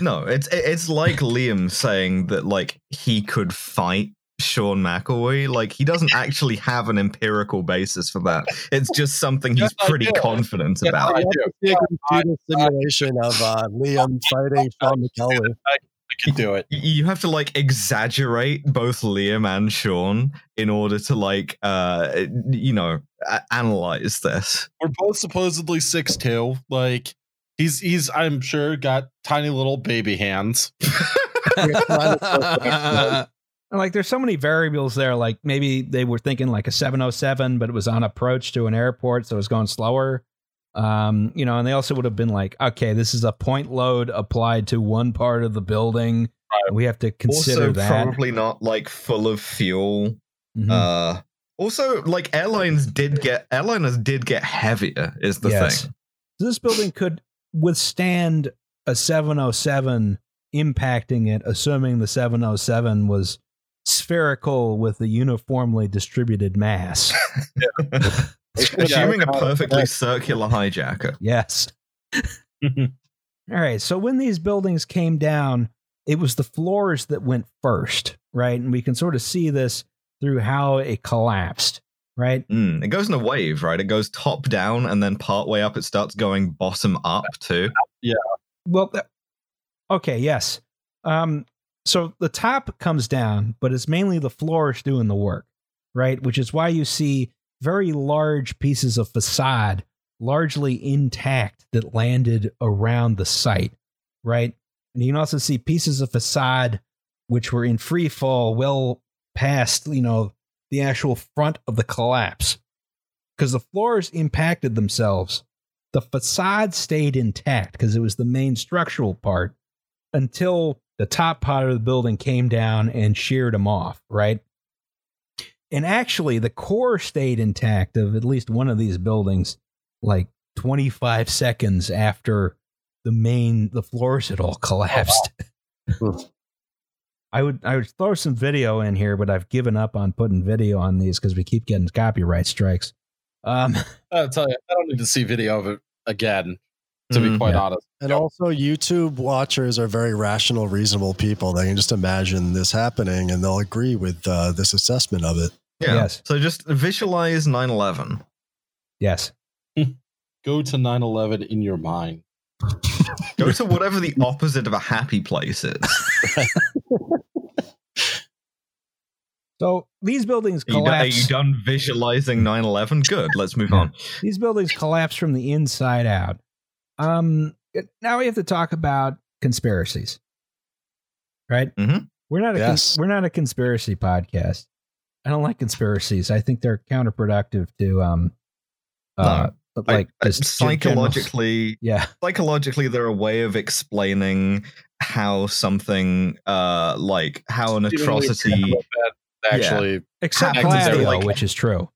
No, it's it's like Liam saying that like he could fight Sean McElwee. Like he doesn't actually have an empirical basis for that. It's just something he's pretty do. confident Yes, about. I do. See a simulation of uh, Liam fighting Sean McElwee. I can do it. You have to like exaggerate both Liam and Sean in order to like uh you know a- analyze this. We're both supposedly six two. Like he's he's I'm sure got tiny little baby hands. [laughs] And, like there's so many variables there like maybe they were thinking like a 707 but it was on approach to an airport so it was going slower um you know and they also would have been like okay this is a point load applied to one part of the building we have to consider also, that probably not like full of fuel. Mhm. Uh, also, like airlines did get airliners did get heavier. Is the Yes. thing. So this building could withstand a 707 impacting it assuming the 707 was spherical with a uniformly distributed mass [laughs] Assuming a perfectly circular hijacker. Yes. All right. So when these buildings came down, it was the floors that went first, right? And we can sort of see this through how it collapsed, right? Mm, it goes in a wave, right? It goes top down, and then part way up, it starts going bottom up too. Yeah. Well, th- okay, yes. Um, so the top comes down, but it's mainly the floors doing the work, right? Which is why you see very large pieces of facade largely intact that landed around the site, right? And you can also see pieces of facade which were in free fall well past, you know, the actual front of the collapse. Because the floors impacted themselves. The facade stayed intact because it was the main structural part until the top part of the building came down and sheared them off, right? And actually, the core stayed intact of at least one of these buildings, like 25 seconds after the main the floors had all collapsed. [laughs] I would I would throw some video in here, but I've given up on putting video on these because we keep getting copyright strikes. Um, [laughs] I'll tell you, I don't need to see video of it again. To be Mm, quite yeah. honest, And also, YouTube watchers are very rational, reasonable people. They can just imagine this happening and they'll agree with uh, this assessment of it. Yeah. Yes. So just visualize 9 11. yes. [laughs] go to 9/11 in your mind. Go to whatever the opposite of a happy place is. [laughs] So these buildings Are you, done, are you done visualizing 9 11? Good. Let's move on. These buildings collapse from the inside out. Um, now we have to talk about conspiracies, right? Mm-hmm. We're not a cons- Yes. we're not a conspiracy podcast. I don't like conspiracies. I think they're counterproductive to um, uh, like I- I- just gen- psychologically, [laughs] Yeah, psychologically, they're a way of explaining how something, uh, like how an atrocity. Actually, except Happens Gladio, like- which is true.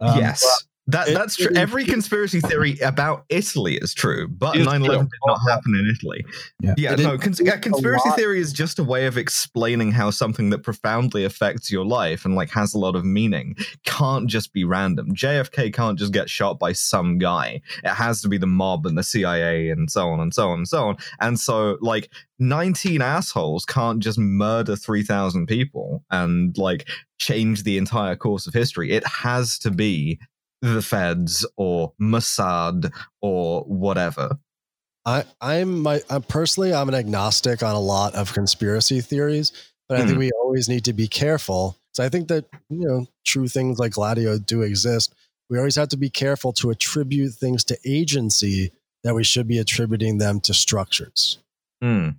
Um, yes. That, it- that's true. it- Every conspiracy theory about Italy is true, but It's 9 11 true. did not happen in Italy. Yeah. Yeah, It no, cons- yeah, conspiracy theory is just a way of explaining how something that profoundly affects your life and like has a lot of meaning can't just be random. JFK can't just get shot by some guy. It has to be the mob and the CIA and so on and so on and so on. And so, like, 19 assholes can't just murder 3,000 people and like change the entire course of history. It has to be the feds or Mossad or whatever. I, I'm my I'm personally I'm an agnostic on a lot of conspiracy theories, but I think Hmm. we always need to be careful. So I think that you know true things like Gladio do exist. We always have to be careful to attribute things to agency that we should be attributing them to structures. Hmm.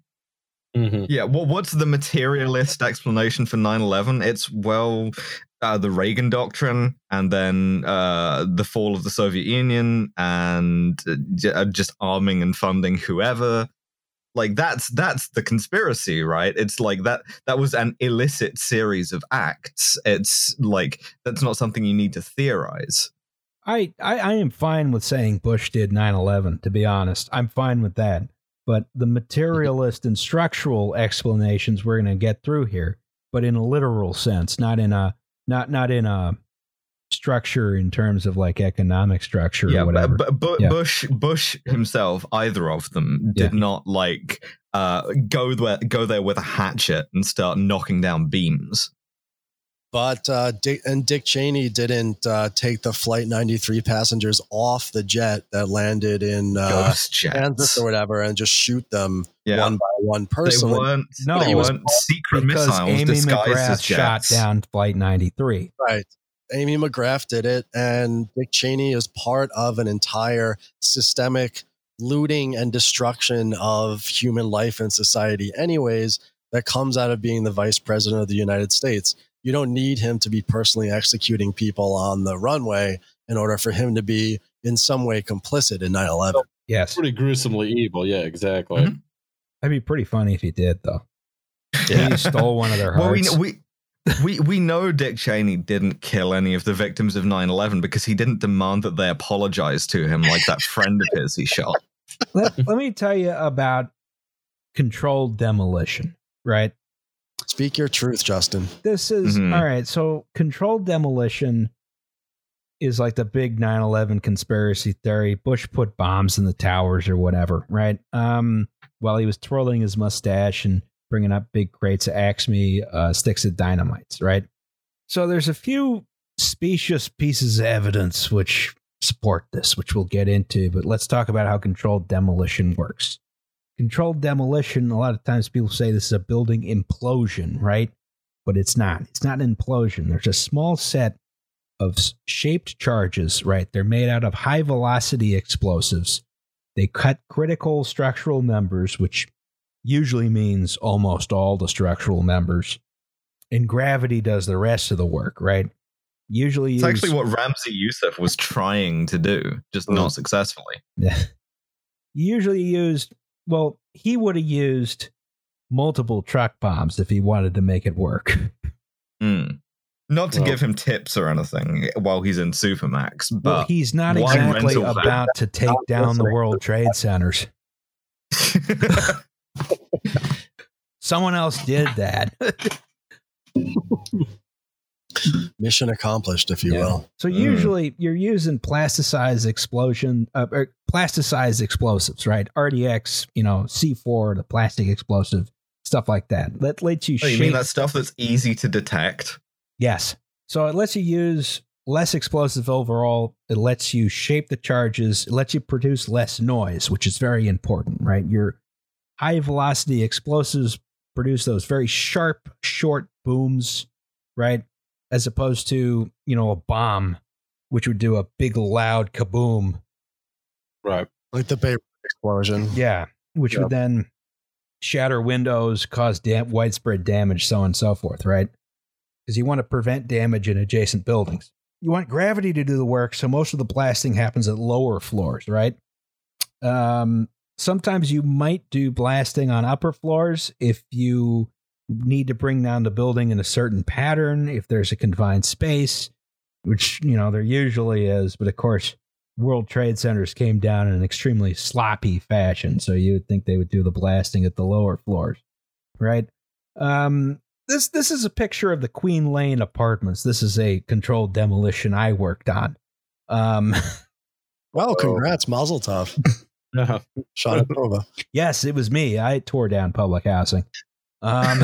Mhm. Yeah, well, what's the materialist explanation for 9 11? It's, well, uh, the Reagan doctrine and then uh, the fall of the Soviet Union and uh, uh, just arming and funding whoever. Like that's that's the conspiracy, right? It's like that that was an illicit series of acts. It's like that's not something you need to theorize. I, I I am fine with saying Bush did 9/11. To be honest, I'm fine with that. But the materialist and structural explanations we're going to get through here, but in a literal sense, not in a not not in a structure in terms of like economic structure yeah, or whatever. but, but Yeah. Bush Bush himself, either of them, did Yeah. not like uh, go there go there with a hatchet and start knocking down beams. But uh, Dick and Dick Cheney didn't uh, take the Flight 93 passengers off the jet that landed in uh, Kansas or whatever and just shoot them Yeah, one by one they personally. weren't. No, they was weren't secret because missiles Amy McGrath as shot down Flight 93. Right. Amy McGrath did it, and Dick Cheney is part of an entire systemic looting and destruction of human life and society, anyways, that comes out of being the vice president of the United States. You don't need him to be personally executing people on the runway in order for him to be in some way complicit in 9 11. Yes, pretty gruesomely evil. Yeah, exactly. Mhm. that'd be pretty funny if he did, though. Yeah. He stole one of their Well, we, hearts. we we we know Dick Cheney didn't kill any of the victims of 9/11 because he didn't demand that they apologize to him like that friend of his he shot. let, let me tell you about controlled demolition, right? Speak your truth, Justin. This is Mhm. all right. So, controlled demolition is like the big 9/11 conspiracy theory. Bush put bombs in the towers or whatever, right? Um, while he was twirling his mustache and bringing up big crates of Acme uh, sticks of dynamites, right? So there's a few specious pieces of evidence which support this, which we'll get into. But let's talk about how controlled demolition works. Controlled demolition, a lot of times people say this is a building implosion, right? But it's not. It's not an implosion. There's a small set of shaped charges, right? They're made out of high velocity explosives. They cut critical structural members, which usually means almost all the structural members. And gravity does the rest of the work, right? Usually, It's use- actually what Ramzi Youssef was trying to do, just not successfully. Yeah. [laughs] Usually used, well, he would have used multiple truck bombs if he wanted to make it work. Mm. Not to Well- give him tips or anything while he's in Supermax, Well, but he's not exactly rental van. about to take down the. World Trade Centers. [laughs] Someone else did that. [laughs] Mission accomplished, if you Yeah. will. So Mm. usually you're using plasticized explosion, uh, or plasticized explosives, right? RDX, you know, C4, the plastic explosive, stuff like that. That lets you Oh, you mean that stuff that's easy to detect? Yes. So it lets you use less explosive overall. It lets you shape the charges. It lets you produce less noise, which is very important, right? Your high velocity explosives produce those very sharp, short booms, right? As opposed to, you know, a bomb, which would do a big, loud kaboom. Right. Like the Beirut explosion. Yeah. Which Yep. would then shatter windows, cause dam- widespread damage, so on and so forth, right? Because you want to prevent damage in adjacent buildings. You want gravity to do the work, so most of the blasting happens at lower floors, right? Um, sometimes you might do blasting on upper floors if you need to bring down the building in a certain pattern, if there's a confined space, which, you know, there usually is. But of course, World Trade Centers came down in an extremely sloppy fashion, so you would think they would do the blasting at the lower floors, right? Um, this this is a picture of the Queen Lane apartments. This is a controlled demolition I worked on. Um, [laughs] Well, congrats, Mazel Tov. [laughs] Shanapova. yes, it was me. I tore down public housing. Um, [laughs] [laughs]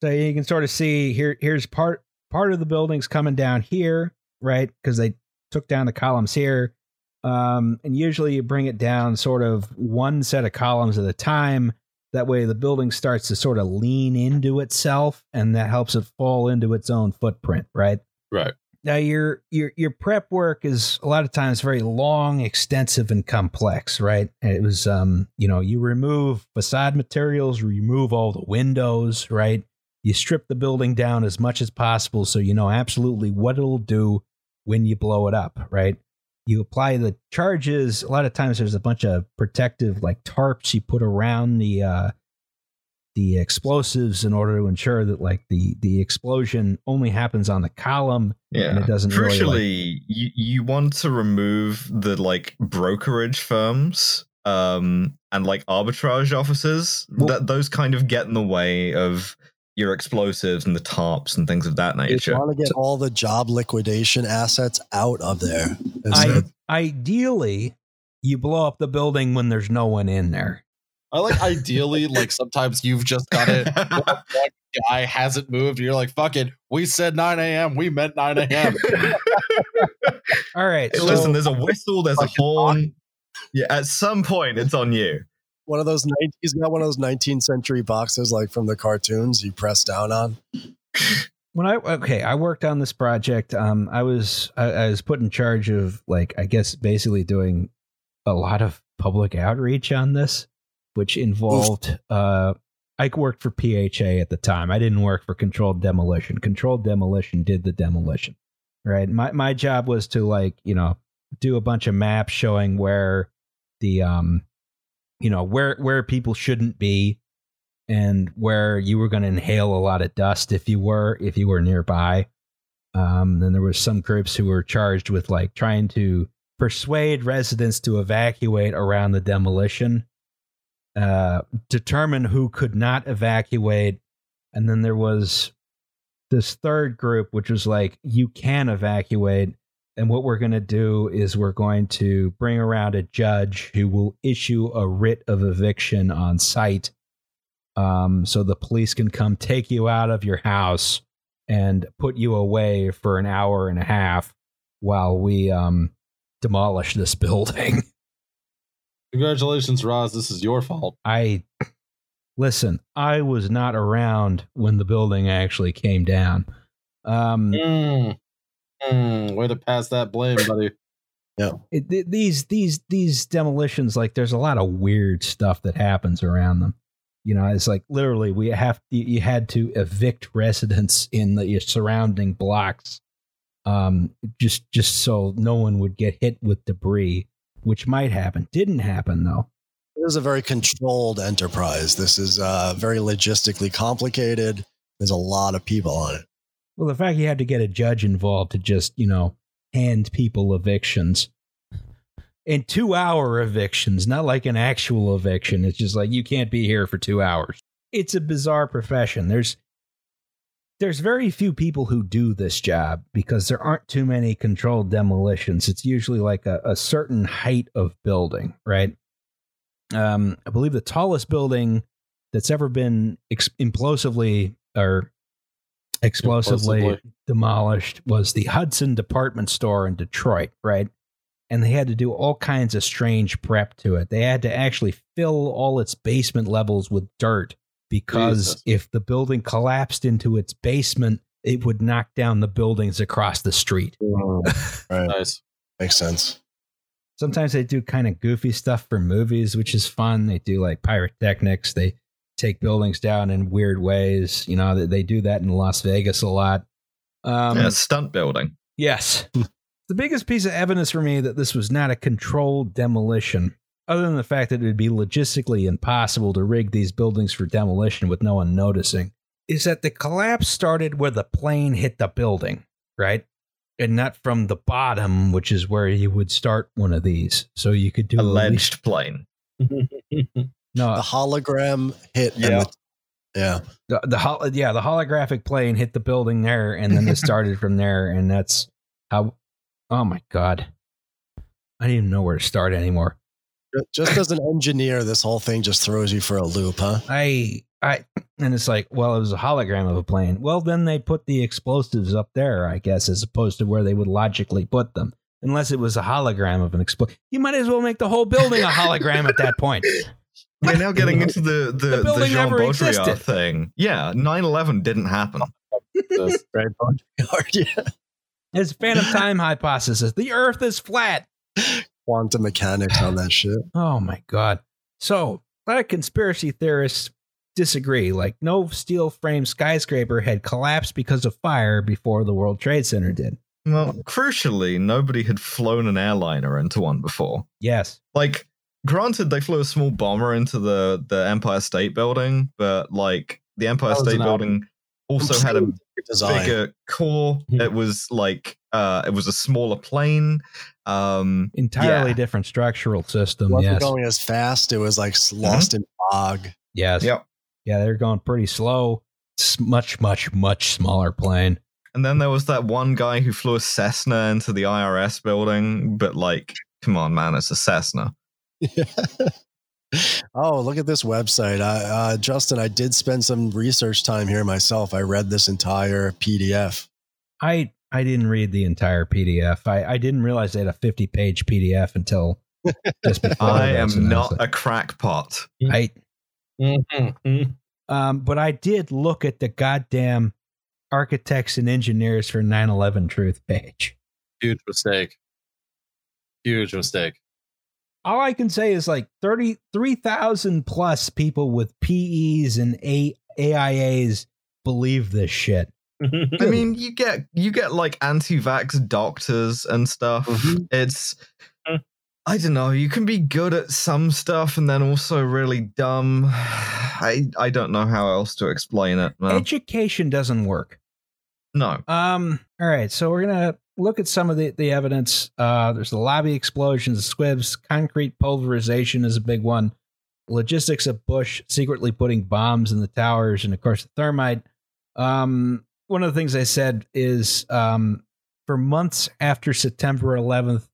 so you can sort of see here. Here's part part of the buildings coming down here, right? Because they took down the columns here. Um, and usually you bring it down sort of one set of columns at a time. That way the building starts to sort of lean into itself, and that helps it fall into its own footprint, right? Right. Now your your your prep work is a lot of times very long, extensive, and complex, right? It was um, you know, you remove facade materials, remove all the windows, right? You strip the building down as much as possible so you know absolutely what it'll do when you blow it up, right? You apply the charges. A lot of times there's a bunch of protective like tarps you put around the uh the explosives in order to ensure that like the the explosion only happens on the column yeah. and it doesn't really, Crucially, you, you want to remove the like brokerage firms um and like arbitrage offices Well- that those kind of get in the way of your explosives and the tarps and things of that nature. You want to get all the job liquidation assets out of there. It's I, a- ideally you blow up the building when there's no one in there I like ideally, like sometimes you've just got it. [laughs] Guy hasn't moved, and you're like, fuck it. We said 9 a.m. We meant 9 a.m. [laughs] all right Hey, so listen, there's a whistle, there's a horn. Yeah, at some point it's on you. one of those. 19, he's got one of those 19th century boxes, like from the cartoons. You press down on. when i okay i worked on this project um i was I, I was put in charge of like i guess basically doing a lot of public outreach on this which involved uh i worked for pha at the time. I didn't work for controlled demolition. Controlled demolition did the demolition right? My my job was to like you know do a bunch of maps showing where the um you know where where people shouldn't be and where you were going to inhale a lot of dust if you were if you were nearby. Um then there was some groups who were charged with like trying to persuade residents to evacuate around the demolition uh determine who could not evacuate and then there was this third group, which was like, you can evacuate. And what we're going to do is we're going to bring around a judge who will issue a writ of eviction on site. Um, so the police can come take you out of your house and put you away for an hour and a half while we um, demolish this [laughs] building. Congratulations, Roz. This is your fault. I listen, I was not around when the building actually came down. Um, Mm. Mm. Way to pass that blame, buddy. it, th- these these these demolitions, like, there's a lot of weird stuff that happens around them. You know, it's like literally we have you, you had to evict residents in the surrounding blocks, um, just just so no one would get hit with debris, which might happen. Didn't happen though. It is a very controlled enterprise. This is uh, very logistically complicated. There's a lot of people on it. Well, the fact you had to get a judge involved to just, you know, hand people evictions and two hour evictions, not like an actual eviction. It's just like you can't be here for two hours. It's a bizarre profession. There's there's very few people who do this job because there aren't too many controlled demolitions. It's usually like a, a certain height of building, right? Um, I believe the tallest building that's ever been ex- implosively or explosively Implosively. demolished was the Hudson department store in Detroit, right? And they had to do all kinds of strange prep to it. They had to actually fill all its basement levels with dirt because Jesus. if the building collapsed into its basement, it would knock down the buildings across the street. [laughs] Right. Nice. Makes sense. Sometimes they do kind of goofy stuff for movies, which is fun. They do like pyrotechnics. They take buildings down in weird ways. You know, they, they do that in Las Vegas a lot. Um, yeah, stunt building. Yes. [laughs] the biggest piece of evidence for me that this was not a controlled demolition, other than the fact that it would be logistically impossible to rig these buildings for demolition with no one noticing, is that the collapse started where the plane hit the building, right? And not from the bottom, which is where you would start one of these. So you could do at least- Alleged plane. [laughs] no The hologram hit. and Yeah. the- yeah. the, the hol- yeah the holographic plane hit the building there and then it [laughs] started from there and that's how oh my god i don't even know where to start anymore Just as an engineer, this whole thing just throws you for a loop, huh? i i and it's like well it was a hologram of a plane well then they put the explosives up there i guess as opposed to where they would logically put them unless it was a hologram of an explosion you might as well make the whole building a hologram at that point [laughs] We're now getting into the the, The the, Jean never Baudrillard thing. Yeah, 9-11 didn't happen. [laughs] Right. [laughs] yeah. it's phantom time hypothesis the earth is flat Quantum mechanics on that shit. Oh my god. So a lot of conspiracy theorists disagree. Like no steel frame skyscraper had collapsed because of fire before the World Trade Center did. Well, crucially, nobody had flown an airliner into one before. Yes. Like, granted, they flew a small bomber into the the Empire State Building, but like the Empire State an Building also had a design. bigger core. Mhm. It was like uh, it was a smaller plane. Um, Entirely Yeah. different structural system. It wasn't Yes. going as fast. It was like s- lost in fog. yes. Yep. Yeah, they're going pretty slow. It's much, much, much smaller plane. And then there was that one guy who flew a Cessna into the IRS building, but like, come on, man, it's a Cessna. [laughs] oh, look at this website. I, uh, Justin, I did spend some research time here myself. I read this entire PDF. I I didn't read the entire PDF. I, I didn't realize they had a 50 page PDF until just [laughs] before I am and not was a crackpot. like, I Mhm. Um, but I did look at the goddamn architects and engineers for 9/11 Truth page. Huge mistake. Huge mistake. All I can say is like 33,000 plus people with PEs and A- AIAs believe this shit. I [laughs] mean, you get you get like anti-vax doctors and stuff. Mhm. It's. I don't know. You can be good at some stuff and then also really dumb. [sighs] I I don't know how else to explain it. man. Education doesn't work. No. Um, all right, so we're gonna look at some of the, the evidence. Uh, there's the lobby explosions, squibs, concrete pulverization is a big one. Logistics of Bush secretly putting bombs in the towers, and of course the thermite. Um, one of the things I said is um, for months after September 11th,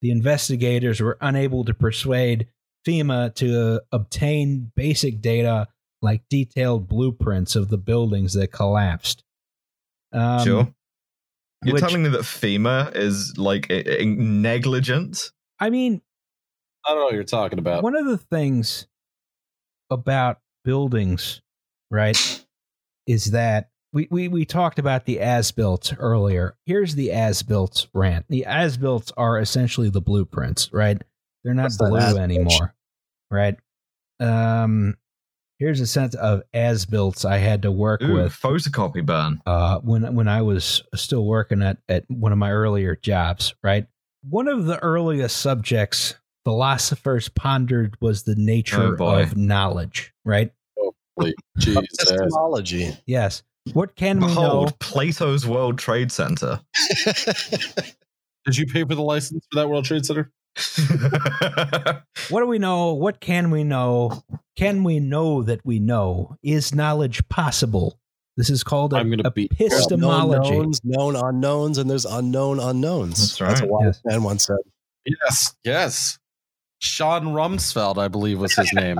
the investigators were unable to persuade FEMA to obtain basic data like detailed blueprints of the buildings that collapsed. Um, sure. You're which- telling me that FEMA is like i- i- negligent? I mean, I don't know what you're talking about. one of the things about buildings, right, is that we, we, we talked about the as built earlier. Here's the as built rant. The as built are essentially the blueprints, right? They're not What's blue as-built? anymore, right? Um, here's a sense of as built I had to work Ooh, with photocopy burn. uh, when when I was still working at at one of my earlier jobs, right? One of the earliest subjects philosophers pondered was the nature Oh, of knowledge, right? Jesus. Epistemology. Yes. What can we know? Plato's World Trade Center. [laughs] Did you pay for the license for that World Trade Center? [laughs] What do we know? What can we know? Can we know that we know? Is knowledge possible? This is called a, I'm gonna beat- Known epistemology. knowns, known unknowns, and there's unknown unknowns. That's right. That's what wise Yes. man once said. Yes, yes. Sean Rumsfeld, I believe, was his name.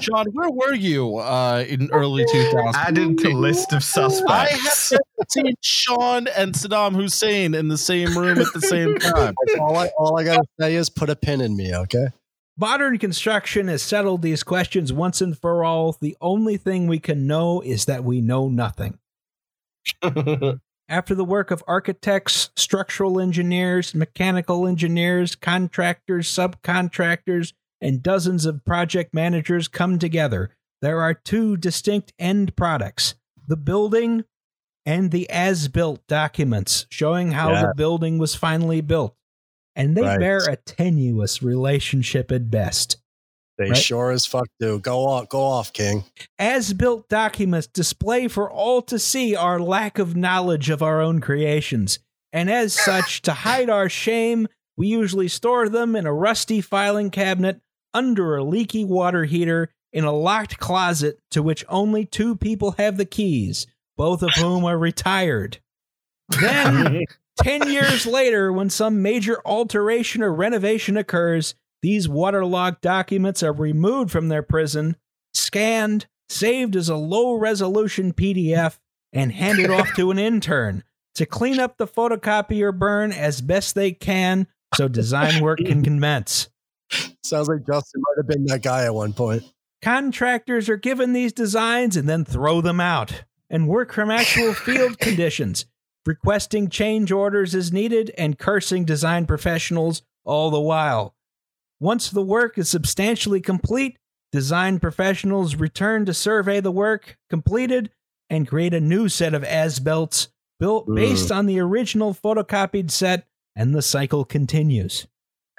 Sean, where were you uh, in early 2000s? Added to list of suspects. I suspects. have seen Sean and Saddam Hussein in the same room at the same time. All I all I gotta say is put a pin in me, okay? Modern construction has settled these questions once and for all. The only thing we can know is that we know nothing. [laughs] After the work of architects, structural engineers, mechanical engineers, contractors, subcontractors, and dozens of project managers come together, there are two distinct end products the building and the as built documents showing how Yeah. the building was finally built. And they Right. bear a tenuous relationship at best. They Right. sure as fuck do. Go off, go off, King. As built documents display for all to see our lack of knowledge of our own creations. And as such, to hide our shame, we usually store them in a rusty filing cabinet under a leaky water heater in a locked closet to which only two people have the keys, both of whom are retired. Then, [laughs] 10 years later, when some major alteration or renovation occurs, these waterlogged documents are removed from their prison, scanned, saved as a low resolution PDF, and handed off to an [laughs] intern to clean up the photocopier burn as best they can so design work can commence. Sounds like Justin might have been that guy at one point. Contractors are given these designs and then throw them out and work from actual field [laughs] conditions, requesting change orders as needed and cursing design professionals all the while. Once the work is substantially complete, design professionals return to survey the work completed and create a new set of as belts built based on the original photocopied set, and the cycle continues.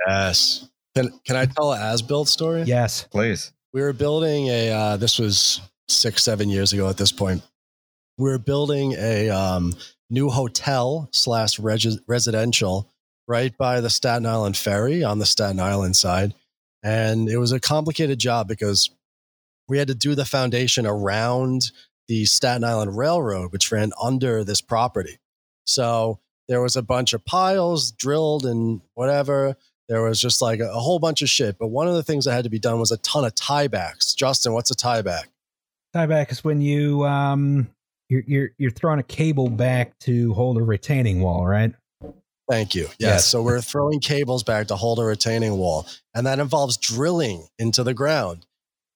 Yes. Can can I tell a as built story? Yes. Please. we were building a uh, this was six seven years ago at this point we were building a um, new hotel slash reg- residential right by the staten island ferry on the staten island side and it was a complicated job because we had to do the foundation around the staten island railroad which ran under this property so there was a bunch of piles drilled and whatever there was just like a, whole bunch of shit. But one of the things that had to be done was a ton of tiebacks. Justin, what's a tieback? Tieback is when you um you're you're you're throwing a cable back to hold a retaining wall, right? Thank you. Yes. Yes. So we're throwing cables back to hold a retaining wall, and that involves drilling into the ground.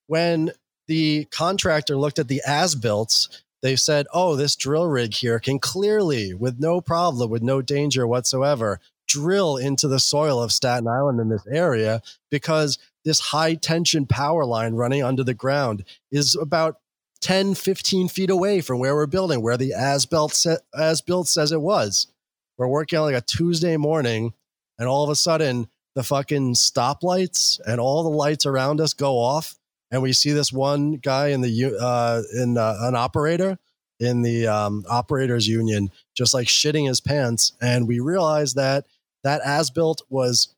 When the contractor looked at the as builts, they said, oh, this drill rig here can clearly, with no problem, with no danger whatsoever, drill into the soil of Staten Island in this area because this high tension power line running under the ground is about 10, 15 feet away from where we're building, where the as built, as built says it was. We're working on like a Tuesday morning, and all of a sudden, the fucking stoplights and all the lights around us go off, and we see this one guy in the uh, in uh, an operator in the um, operators union just like shitting his pants, and we realize that that as built was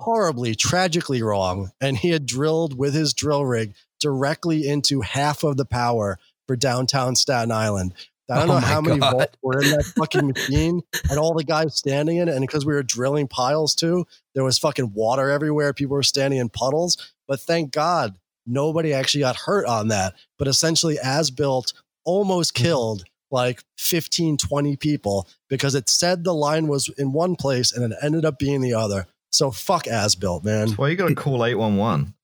horribly, tragically wrong, and he had drilled with his drill rig directly into half of the power for downtown Staten Island. I oh don't Oh know my how many volts were in that fucking machine, and all the guys standing in it. And because we were drilling piles too, there was fucking water everywhere. People were standing in puddles. But thank God nobody actually got hurt on that. But essentially, as built, almost mm-hmm. killed like 15, 20 people because it said the line was in one place and it ended up being the other. So fuck as built, man. Well, you got to call 811.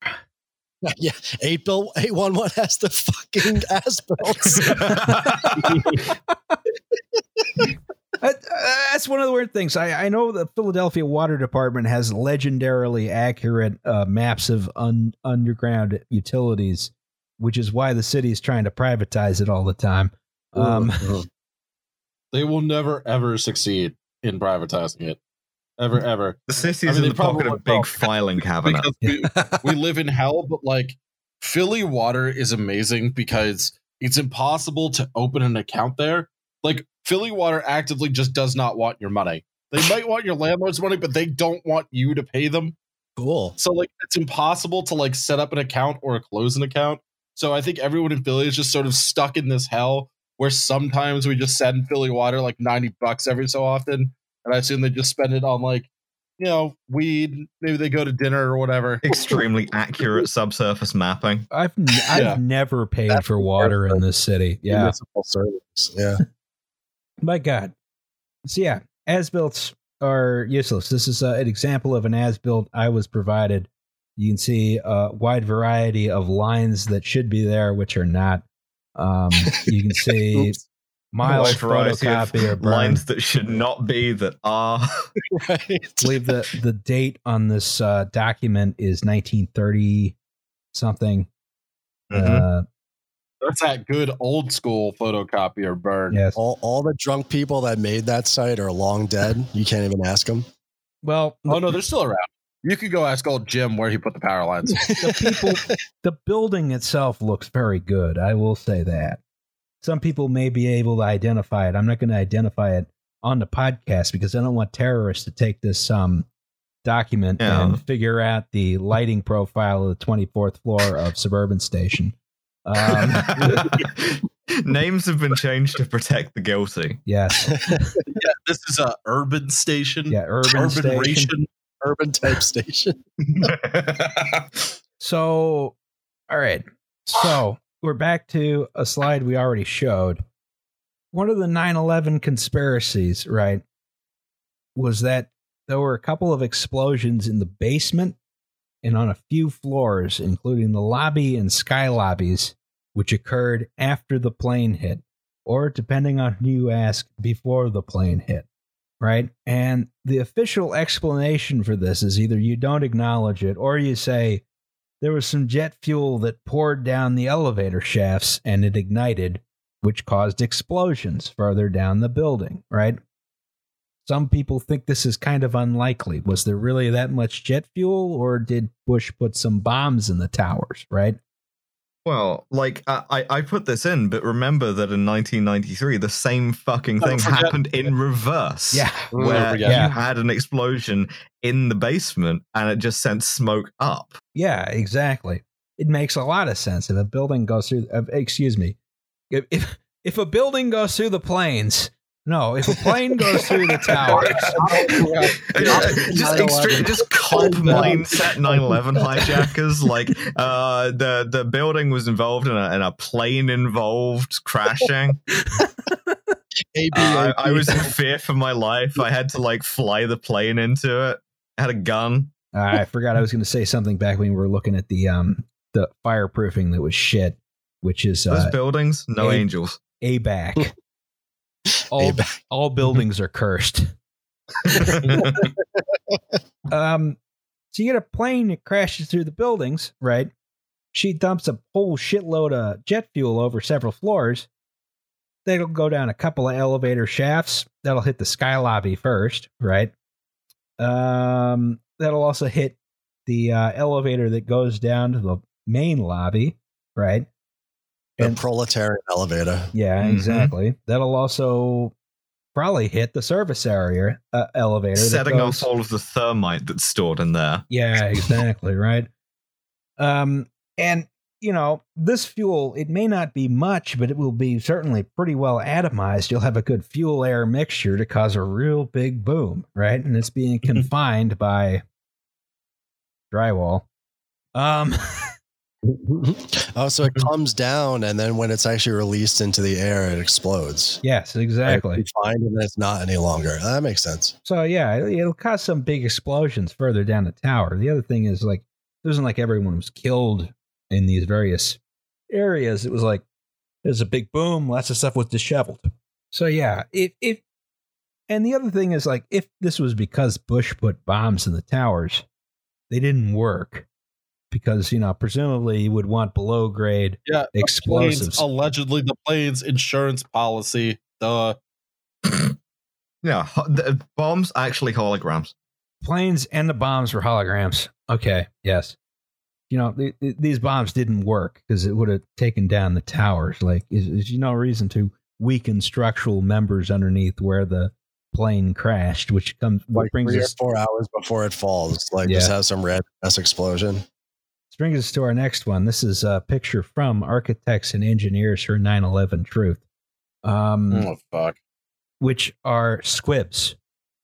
[laughs] yeah, eight bill eight one one has the fucking ass built. [laughs] [laughs] Uh, that's one of the weird things. I, I know the Philadelphia Water Department has legendarily accurate uh, maps of un, underground utilities, which is why the city is trying to privatize it all the time. Um, They will never ever succeed in privatizing it. Ever, ever. The city's I mean, in the pocket of big filing cabinet. We, [laughs] we live in hell, but like Philly water is amazing because it's impossible to open an account there. Like Philly water actively just does not want your money. They [laughs] might want your landlord's money, but they don't want you to pay them. cool. So like it's impossible to like set up an account or close an account. So I think everyone in Philly is just sort of stuck in this hell where sometimes we just send Philly water like 90 bucks every so often. And I assume they just spend it on like, you know, weed. Maybe they go to dinner or whatever. [laughs] Extremely accurate subsurface mapping. I've n- I've Yeah. never paid That's for water in this city. Yeah, Municipal service. Yeah. [laughs] my God. So yeah, as built are useless. This is uh, an example of an as built I was provided. You can see a wide variety of lines that should be there, which are not. Um, you can [laughs] see Oops. Miles Wide variety of burn. lines that should not be that are. [laughs] right. I believe the the date on this uh, document is 1930 something. Mhm. Uh, That's that good old school photocopier burn. yes. All, all the drunk people that made that site are long dead. You can't even ask them. Well, Oh no, they're still around. You could go ask old Jim where he put the power lines. the people, [laughs] the building itself looks very good. I will say that. Some people may be able to identify it. I'm not going to identify it on the podcast because I don't want terrorists to take this um, document Yeah. and figure out the lighting profile of the 24th floor of Suburban Station. Um, [laughs] Names have been changed to protect the guilty. yes. [laughs] yeah, this is a urban station. Yeah. Urban, urban Station. ration. Urban type station. [laughs] So, all right. So we're back to a slide we already showed. One of the 9 11 conspiracies, right, was that there were a couple of explosions in the basement and on a few floors, including the lobby and sky lobbies, which occurred after the plane hit, or depending on who you ask, before the plane hit right? And the official explanation for this is either you don't acknowledge it or you say there was some jet fuel that poured down the elevator shafts and it ignited, which caused explosions further down the building, right? Some people think this is kind of unlikely. Was there really that much jet fuel or did Bush put some bombs in the towers, right? Well, like I, I I put this in, but remember that in 1993, the same fucking thing forget- happened in reverse. Yeah. Where forget. you had an explosion in the basement and it just sent smoke up. Yeah, exactly. It makes a lot of sense if a building goes through. Uh, excuse me, if, if if a building goes through the planes. No, if a plane goes through the tower, [laughs] [laughs] just 9/11. extreme, just cop mindset 9/11 hijackers. Like uh, the the building was involved in a, in a plane involved crashing. AB, Uh, I, I was in fear for my life. I had to like fly the plane into it. I had a gun. I forgot I was going to say something back when we were looking at the um the fireproofing that was shit, which is Those uh, buildings, no angels. a- angels. ABAC. All all buildings are cursed. [laughs] Um, so you get a plane that crashes through the buildings, right? She dumps a whole shitload of jet fuel over several floors. That'll go down a couple of elevator shafts. That'll hit the sky lobby first, right? Um, that'll also hit the uh, elevator that goes down to the main lobby, right? The And- proletarian elevator. Yeah, Mhm. exactly. That'll also probably hit the service area uh, elevator. Setting goes- off all of the thermite that's stored in there. Yeah, [laughs] exactly, right. Um, and you know, this fuel, it may not be much, but it will be certainly pretty well atomized. You'll have a good fuel air mixture to cause a real big boom, right? And it's being [laughs] confined by drywall. Um, [laughs] Mm-hmm. oh, so it comes down, and then when it's actually released into the air, it explodes. yes, exactly. It's Fine, and it's not any longer. That makes sense. So yeah, it- it'll cause some big explosions further down the tower. The other thing is like it wasn't like everyone was killed in these various areas. It was like there's a big boom, lots of stuff was disheveled. So yeah, if if and the other thing is like if this was because Bush put bombs in the towers, they didn't work because you know presumably you would want below grade Yeah, the explosives. planes, allegedly the plane's insurance policy. The Yeah, the bombs actually holograms. planes and the bombs were holograms. Okay, yes. You know, th- th- these bombs didn't work because it would have taken down the towers. Like, is, is no reason to weaken structural members underneath where the plane crashed, which comes Like brings three or us four hours before it falls, like Yeah. just have some red ass explosion. brings us to our next one. This is a picture from Architects and Engineers for 9/11 Truth, um, oh fuck. which are squibs.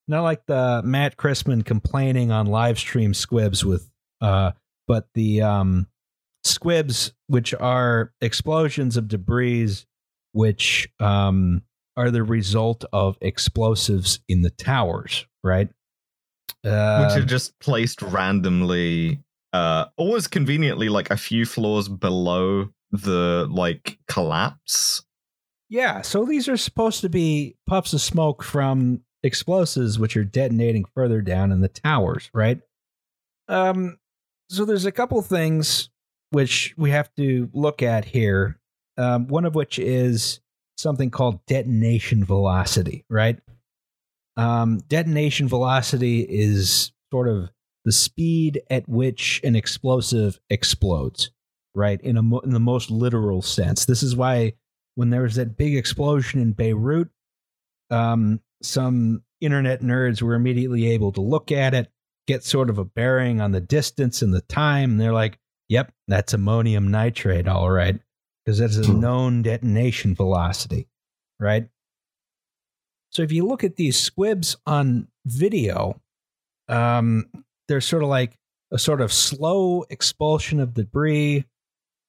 Not like the Matt Christman complaining on live stream squibs with, uh, but the um, squibs, which are explosions of debris, which um, are the result of explosives in the towers, right? which Uh, are just placed randomly, uh, always conveniently, like a few floors below the like collapse. Yeah, so these are supposed to be puffs of smoke from explosives which are detonating further down in the towers, right? Um so there's a couple things which we have to look at here. Um, one of which is something called detonation velocity, right? Um, detonation velocity is sort of the speed at which an explosive explodes, right? In a mo- in the most literal sense. This is why when there was that big explosion in Beirut, um, some internet nerds were immediately able to look at it, get sort of a bearing on the distance and the time. And they're like, yep, that's ammonium nitrate, all right, because that's a Hmm. known detonation velocity, right? So if you look at these squibs on video, um, they're sort of like a sort of slow expulsion of debris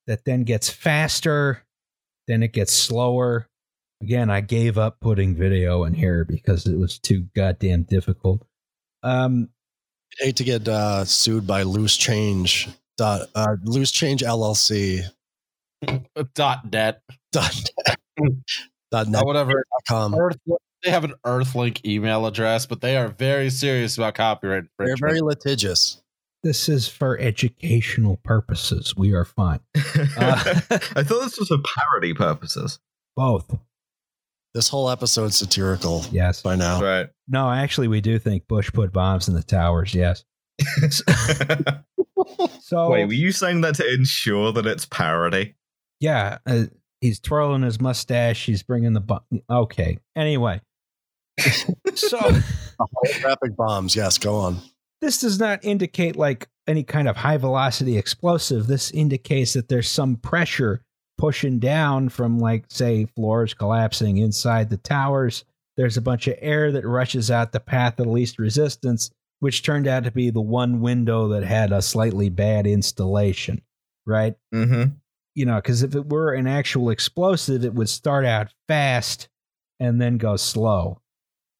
that then gets faster then it gets slower. Again, I gave up putting video in here because it was too goddamn difficult. Um, I'd hate to get uh, sued by Loose Change. Dot, uh, Loose Change LLC. Dot net. Dot, net dot net. whatever. dot com. Earth, they have an Earthlink email address, but they are very serious about copyright They're very litigious. this is for educational purposes. We are fine. [laughs] [laughs] I thought this was for parody purposes. Both. This whole episode's satirical Yes. by now. Right. No, actually, we do think Bush put bombs in the towers. Yes. [laughs] So, Wait, were you saying that to ensure that it's parody? yeah, uh, he's twirling his mustache. He's bringing the bomb. Okay. Anyway. So. [laughs] Holographic bombs. Yes, go on. this does not indicate like any kind of high velocity explosive. This indicates that there's some pressure pushing down from, like, say, floors collapsing inside the towers. There's a bunch of air that rushes out the path of least resistance, which turned out to be the one window that had a slightly bad installation, right? Mm-hmm. You know, because if it were an actual explosive, it would start out fast and then go slow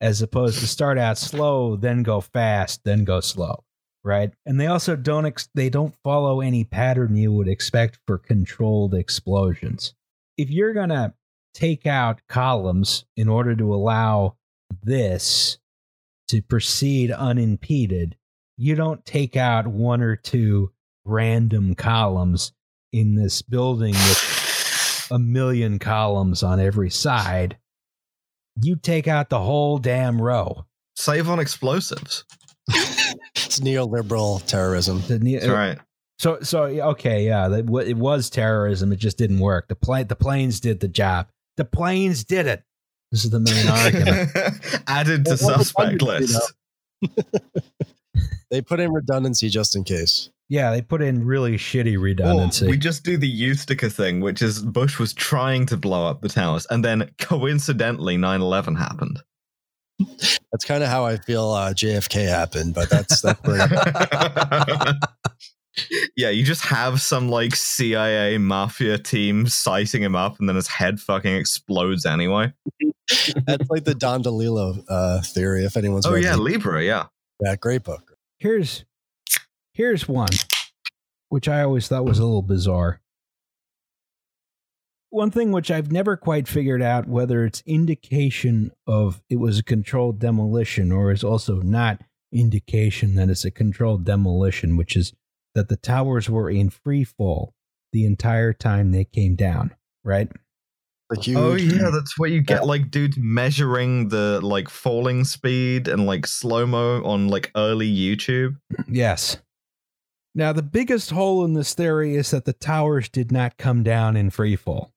as opposed to start out slow, then go fast, then go slow, right? And they also don't ex- they don't follow any pattern you would expect for controlled explosions. If you're gonna take out columns in order to allow this to proceed unimpeded, you don't take out one or two random columns in this building with a million columns on every side. You take out the whole damn row. Save on explosives. It's neoliberal terrorism. The ne- That's right. So, so okay, yeah, it was terrorism. It just didn't work. The plane, the planes did the job. The planes did it. This is the main [laughs] argument. Added to Well, suspect redundancy, list. [laughs] They put in redundancy just in case. Yeah, they put in really shitty Or redundancy. we just do the Eustica thing, which is Bush was trying to blow up the towers, and then coincidentally 9-11 happened. That's kind of how I feel uh, JFK happened, but that's that's pretty, [laughs] [laughs] yeah, you just have some like CIA mafia team sighting him up, and then his head fucking explodes anyway. that's like the Don DeLillo uh, theory. If anyone's Oh yeah, the- Libra, yeah. that great book. here's here's one which I always thought was a little bizarre. One thing which I've never quite figured out whether it's indication of it was a controlled demolition or is also not indication that it's a controlled demolition, which is that the towers were in free fall the entire time they came down, right? The huge, Oh yeah, that's where you get like dudes measuring the like falling speed and like slow mo on like early YouTube. Yes. Now, the biggest hole in this theory is that the towers did not come down in free fall.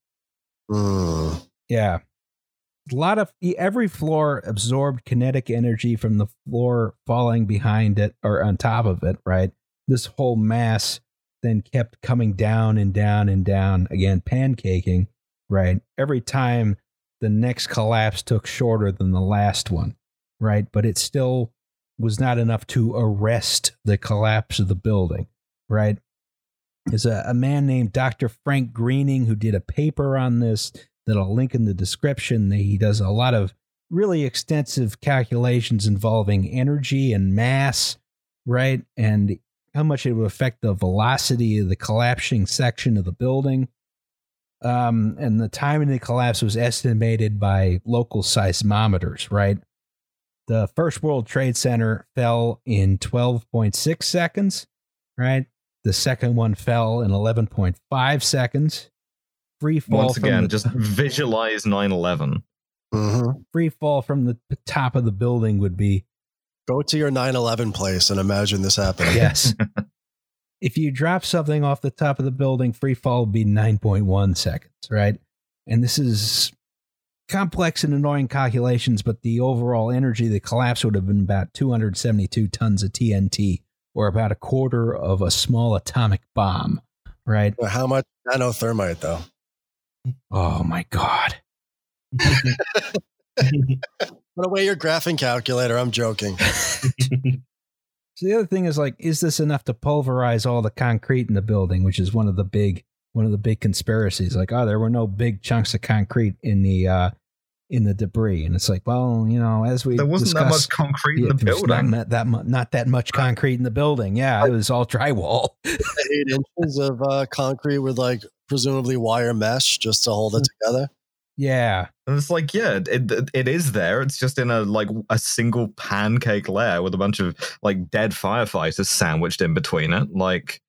Mm. Yeah. A lot of every floor absorbed kinetic energy from the floor falling behind it or on top of it, right? This whole mass then kept coming down and down and down, again, pancaking, right? Every time the next collapse took shorter than the last one, right? But it still was not enough to arrest the collapse of the building, right? There's a, a man named Dr. Frank Greening who did a paper on this that I'll link in the description. He does a lot of really extensive calculations involving energy and mass, right? And how much it would affect the velocity of the collapsing section of the building. Um, and the timing of the collapse was estimated by local seismometers, right? The first World Trade Center fell in 12.6 seconds, right? The second one fell in 11.5 seconds. Free fall Once from again, the just visualize 9-11. hmm free fall from the top of the building would be Go to your 9/11 place and imagine this happening. yes. [laughs] if you drop something off the top of the building, free fall would be 9.1 seconds, right? And this is complex and annoying calculations, but the overall energy, the collapse would have been about 272 tons of TNT, or about a quarter of a small atomic bomb, right? How much nanothermite though? Oh my God. [laughs] Put away your graphing calculator. I'm joking. [laughs] So the other thing is like, is this enough to pulverize all the concrete in the building, which is one of the big one of the big conspiracies. Like, oh, there were no big chunks of concrete in the uh in the debris, and it's like, well, you know, as we There wasn't that much concrete yeah, in the building. not that mu- not that much concrete in the building. Yeah, it was all drywall. Eight inches of uh, concrete with like presumably wire mesh just to hold it together. yeah, And it's like, yeah, it, it it is there. It's just in a like a single pancake layer with a bunch of like dead firefighters sandwiched in between it. Like,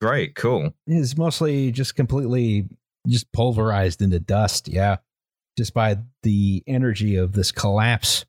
great, cool. it's mostly just completely just pulverized into dust. Yeah, just by the energy of this collapse.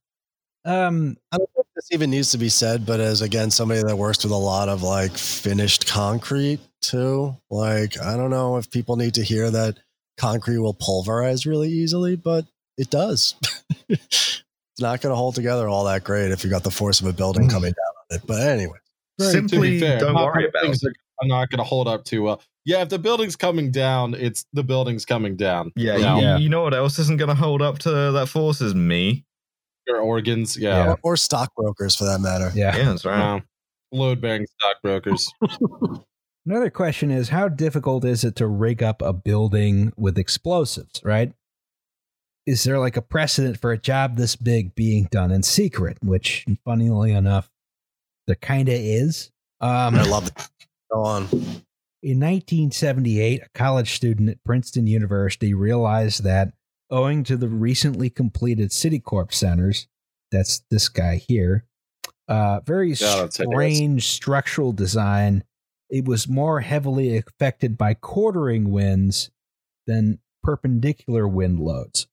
Um, I don't know if this even needs to be said, but as again somebody that works with a lot of like finished concrete too, like I don't know if people need to hear that concrete will pulverize really easily, but it does. [laughs] it's not going to hold together all that great if you got the force of a building Mm. coming down on it. But anyway, Right, to be Simply fair, don't worry about things it. Are not going to hold up too well. Yeah, if the building's coming down, it's the building's coming down. Yeah, You know, Yeah. you know what else isn't going to hold up to that force is me. your organs. Yeah. Yeah. or, or stockbrokers for that matter. yeah. Yeah, that's right. Wow. Load bearing stockbrokers. [laughs] Another question is how difficult is it to rig up a building with explosives, right? Is there like a precedent for a job this big being done in secret, which funnily enough, there kind of is. Um, I love it. Go on. in 1978, a college student at Princeton University realized that owing to the recently completed Citicorp centers, that's this guy here, uh, very Yeah, that's hideous. strange structural design, it was more heavily affected by quartering winds than perpendicular wind loads,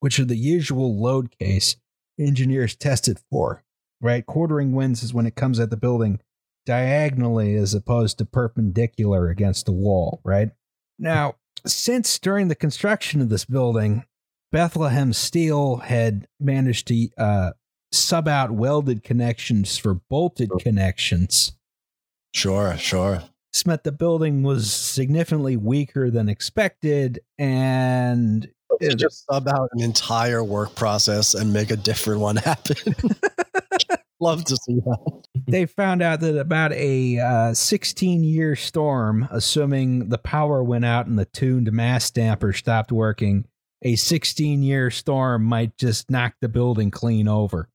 which are the usual load case engineers tested for. Right? Quartering winds is when it comes at the building diagonally as opposed to perpendicular against the wall, right? Now, since during the construction of this building, Bethlehem Steel had managed to uh, sub out welded connections for bolted connections, Sure, sure. This meant the building was significantly weaker than expected, and just sub out an entire work process and make a different one happen. [laughs] Love to see that. they found out that about a 16 year storm, assuming the power went out and the tuned mass damper stopped working, a 16 year storm might just knock the building clean over.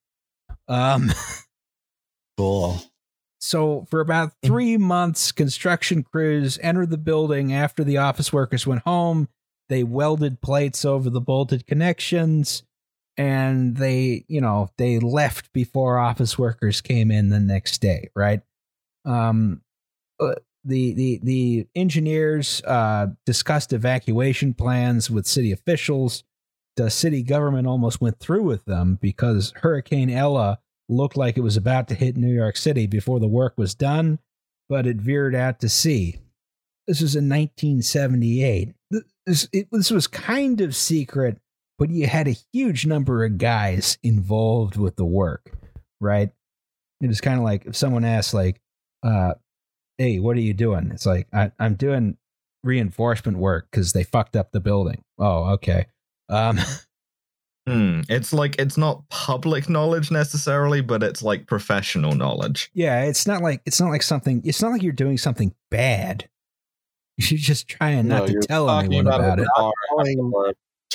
Um, [laughs] Cool. so for about three months, construction crews entered the building after the office workers went home. They welded plates over the bolted connections and they, you know, they left before office workers came in the next day, right? Um, uh, the the the engineers uh, discussed evacuation plans with city officials. The city government almost went through with them because Hurricane Ella looked like it was about to hit New York City before the work was done, but it veered out to sea. This was in 1978. This, it, this was kind of secret, but you had a huge number of guys involved with the work, right? It was kind of like if someone asked, like, uh, "Hey, what are you doing?" It's like I, I'm doing reinforcement work because they fucked up the building. Oh, okay. Um, [laughs] Hmm. It's like it's not public knowledge necessarily, but it's like professional knowledge. yeah, it's not like it's not like something. It's not like you're doing something bad. [laughs] You're just trying not No, to tell talking anyone about it.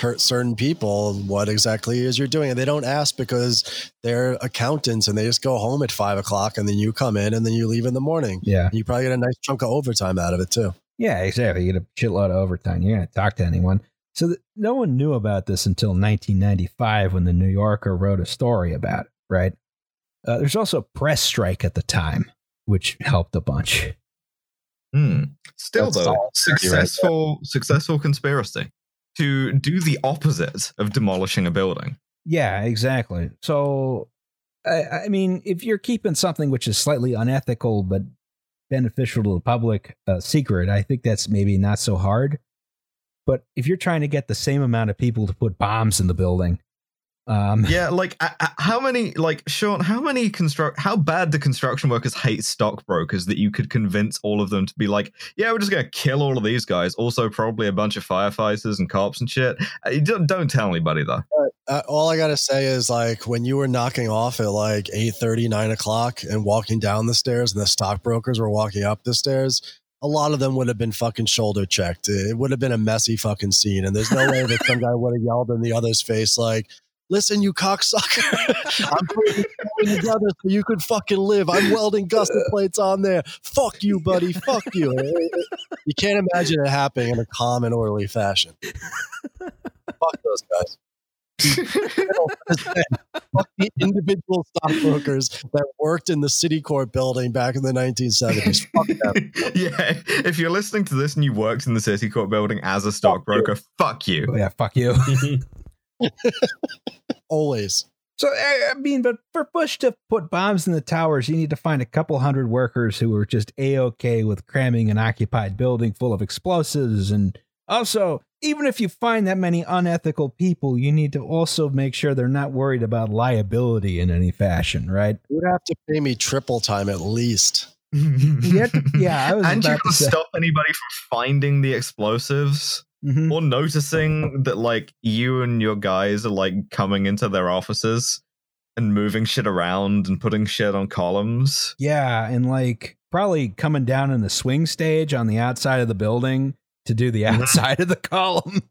Bar Ter- certain people what exactly is you're doing and they don't ask because they're accountants and they just go home at five o'clock and then you come in and then you leave in the morning Yeah, and you probably get a nice chunk of overtime out of it too yeah, exactly. You get a shitload of overtime. You're gonna talk to anyone. So th- no one knew about this until 1995 when the New Yorker wrote a story about it. Right. Uh, there's also a press strike at the time, which helped a bunch. Hmm. Still That's though, all dirty right successful successful conspiracy to do the opposite of demolishing a building. Yeah, exactly. So, I, I mean, if you're keeping something which is slightly unethical but beneficial to the public uh, secret, I think that's maybe not so hard. But if you're trying to get the same amount of people to put bombs in the building, um, [laughs] Yeah, like uh, how many, like Sean, how many construct, how bad do construction workers hate stockbrokers that you could convince all of them to be like, yeah, we're just gonna kill all of these guys. Also, probably a bunch of firefighters and cops and shit. Uh, you don't, don't tell anybody though. uh, all i gotta say is like when you were knocking off at like 8 9 o'clock and walking down the stairs and the stockbrokers were walking up the stairs a lot of them would have been fucking shoulder checked it would have been a messy fucking scene and there's no way that some guy would have yelled in the other's face like Listen, you cocksucker. [laughs] I'm putting this thing together so you could fucking live. I'm welding gusset plates on there. Fuck you, buddy. Fuck you. [laughs] You can't imagine it happening in a calm and orderly fashion. Fuck those guys. Fuck the individual stockbrokers that worked in the Citicorp building back in the 1970s. Fuck them. [laughs] yeah, if you're listening to this and you worked in the Citicorp building as a stockbroker, fuck you. yeah, fuck you. [laughs] Always. So I I mean, but for Bush to put bombs in the towers, you need to find a couple hundred workers who are just a okay with cramming an occupied building full of explosives. And also, even if you find that many unethical people, you need to also make sure they're not worried about liability in any fashion, right? You'd have to pay me triple time at least. [laughs] You to- yeah, I was [laughs] and you about to stop anybody from finding the explosives Mhm. or noticing that like you and your guys are like coming into their offices and moving shit around and putting shit on columns. Yeah, and like probably coming down in the swing stage on the outside of the building to do the outside of the column.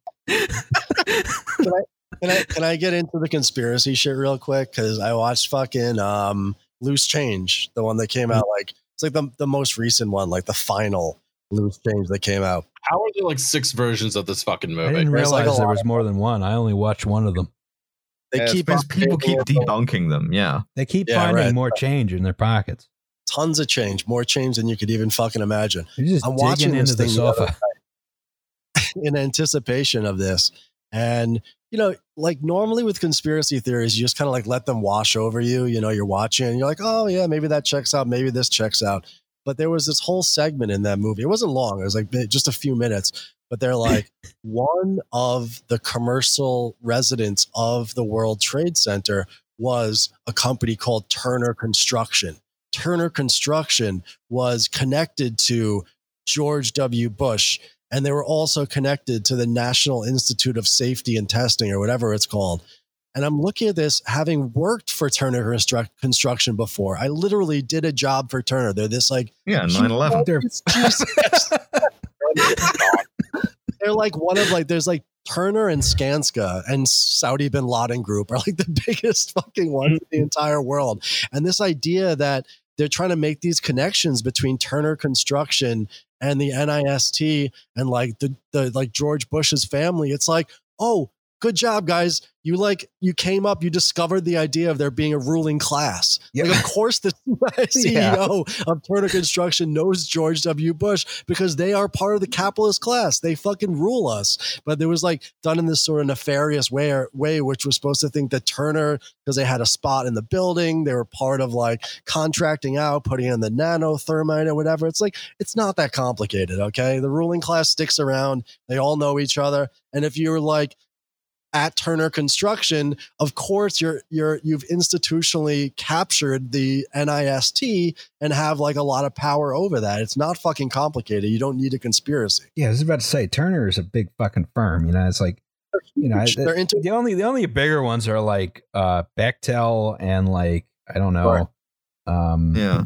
Can I can I get into the conspiracy shit real quick? Because I watched fucking um, Loose Change, the one that came out like it's like the the most recent one, like the final Loose Change that came out. How are there like six versions of this fucking movie? I movie? didn't There's, like, realize a there was more than one. I only watched one of them. They Yeah, keep Because people keep debunking them. Yeah. They keep Yeah, finding right. more change in their pockets. tons of change, more change than you could even fucking imagine. They're just I'm watching digging this into the thing the sofa. [laughs] in anticipation of this. And, you know, like normally with conspiracy theories, you just kind of like let them wash over you. You know, you're watching you're like, oh, yeah, maybe that checks out. Maybe this checks out. But there was this whole segment in that movie. It wasn't long, it was like just a few minutes. But they're [laughs] like, one of the commercial residents of the World Trade Center was a company called Turner Construction. Turner Construction was connected to George W. Bush, and they were also connected to the National Institute of Safety and Testing, or whatever it's called. And I'm looking at this having worked for Turner Constru- Construction before. I literally did a job for Turner. They're this like Yeah, 9 11. [laughs] They're- they're like one of like there's like Turner and Skanska and Saudi bin Laden group are like the [laughs] biggest fucking ones in the mm-hmm. entire world. And this idea that they're trying to make these connections between Turner Construction and the NIST and like the the like George Bush's family, it's like, oh, good job, guys. You like you came up, you discovered the idea of there being a ruling class. Yeah. Like, of course, the CEO [laughs] [laughs] Yeah. of Turner Construction knows George W. Bush because they are part of the capitalist class. They fucking rule us. But there was like done in this sort of nefarious way, way which was supposed to think that Turner, because they had a spot in the building, they were part of like contracting out, putting in the nanothermite or whatever. It's like it's not that complicated. Okay, the ruling class sticks around. They all know each other, and if you're like at Turner Construction, of course you're you're you've institutionally captured the NIST and have like a lot of power over that. It's not fucking complicated. You don't need a conspiracy. yeah, I was about to say Turner is a big fucking firm. You know, it's like you know I- They're into the only the only bigger ones are like uh Bechtel and like I don't know. Um Yeah.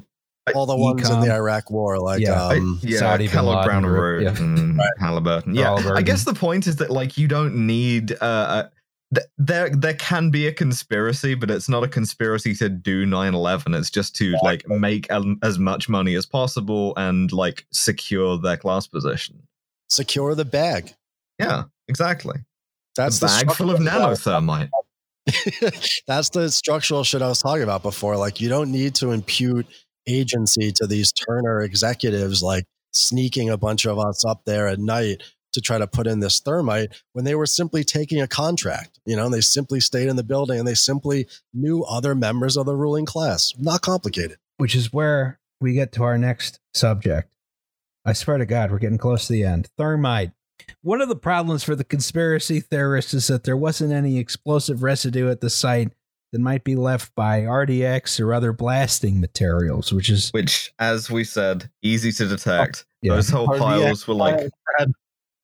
All the ones in the Iraq war, like Yeah. Um, yeah, Saudi bin Kellogg Laden Brown and group, Root yeah. and [laughs] Halliburton. Yeah, Halliburton. I guess the point is that like you don't need uh, uh th- there there can be a conspiracy, but it's not a conspiracy to do 9/11. It's just to like make al- as much money as possible and like secure their class position. secure the bag. Yeah, exactly. That's a the bag full of nanothermite. [laughs] That's the structural shit I was talking about before. Like, you don't need to impute agency to these Turner executives, like sneaking a bunch of us up there at night to try to put in this thermite when they were simply taking a contract. You know, and they simply stayed in the building and they simply knew other members of the ruling class. Not complicated. which is where we get to our next subject. I swear to God, we're getting close to the end. Thermite. One of the problems for the conspiracy theorists is that there wasn't any explosive residue at the site that might be left by RDX or other blasting materials, which is Which, as we said, easy to detect. yeah. Those whole RDX piles were like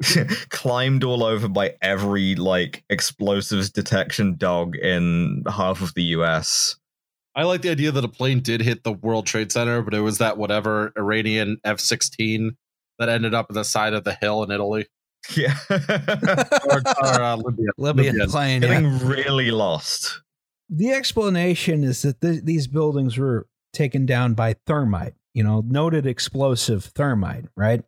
[laughs] climbed all over by every like explosives detection dog in half of the US. I like the idea that a plane did hit the World Trade Center, but it was that whatever Iranian F 16 that ended up at the side of the hill in Italy Yeah. [laughs] or, or uh, Libya. Libyan Libyan. plane. yeah. Getting really lost. The explanation is that th- these buildings were taken down by thermite, you know, noted explosive thermite, right?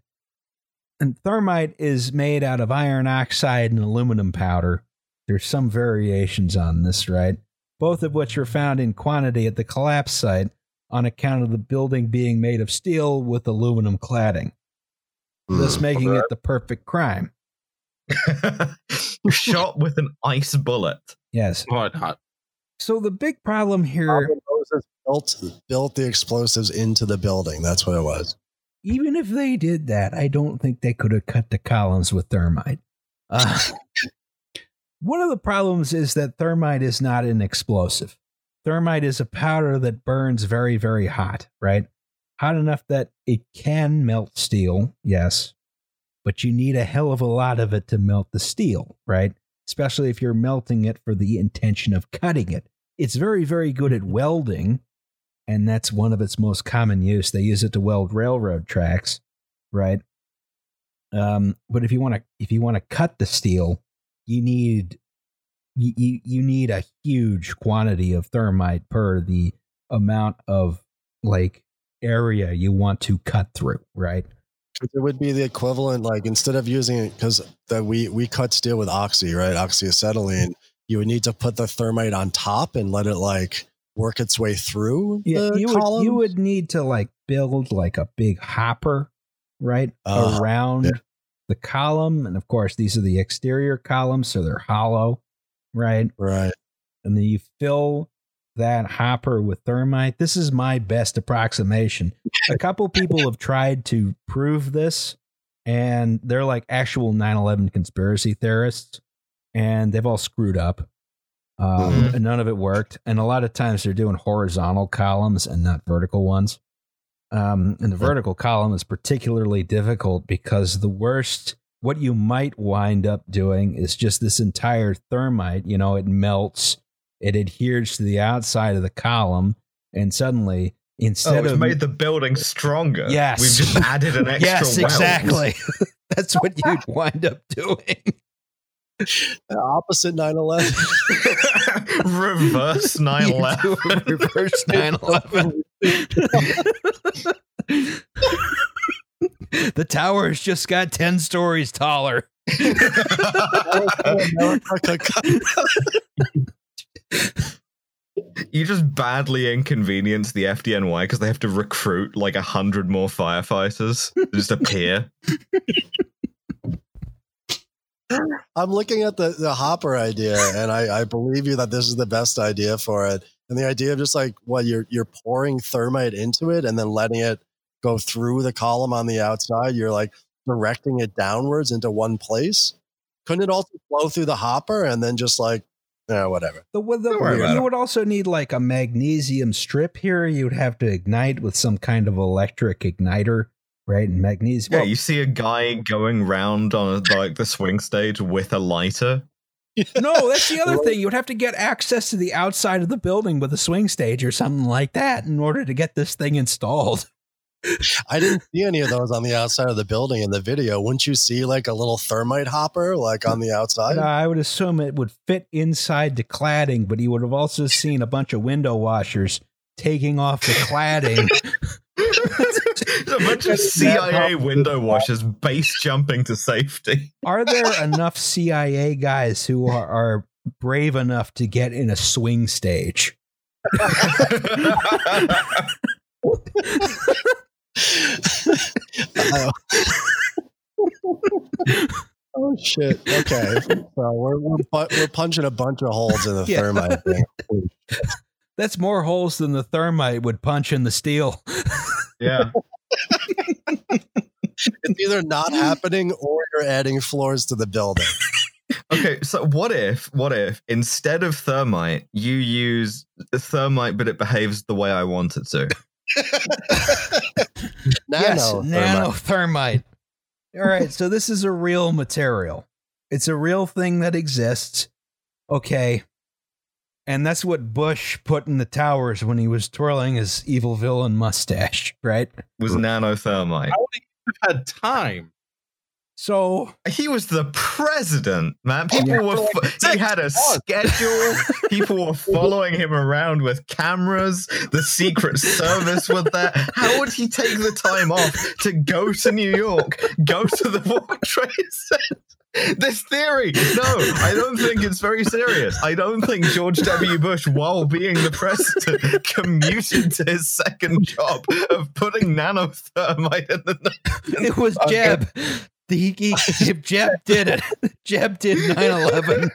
And thermite is made out of iron oxide and aluminum powder. There's some variations on this, right? Both of which are found in quantity at the collapse site on account of the building being made of steel with aluminum cladding, thus Hmm. making it the perfect crime. [laughs] Shot with an ice bullet. Yes. Why not? So the big problem here. Moses built built the explosives into the building. That's what it was. even if they did that, I don't think they could have cut the columns with thermite. Uh, [laughs] one of the problems is that thermite is not an explosive. Thermite is a powder that burns very, very hot, right? Hot enough that it can melt steel, yes, but you need a hell of a lot of it to melt the steel, right? Especially if you're melting it for the intention of cutting it. It's very, very good at welding, and that's one of its most common use. They use it to weld railroad tracks, right? Um, but if you want to, if you want to cut the steel, you need you, you you need a huge quantity of thermite per the amount of like area you want to cut through, right? It would be the equivalent, like instead of using it because that we we cut steel with oxy, right? Oxyacetylene. You would need to put the thermite on top and let it like work its way through. Yeah, you would you would need to like build like a big hopper, right, Uh, around yeah. the column, and of course these are the exterior columns, so they're hollow, right? right. And then you fill that hopper with thermite. This is my best approximation. A couple people have tried to prove this, and they're like actual 9/11 conspiracy theorists, and they've all screwed up. Um, Mhm. and none of it worked. And a lot of times they're doing horizontal columns and not vertical ones. Um, and the vertical column is particularly difficult because the worst, what you might wind up doing is just this entire thermite, you know, it melts, it adheres to the outside of the column, and suddenly, Oh, instead it's of made the building stronger. Yes. We've just added an [laughs] extra yes, exactly. [laughs] [laughs] That's what you'd wind up doing. The opposite 911. Reverse 9 You 11. do a reverse 911. the tower's just got 10 stories taller. [laughs] You just badly inconvenience the FDNY because they have to recruit like a hundred more firefighters to just appear. [laughs] I'm looking at the, the hopper idea, and I, I believe you that this is the best idea for it. And the idea of just like what you're you're pouring thermite into it and then letting it go through the column on the outside. You're like directing it downwards into one place. Couldn't it also flow through the hopper and then just like, yeah, whatever. The, the, Don't worry about you would also need like a magnesium strip here. You would have to ignite with some kind of electric igniter, right? And magnesium. Yeah, well, you see a guy going round on like the swing stage with a lighter. no, that's the other [laughs] thing. You would have to get access to the outside of the building with a swing stage or something like that in order to get this thing installed. I didn't see any of those on the outside of the building in the video. Wouldn't you see like a little thermite hopper like on the outside? Uh, I would assume it would fit inside the cladding, but you would have also seen a bunch of window washers taking off the cladding. There's [laughs] a bunch of CIA window washers base jumping to safety. are there enough CIA guys who are, are brave enough to get in a swing stage? [laughs] [laughs] Oh. [laughs] oh shit! Okay, so we're we're, we're punching a bunch of holes in the Yeah. thermite thing. [laughs] That's more holes than the thermite would punch in the steel. yeah. [laughs] It's either not happening or you're adding floors to the building. Okay, so what if, what if instead of thermite, you use thermite, but it behaves the way I want it to? Yes, Nano nano thermite. thermite. All right, so this is a real material. It's a real thing that exists. Okay. And that's what Bush put in the towers when he was twirling his evil villain mustache, right? Was nanothermite. How would he have had time? So He was the president, man. People were. Fo- he had a schedule. People were [laughs] following him around with cameras. The Secret Service was there. How would he take the time off to go to New York, go to the World [laughs] Trade Center? This theory, no, I don't think it's very serious. I don't think George W. Bush, while being the president, [laughs] commuted to his second job of putting nanothermite in the. it was Jeb. The, he, he- [laughs] Jeb did it. Jeb did 9 11.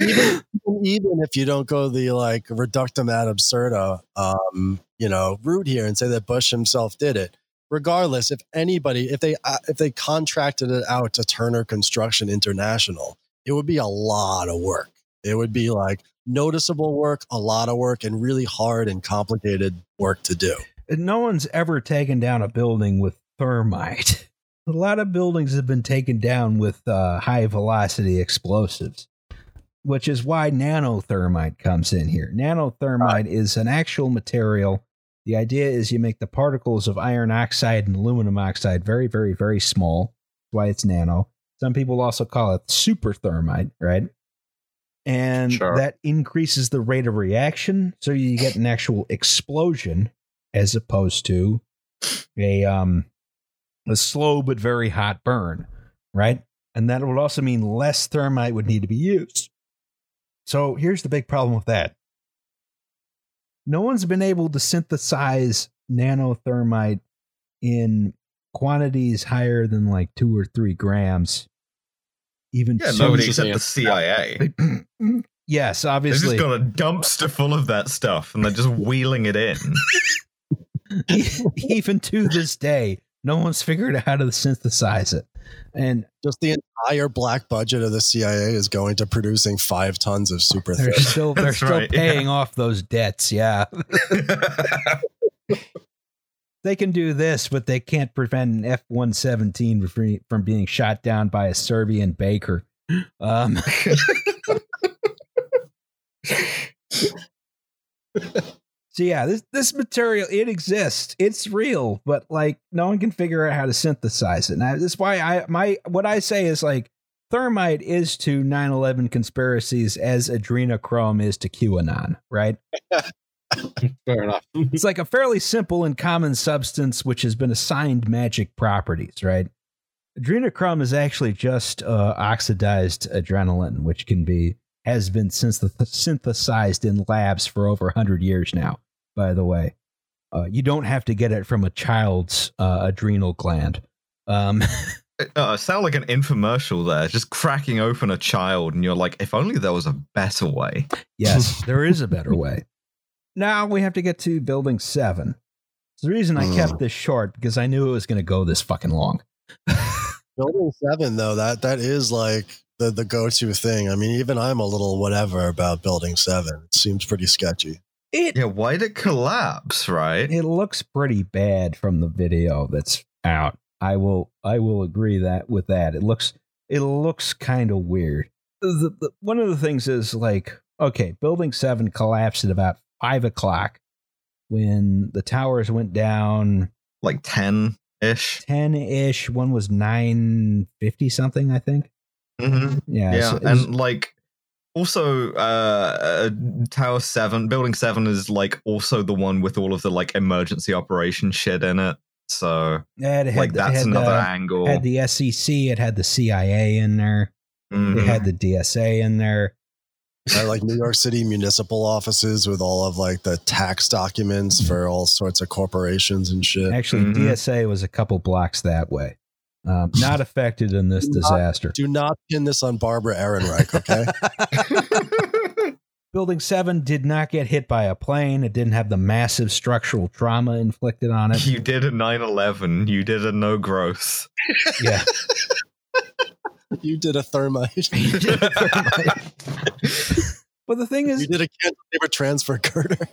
even, even if you don't go the like reductum ad absurda, um, you know, route here and say that Bush himself did it. Regardless, if anybody, if they uh, if they contracted it out to Turner Construction International, it would be a lot of work. It would be like noticeable work, a lot of work, and really hard and complicated work to do. no one's ever taken down a building with thermite. A lot of buildings have been taken down with uh, high velocity explosives, which is why nanothermite comes in here. Nanothermite is an actual material. The idea is you make the particles of iron oxide and aluminum oxide very, very, very small. That's why it's nano. Some people also call it super thermite, right? And Sure. that increases the rate of reaction. So you get an actual explosion as opposed to a um a slow but very hot burn, right? And that would also mean less thermite would need to be used. So here's the big problem with that. No one's been able to synthesize nanothermite in quantities higher than like two or three grams. Even Yeah, so- nobody except the CIA. [clears throat] yes, obviously. They've just got a dumpster full of that stuff and they're just wheeling it in. [laughs] even to this day, no one's figured out how to synthesize it. And Just the entire black budget of the CIA is going to producing five tons of super they're thick. still they're That's still right, yeah. paying off those debts. Yeah, [laughs] they can do this, but they can't prevent an F one seventeen from being shot down by a Serbian baker. Um, [laughs] [laughs] so yeah, this this material it exists, it's real, but like no one can figure out how to synthesize it. And I, that's why I my what I say is like thermite is to 9/11 conspiracies as adrenochrome is to QAnon, right? [laughs] Fair enough. [laughs] It's like a fairly simple and common substance which has been assigned magic properties, right? Adrenochrome is actually just uh, oxidized adrenaline, which can be has been synth- synthesized in labs for over 100 years now. By the way, uh, you don't have to get it from a child's uh, adrenal gland. Um, [laughs] uh, sound like an infomercial there, just cracking open a child, and you're like, if only there was a better way. yes, [laughs] there is a better way. Now we have to get to building seven. The reason I kept this short because I knew it was going to go this fucking long. [laughs] Building seven, though, that that is like the the go to thing. I mean, even I'm a little whatever about building seven. It seems pretty sketchy. It Yeah, why did it collapse, right? it looks pretty bad from the video that's out. I will I will agree that with that. It looks it looks kind of weird. The, the, one of the things is like okay, building seven collapsed at about five o'clock when the towers went down Like 10 ish. ten ish. One was nine fifty something, I think. Hmm Yeah, Yeah, so was- and like also uh, uh Tower 7, Building 7 is like also the one with all of the like emergency operation shit in it. So yeah, it had, like it that's had another the, angle. Had the SEC, it had the CIA in there. It Mhm. had the DSA in there. I like New York City municipal offices with all of like the tax documents for all sorts of corporations and shit. Actually, Mhm. DSA was a couple blocks that way. Um, not affected in this Not- disaster. Do not pin this on Barbara Ehrenreich, okay? [laughs] Building 7 did not get hit by a plane. It didn't have the massive structural trauma inflicted on it. you did a 9/11. You did a no growth. Yeah. [laughs] [laughs] you did a thermite. but the thing is, you did a cantilever transfer girder.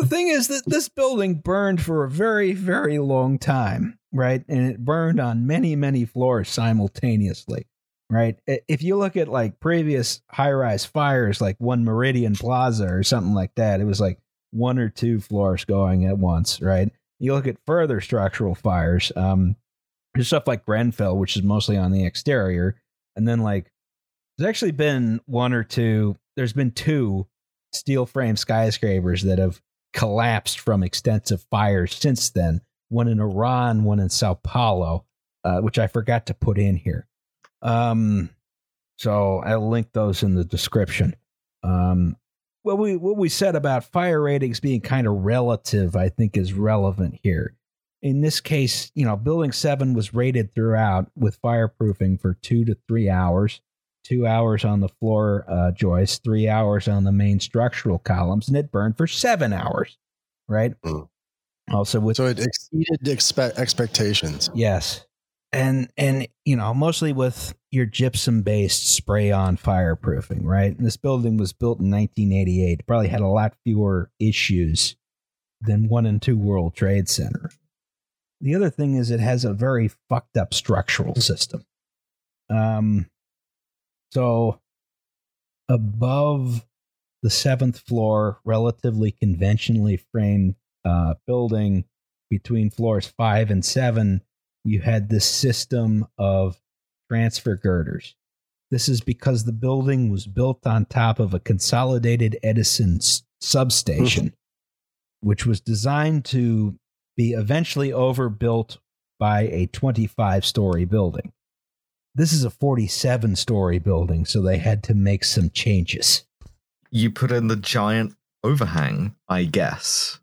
The thing is that this building burned for a very, very long time, right? And it burned on many, many floors simultaneously, right? If you look at like previous high rise fires, like one Meridian Plaza or something like that, it was like one or two floors going at once, right? You look at further structural fires, um, there's stuff like Grenfell, which is mostly on the exterior. And then like there's actually been one or two, there's been two steel frame skyscrapers that have collapsed from extensive fires since then. One in Iran, one in Sao Paulo, uh, which I forgot to put in here. Um, so I'll link those in the description. Um, what we what we said about fire ratings being kind of relative, I think, is relevant here. In this case, you know, Building Seven was rated throughout with fireproofing for two to three hours two hours on the floor uh, joist, three hours on the main structural columns, and it burned for seven hours. Right. Mm. Also with So it exceeded expe- expectations. yes, and and you know mostly with your gypsum based spray on fireproofing. Right. And this building was built in 1988. Probably had a lot fewer issues than one and two World Trade Center. The other thing is it has a very fucked up structural system. Um, so above the seventh floor, relatively conventionally framed uh, building between floors five and seven, you had this system of transfer girders. This is because the building was built on top of a consolidated Edison substation, which was designed to be eventually overbuilt by a 25 story building. This is a 47 story building, so they had to make some changes. You put in the giant overhang, I guess.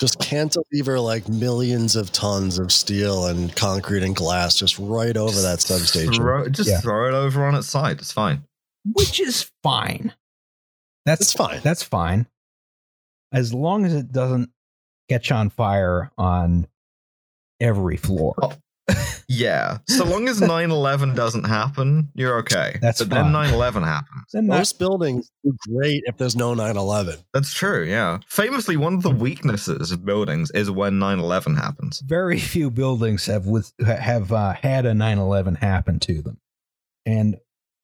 Just cantilever like millions of tons of steel and concrete and glass just right over that substation. Throw, just Yeah. throw it over on its side. It's fine. which is fine. That's It's fine. That's fine. As long as it doesn't catch on fire on every floor. Oh, Yeah. So long as 9 11 doesn't happen, you're okay. That's but fine. then 9 11 happens. Then that- Most buildings do great if there's no 9 11. That's true, yeah. Famously, one of the weaknesses of buildings is when 9 11 happens. very few buildings have with have uh, had a 9/11 happen to them, and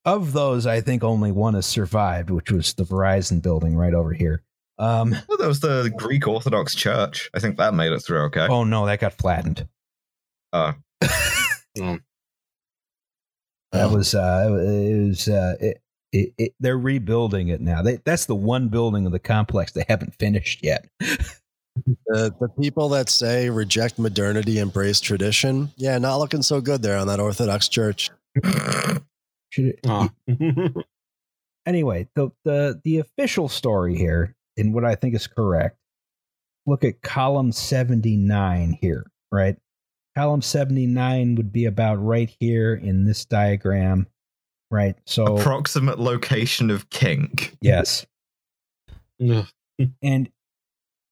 of those, I think only one has survived, which was the Verizon building right over here. Um, Well, there was the Greek Orthodox Church. I think that made it through okay. oh no, that got flattened. Uh, That was uh, it was uh, it, it, it, they're rebuilding it now. They, that's the one building of the complex they haven't finished yet. The, the people that say reject modernity, embrace tradition, yeah, not looking so good there on that Orthodox church. Should it, Oh. [laughs] anyway, the, the the official story here, and what I think is correct, look at column seventy nine here, right? Column seventy nine would be about right here in this diagram, right? So approximate location of kink. yes, [laughs] and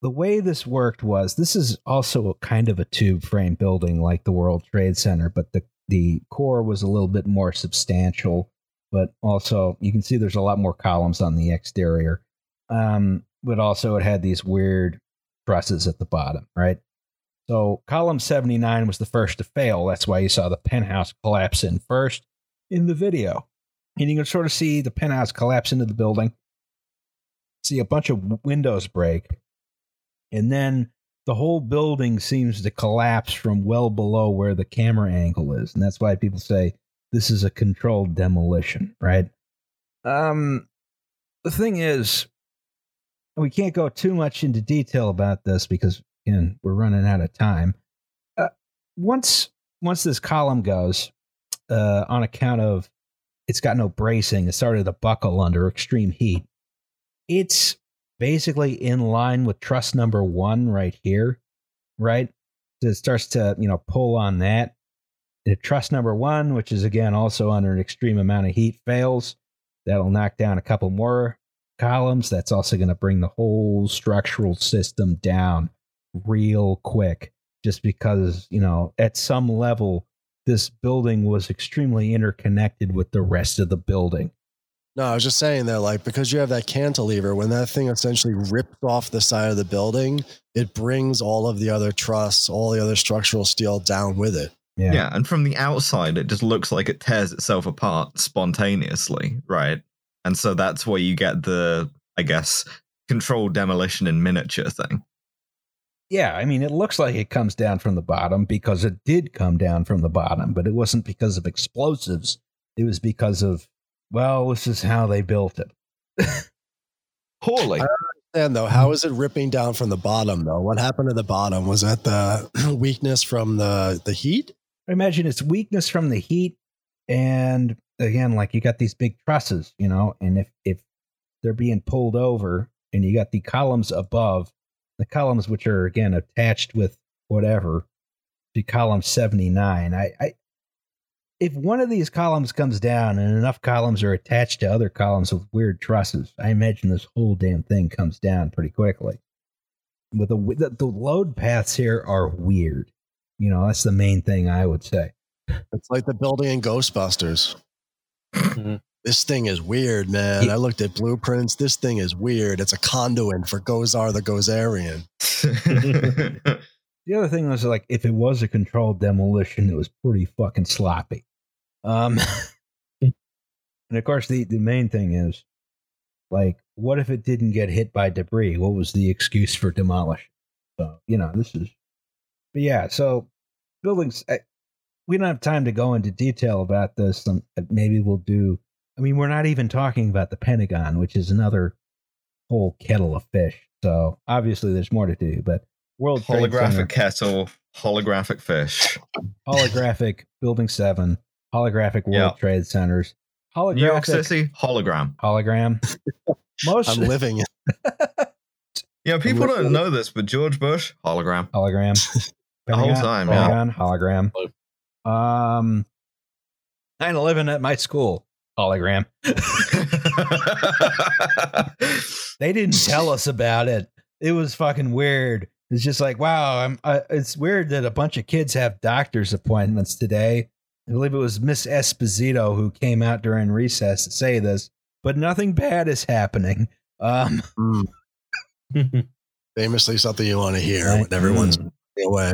the way this worked was this is also a kind of a tube frame building like the World Trade Center, but the the core was a little bit more substantial. But also, you can see there's a lot more columns on the exterior. Um, but also, it had these weird trusses at the bottom, right? So, column 79 was the first to fail. That's why you saw the penthouse collapse in first in the video. And you can sort of see the penthouse collapse into the building, see a bunch of windows break, and then the whole building seems to collapse from well below where the camera angle is. And that's why people say this is a controlled demolition, right? Um, the thing is, we can't go too much into detail about this because again, we're running out of time. Uh, once once this column goes, uh, on account of it's got no bracing, it started to buckle under extreme heat. It's basically in line with truss number one right here, right? So it starts to you know pull on that. If truss number one, which is again also under an extreme amount of heat, fails, that'll knock down a couple more columns. That's also going to bring the whole structural system down real quick, just because, you know, at some level, this building was extremely interconnected with the rest of the building. No, I was just saying that, like, because you have that cantilever, when that thing essentially rips off the side of the building, it brings all of the other truss, all the other structural steel down with it. Yeah. Yeah. and from the outside, it just looks like it tears itself apart spontaneously, right? And so that's where you get the, I guess, controlled demolition in miniature thing. Yeah, I mean, it looks like it comes down from the bottom because it did come down from the bottom, but it wasn't because of explosives. It was because of, well, this is how they built it. Poorly. And though, how is it mm-hmm. ripping down from the bottom though? What happened to the bottom? Was that the [clears throat] weakness from the the heat? I imagine it's weakness from the heat, and again, like you got these big trusses, you know, and if if they're being pulled over, and you got the columns above, the columns which are again attached with whatever to column seventy nine. I, I if one of these columns comes down and enough columns are attached to other columns with weird trusses, I imagine this whole damn thing comes down pretty quickly. With the the, the load paths here are weird. You know, that's the main thing I would say. It's like the building in Ghostbusters. Mhm. This thing is weird, man. I looked at blueprints. This thing is weird. It's a conduit for Gozer the Gozerian. [laughs] The other thing was like if it was a controlled demolition, it was pretty fucking sloppy. Um, [laughs] and of course, the the main thing is like, what if it didn't get hit by debris? What was the excuse for demolition? So you know, this is, but yeah. So buildings, I, we don't have time to go into detail about this. Um, maybe we'll do. I mean, we're not even talking about the Pentagon, which is another whole kettle of fish. So obviously, there's more to do, but. World Trade Center- holographic kettle, holographic fish. holographic [laughs] Building Seven, holographic World Yeah. Trade Centers, holographic New York City, hologram. hologram. [laughs] Most I'm living it. [laughs] Yeah, people don't know this, but George Bush, hologram. hologram. The whole Pentagon, time, yeah. Hologram. Um, 9/11 at my school, hologram. [laughs] They didn't tell us about it. It was fucking weird. It's just like, wow, I'm. Uh, it's weird that a bunch of kids have doctor's appointments today. I believe it was Miss Esposito who came out during recess to say this, but nothing bad is happening. Um, Mm. [laughs] Famously, something you want to hear Right. when everyone's Mm. away.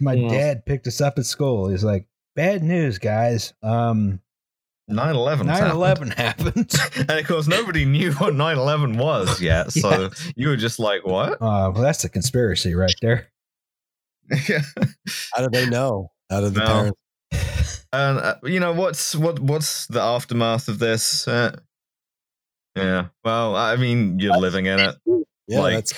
my Yeah. dad picked us up at school. He's like, bad news, guys. Um, 9/11. 9 11 [laughs] happened. and of course, nobody knew what 9/11 was [laughs] yet, so you were just like, "What?" Uh, well, that's a conspiracy right there. [laughs] How did they know? How did the No. parents? And uh, you know what's what what's the aftermath of this? Uh, yeah. Well, I mean, you're living in it. Yeah, like that's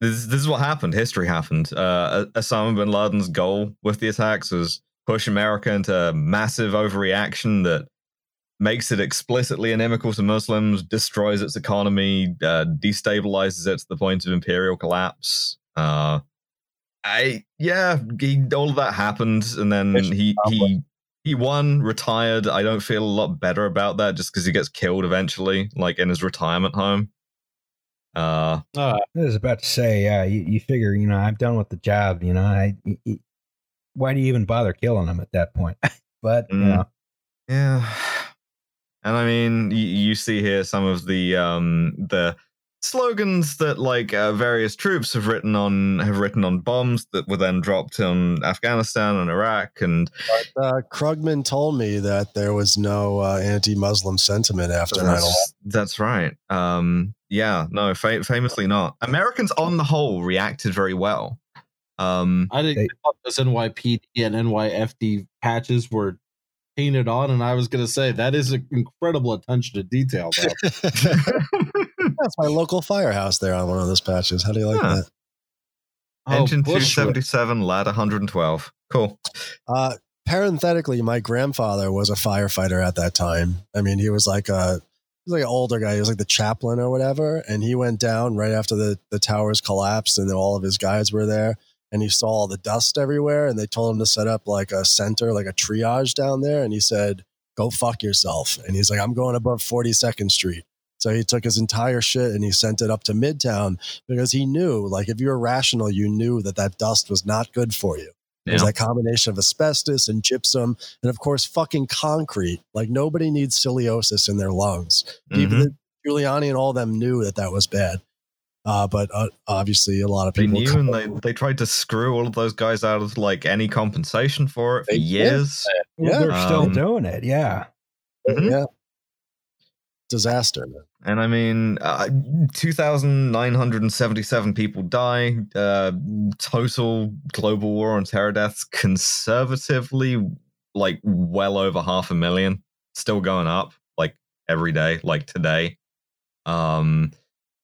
this. This is what happened. History happened. Uh, Osama bin Laden's goal with the attacks was push America into massive overreaction that makes it explicitly inimical to Muslims, destroys its economy, uh, destabilizes it to the point of imperial collapse. Uh, I yeah, he, all of that happened, and then he he he won, retired. I don't feel a lot better about that just because he gets killed eventually, like in his retirement home. Uh, Uh, I was about to say, yeah, you, you figure, you know, I'm done with the job. You know, I, y- y- why do you even bother killing him at that point? [laughs] but you Mm. know, Yeah. And I mean, you, you see here some of the um the slogans that like uh, various troops have written on have written on bombs that were then dropped on Afghanistan and Iraq and uh, Krugman told me that there was no uh, anti-Muslim sentiment after 9/11. that's, that's right. Um yeah, no, fa- famously not. Americans on the whole reacted very well. Um I didn't They- I thought those NYPD and NYFD patches were painted on, and I was going to say that is an incredible attention to detail. Though. [laughs] [laughs] That's my local firehouse there on one of those patches. How do you like Huh. that? Engine Oh, 277, lad 112. Cool. Uh, parenthetically, my grandfather was a firefighter at that time. I mean, he was like a he was like an older guy. He was like the chaplain or whatever, and he went down right after the the towers collapsed, and all of his guys were there. And he saw all the dust everywhere, and they told him to set up like a center, like a triage down there. And he said, "Go fuck yourself." And he's like, "I'm going above 42nd Street." So he took his entire shit and he sent it up to Midtown because he knew, like, if you're rational, you knew that that dust was not good for you. There's Yeah. that combination of asbestos and gypsum, and of course, fucking concrete. Like nobody needs scoliosis in their lungs. Mhm. that Giuliani and all of them knew that that was bad. Uh, but uh, obviously, a lot of people They people. knew and they, they tried to screw all of those guys out of like any compensation for it for They did. years. Yeah. they're still Um, doing it. Yeah. Mhm. yeah, disaster. And I mean, uh, 2,977 people die. Uh, total global war on terror deaths, conservatively, like well over half a million. Still going up, like every day, like today. Um,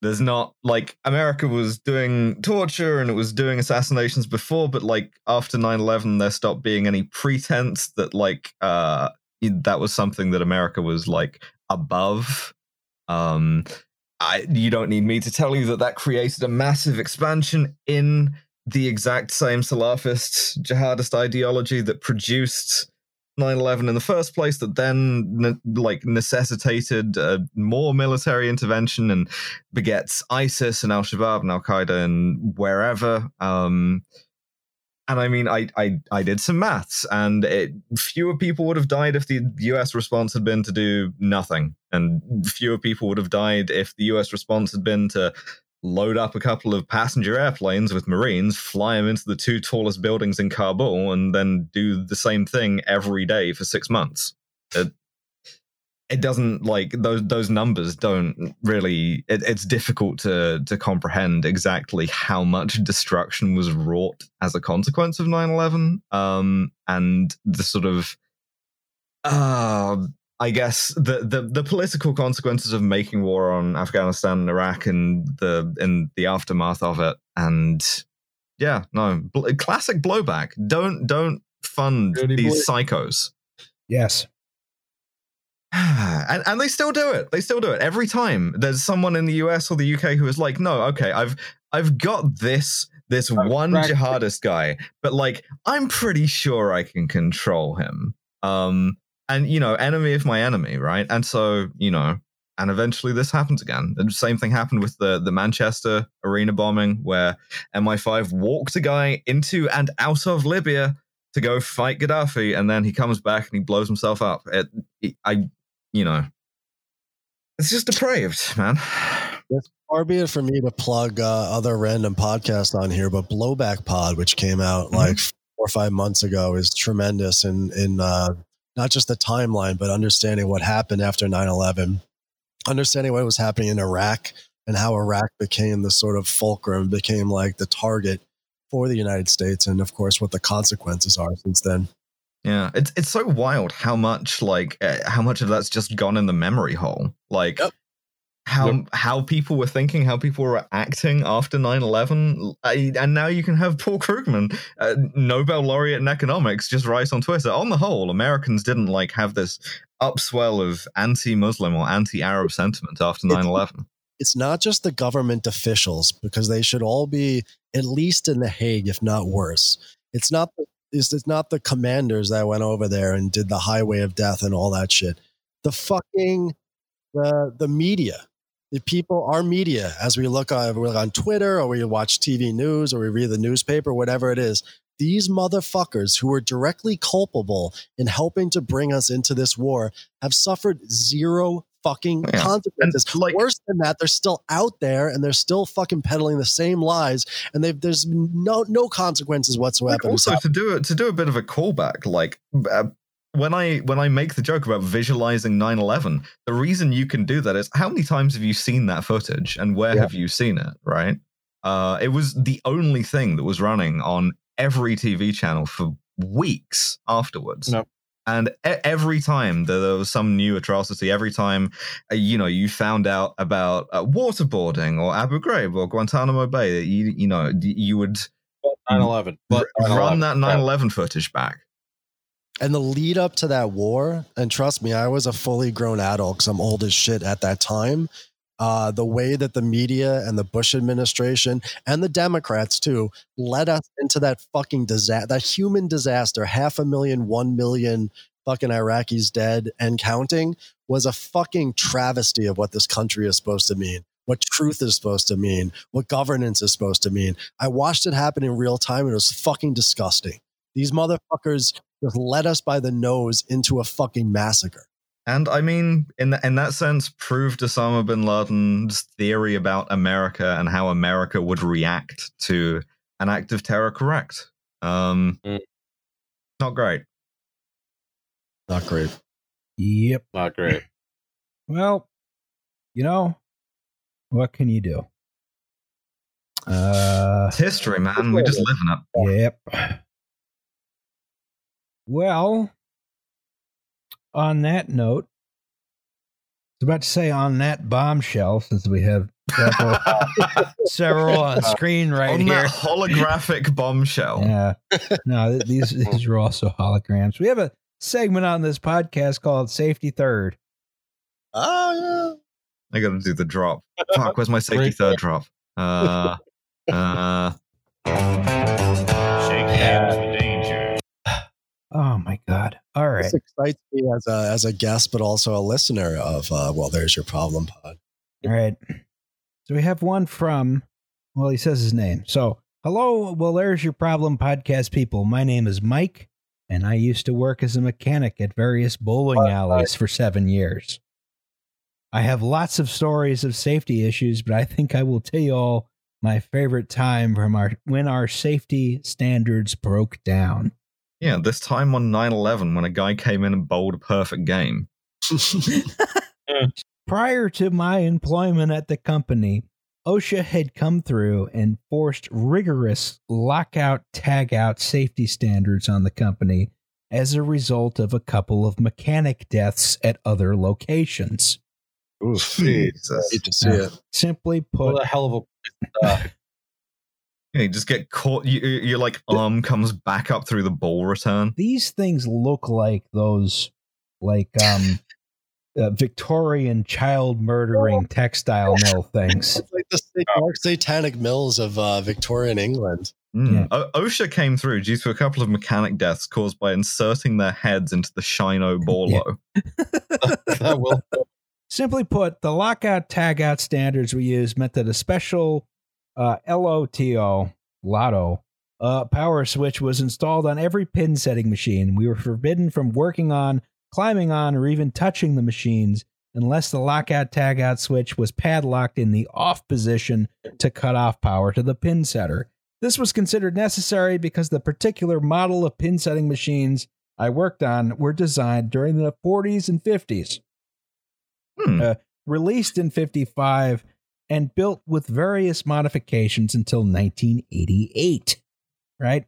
there's not like America was doing torture and it was doing assassinations before, but like after 9 11, there stopped being any pretense that like uh that was something that America was like above. Um, I you don't need me to tell you that that created a massive expansion in the exact same Salafist jihadist ideology that produced 9/11 in the first place. That then ne- like necessitated uh, more military intervention and begets ISIS and Al Shabaab and Al Qaeda and wherever. Um, and I mean, I, I I did some maths, and it, fewer people would have died if the U.S. response had been to do nothing, and fewer people would have died if the U.S. response had been to load up a couple of passenger airplanes with Marines, fly them into the two tallest buildings in Kabul, and then do the same thing every day for six months. It, it doesn't like those those numbers don't really it, it's difficult to to comprehend exactly how much destruction was wrought as a consequence of 9-11 um and the sort of uh i guess the, the the political consequences of making war on afghanistan and iraq and the in the aftermath of it and yeah no bl- classic blowback don't don't fund Dirty these boy. psychos Yes. [sighs] and, and they still do it. They still do it every time. There's someone in the US or the UK who is like, no, okay, I've I've got this this I've one cracked it." jihadist guy, but like I'm pretty sure I can control him. Um, and you know, enemy of my enemy, right? And so you know, and eventually this happens again. The same thing happened with the the Manchester arena bombing, where MI5 walked a guy into and out of Libya to go fight Gaddafi, and then he comes back and he blows himself up. It, it I, you know, it's just depraved, man. It's far be it for me to plug uh, other random podcasts on here, but Blowback Pod, which came out Mm-hmm. like four or five months ago, is tremendous in in uh, not just the timeline, but understanding what happened after 9-11, understanding what was happening in Iraq and how Iraq became the sort of fulcrum, became like the target for the United States, and of course what the consequences are since then. Yeah, it's it's so wild how much like uh, how much of that's just gone in the memory hole. Like Yep. How Yep. how people were thinking, how people were acting after 9/11, I- and now you can have Paul Krugman, uh, Nobel laureate in economics, just write on Twitter. On the whole, Americans didn't like have this upswell of anti-Muslim or anti-Arab sentiment after It's- 9/11. it's not just the government officials because they should all be at least in the Hague, if not worse. It's not the, it's, it's not the commanders that went over there and did the highway of death and all that shit. The fucking the the media, the people, our media, as we look on, we look on Twitter or we watch TV news or we read the newspaper, whatever it is. These motherfuckers who were directly culpable in helping to bring us into this war have suffered zero fucking Yeah. consequences. And, like- Worse than that, they're still out there and they're still fucking peddling the same lies, and they've there's no no consequences whatsoever. Like also to do it to do a bit of a callback like uh, when i when i make the joke about visualizing 9-11 the reason you can do that is how many times have you seen that footage and where Yeah. have you seen it right uh it was the only thing that was running on every tv channel for weeks afterwards Yep. and every time that there was some new atrocity every time uh, you know you found out about uh, waterboarding or abu ghraib or guantanamo bay you you know you would 9/11. But run 9/11. that 9-11 footage back and the lead up to that war, and trust me, I was a fully grown adult because I'm old as shit at that time. Uh, the way that the media and the Bush administration and the Democrats too led us into that fucking disaster, that human disaster, half a million, one million fucking Iraqis dead and counting was a fucking travesty of what this country is supposed to mean, what truth is supposed to mean, what governance is supposed to mean. I watched it happen in real time and it was fucking disgusting. These motherfuckers just led us by the nose into a fucking massacre. and i mean in in that sense proved osama bin laden's theory about america and how america would react to an act of terror correct um Mm. not great Not great. Yep. Not great. [clears throat] Well, you know, what can you do? Uh, it's history man we just live in it yep. Well, on that note, I was about to say on that bombshell, since we have several, [laughs] several on screen right on here. that holographic bombshell Yeah. No, these these [laughs] are also holograms. We have a segment on this podcast called Safety Third. Oh, yeah. i gotta do the drop fuck where's my safety third drop uh [laughs] uh Shake hands with danger. Oh my god. All right. This excites me as a, as a guest, but also a listener of, uh, well, there's your problem pod. All right. So we have one from well, he says his name. So hello, well, there's your problem podcast people. My name is Mike, and I used to work as a mechanic at various bowling alleys for seven years. I have lots of stories of safety issues, but I think I will tell you all my favorite time from our when our safety standards broke down. Yeah this time on 9-11 when a guy came in and bowled a perfect game [laughs] Prior to my employment at the company, OSHA had come through and forced rigorous lockout tagout safety standards on the company as a result of a couple of mechanic deaths at other locations. Oof, Jesus. Hate to Yeah. Simply put, What a hell of a. [laughs] Uh, Yeah, you just get caught. You, you- your like arm comes back up through the ball return. these things look like those like um uh, Victorian child murdering [laughs] textile mill things. It's like the dark satanic mills of uh, Victorian England. Mm. Yeah. O- OSHA came through due to a couple of mechanic deaths caused by inserting their heads into the Shino [laughs] Borlo. [laughs] that will. Simply put, the lockout tagout standards we use meant that a special uh, LOTO, LOTO, uh, power switch was installed on every pin setting machine. We were forbidden from working on, climbing on, or even touching the machines unless the lockout tagout switch was padlocked in the off position to cut off power to the pin setter. This was considered necessary because the particular model of pin setting machines I worked on were designed during the 40s and 50s. Hmm. Uh, released in 55 and built with various modifications until 1988. Right?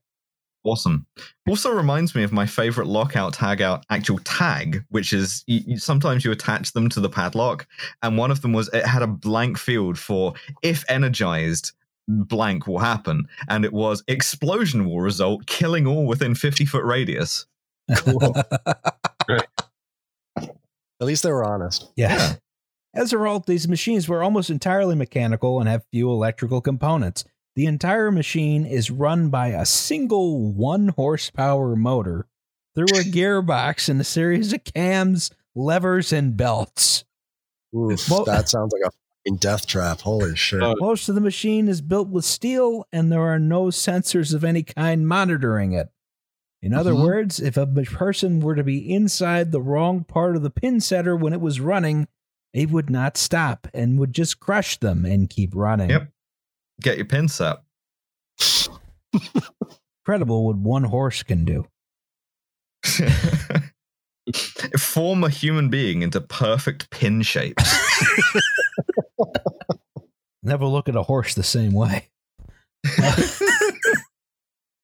Awesome. Also reminds me of my favorite lockout tagout actual tag, which is you, you, sometimes you attach them to the padlock, and one of them was it had a blank field for if energized, blank will happen, and it was explosion will result, killing all within fifty foot radius. [laughs] Cool. At least they were honest. Yeah. Yeah. As a result, these machines were almost entirely mechanical and have few electrical components. The entire machine is run by a single one horsepower motor through a [laughs] gearbox and a series of cams, levers, and belts. Oof, Well- that sounds like a fucking death trap. Holy [laughs] shit. Uh, Most of the machine is built with steel, and there are no sensors of any kind monitoring it. In other Mhm. words, if a person were to be inside the wrong part of the pin setter when it was running, it would not stop and would just crush them and keep running. Yep. Get your pins up. Incredible what one horse can do. [laughs] Form a human being into perfect pin shapes. [laughs] [laughs] Never look at a horse the same way.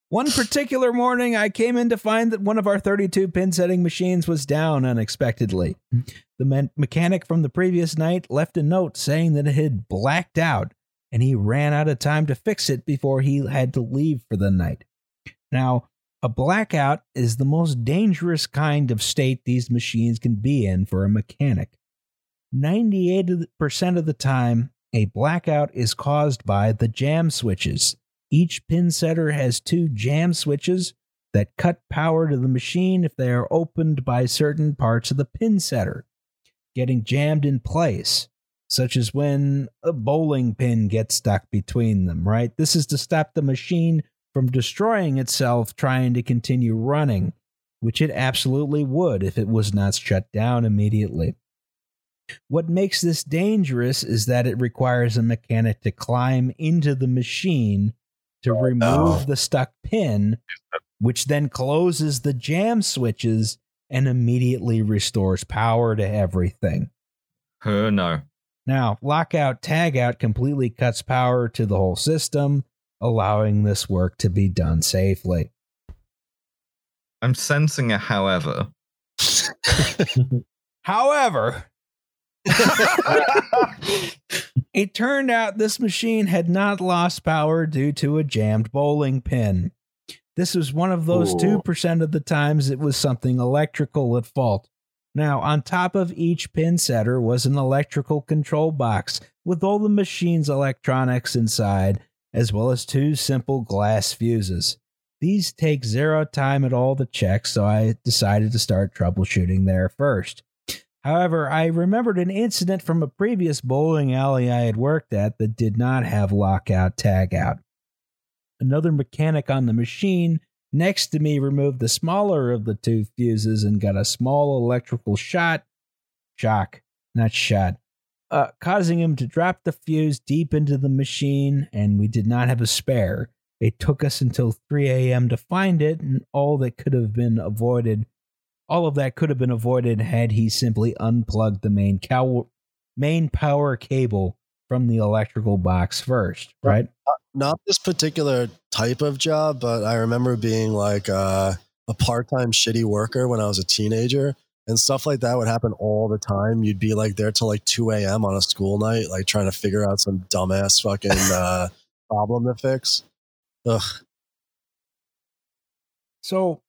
One [sighs] particular morning, I came in to find that one of our 32 pin setting machines was down unexpectedly. The me- mechanic from the previous night left a note saying that it had blacked out and he ran out of time to fix it before he had to leave for the night. Now, a blackout is the most dangerous kind of state these machines can be in for a mechanic. 98% of the time, a blackout is caused by the jam switches. Each pin setter has two jam switches that cut power to the machine if they are opened by certain parts of the pin setter, getting jammed in place, such as when a bowling pin gets stuck between them, right? This is to stop the machine from destroying itself trying to continue running, which it absolutely would if it was not shut down immediately. What makes this dangerous is that it requires a mechanic to climb into the machine to remove no. the stuck pin, which then closes the jam switches and immediately restores power to everything. oh no. Now, lockout tagout completely cuts power to the whole system, allowing this work to be done safely. I'm sensing a however. [laughs] However, it turned out this machine had not lost power due to a jammed bowling pin. This was one of those Ooh. 2% of the times it was something electrical at fault. Now, on top of each pin setter was an electrical control box with all the machine's electronics inside, as well as two simple glass fuses. These take zero time at all to check, so I decided to start troubleshooting there first. However, I remembered an incident from a previous bowling alley I had worked at that did not have lockout tagout. Another mechanic on the machine next to me removed the smaller of the two fuses and got a small electrical shot, shock, not shot, uh, causing him to drop the fuse deep into the machine, and we did not have a spare. It took us until 3 a.m. to find it, and all that could have been avoided all of that could have been avoided had he simply unplugged the main cow- main power cable from the electrical box first, right? Not this particular type of job, but I remember being like uh, a part time shitty worker when I was a teenager. And stuff like that would happen all the time. You'd be like there till like 2 a.m. on a school night, like trying to figure out some dumbass fucking [laughs] uh, problem to fix. Ugh. So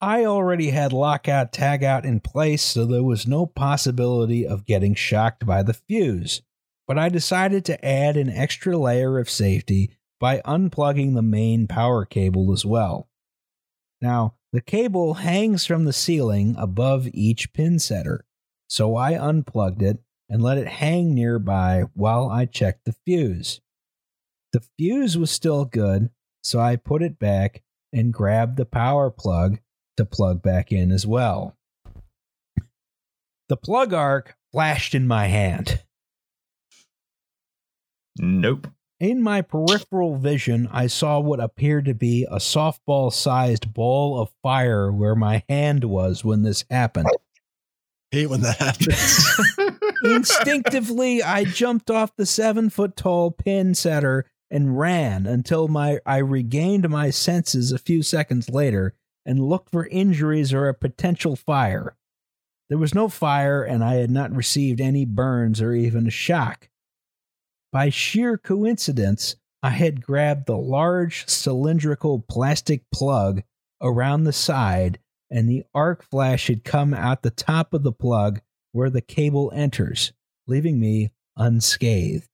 I already had lockout tagout in place, so there was no possibility of getting shocked by the fuse. But I decided to add an extra layer of safety by unplugging the main power cable as well. Now, the cable hangs from the ceiling above each pin setter, so I unplugged it and let it hang nearby while I checked the fuse. The fuse was still good, so I put it back and grabbed the power plug to plug back in as well. The plug arc flashed in my hand. Nope. In my peripheral vision, I saw what appeared to be a softball sized ball of fire where my hand was when this happened. Hate when that happens. [laughs] [laughs] Instinctively, I jumped off the seven foot tall pin setter and ran until my I regained my senses a few seconds later and looked for injuries or a potential fire. There was no fire, and I had not received any burns or even a shock. By sheer coincidence, I had grabbed the large cylindrical plastic plug around the side, and the arc flash had come out the top of the plug where the cable enters, leaving me unscathed.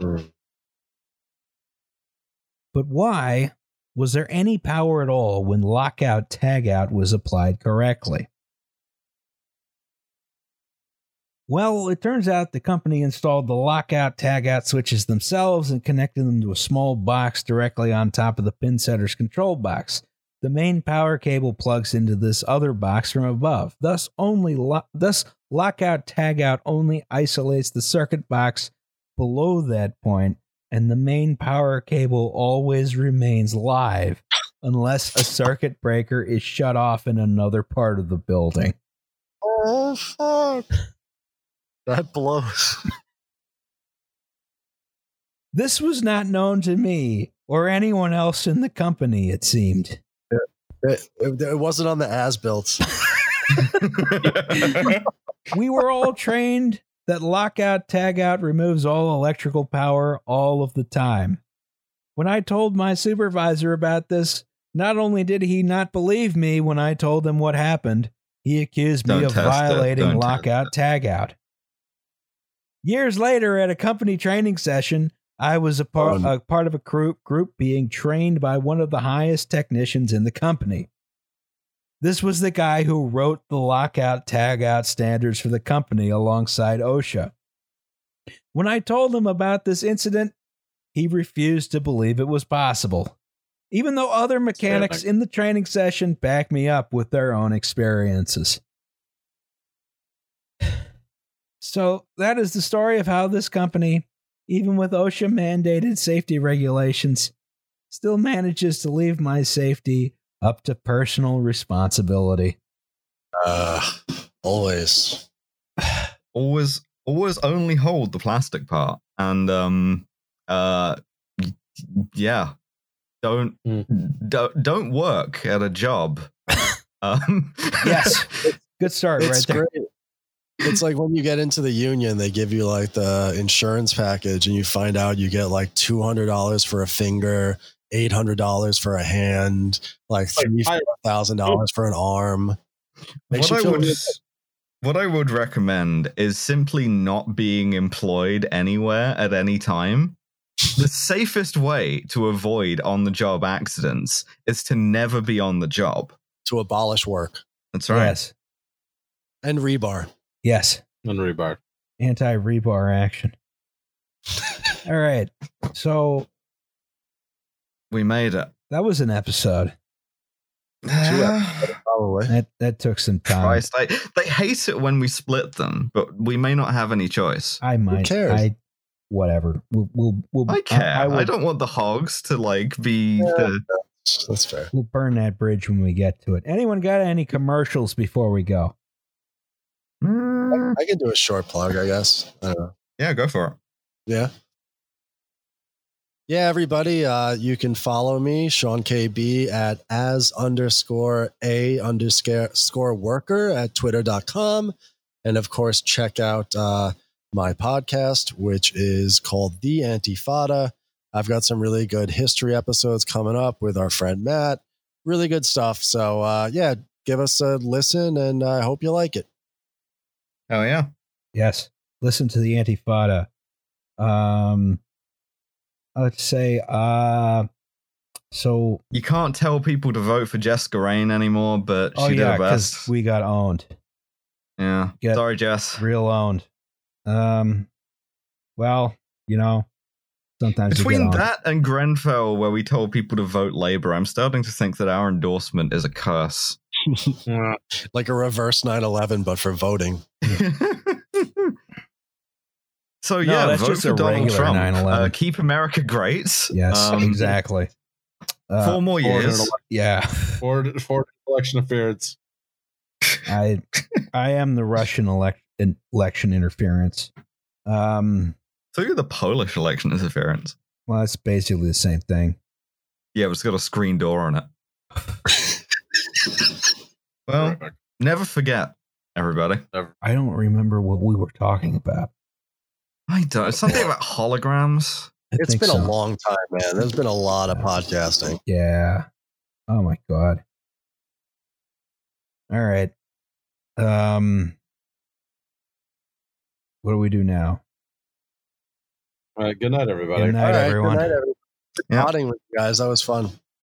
Mm. But why was there any power at all when lockout tagout was applied correctly? Well, it turns out the company installed the lockout tagout switches themselves and connected them to a small box directly on top of the pin setter's control box. The main power cable plugs into this other box from above. Thus, only lo- thus lockout tagout only isolates the circuit box below that point, and the main power cable always remains live unless a circuit breaker is shut off in another part of the building. oh fuck! That blows. [laughs] This was not known to me or anyone else in the company, it seemed. It, it, it wasn't on the as built. [laughs] [laughs] We were all trained that lockout tagout removes all electrical power all of the time. When I told my supervisor about this, not only did he not believe me when I told him what happened, he accused me Don't of violating lockout tagout. Years later, at a company training session, I was a part, Oh, a part of a group group being trained by one of the highest technicians in the company. This was the guy who wrote the lockout tagout standards for the company alongside OSHA. When I told him about this incident, he refused to believe it was possible, even though other mechanics in the training session backed me up with their own experiences. [sighs] So, that is the story of how this company, even with OSHA mandated safety regulations, still manages to leave my safety up to personal responsibility. Uh, always. [sighs] always always only hold the plastic part and um uh yeah don't don't don't work at a job [laughs] um Yes. [laughs] Good start right It's there. great. It's like when you get into the union, they give you like the insurance package, and you find out you get like two hundred dollars for a finger, eight hundred dollars for a hand, like three I- dollars for an arm. Makes what I would really what I would recommend is simply not being employed anywhere at any time. The safest way to avoid on the job accidents is to never be on the job. to abolish work That's right. Yes. and rebar. Yes. And rebar. Anti rebar action. [laughs] All right. So We made it. that was an episode. Probably. That that took some time. Christ, I, they hate it when we split them, but we may not have any choice. I might. cares? I whatever. We'll we'll we'll I care. I, will, don't want the hogs to like be the. That's fair. We'll burn that bridge when we get to it. Anyone got any commercials before we go? Mm, I can do a short plug, I guess. I don't know. yeah, go for it. Yeah. Yeah, everybody, uh, you can follow me, Sean KB, at as underscore a underscore worker at twitter.com. And of course, check out uh, my podcast, which is called The Antifada. I've got some really good history episodes coming up with our friend Matt. Really good stuff. So, uh, yeah, give us a listen and I hope you like it. Oh, yeah. Yes. Listen to the Antifada. Um, let's say, uh, so You can't tell people to vote for Jessica Scarane anymore, but oh she yeah, did her because best. we got owned, yeah. get- Sorry, Jess. real owned. Um, well, you know, sometimes you Between get on. that and Grenfell, where we told people to vote Labour, I'm starting to think that our endorsement is a curse. [laughs] Like a reverse 9-11 but for voting [laughs] [laughs] so No, yeah, vote just for a Donald Trump. Uh, keep America great. yes, Um, exactly. Uh, Four more years. and yeah, [laughs] Ford Ford election affairs. I I am the Russian elect, election interference. Um, So you're the Polish election interference. well, it's basically the same thing. Yeah, but it's got a screen door on it. Well, never forget, everybody. I don't remember what we were talking about. I don't. Something about holograms. I It's think been so. a long time, man. There's been a lot of podcasting. Yeah. Oh my god. All right. Um. What do we do now? All right, good night, everybody. Good night, All right, everyone. Good night, everyone. Yeah. Potting with you guys. That was fun.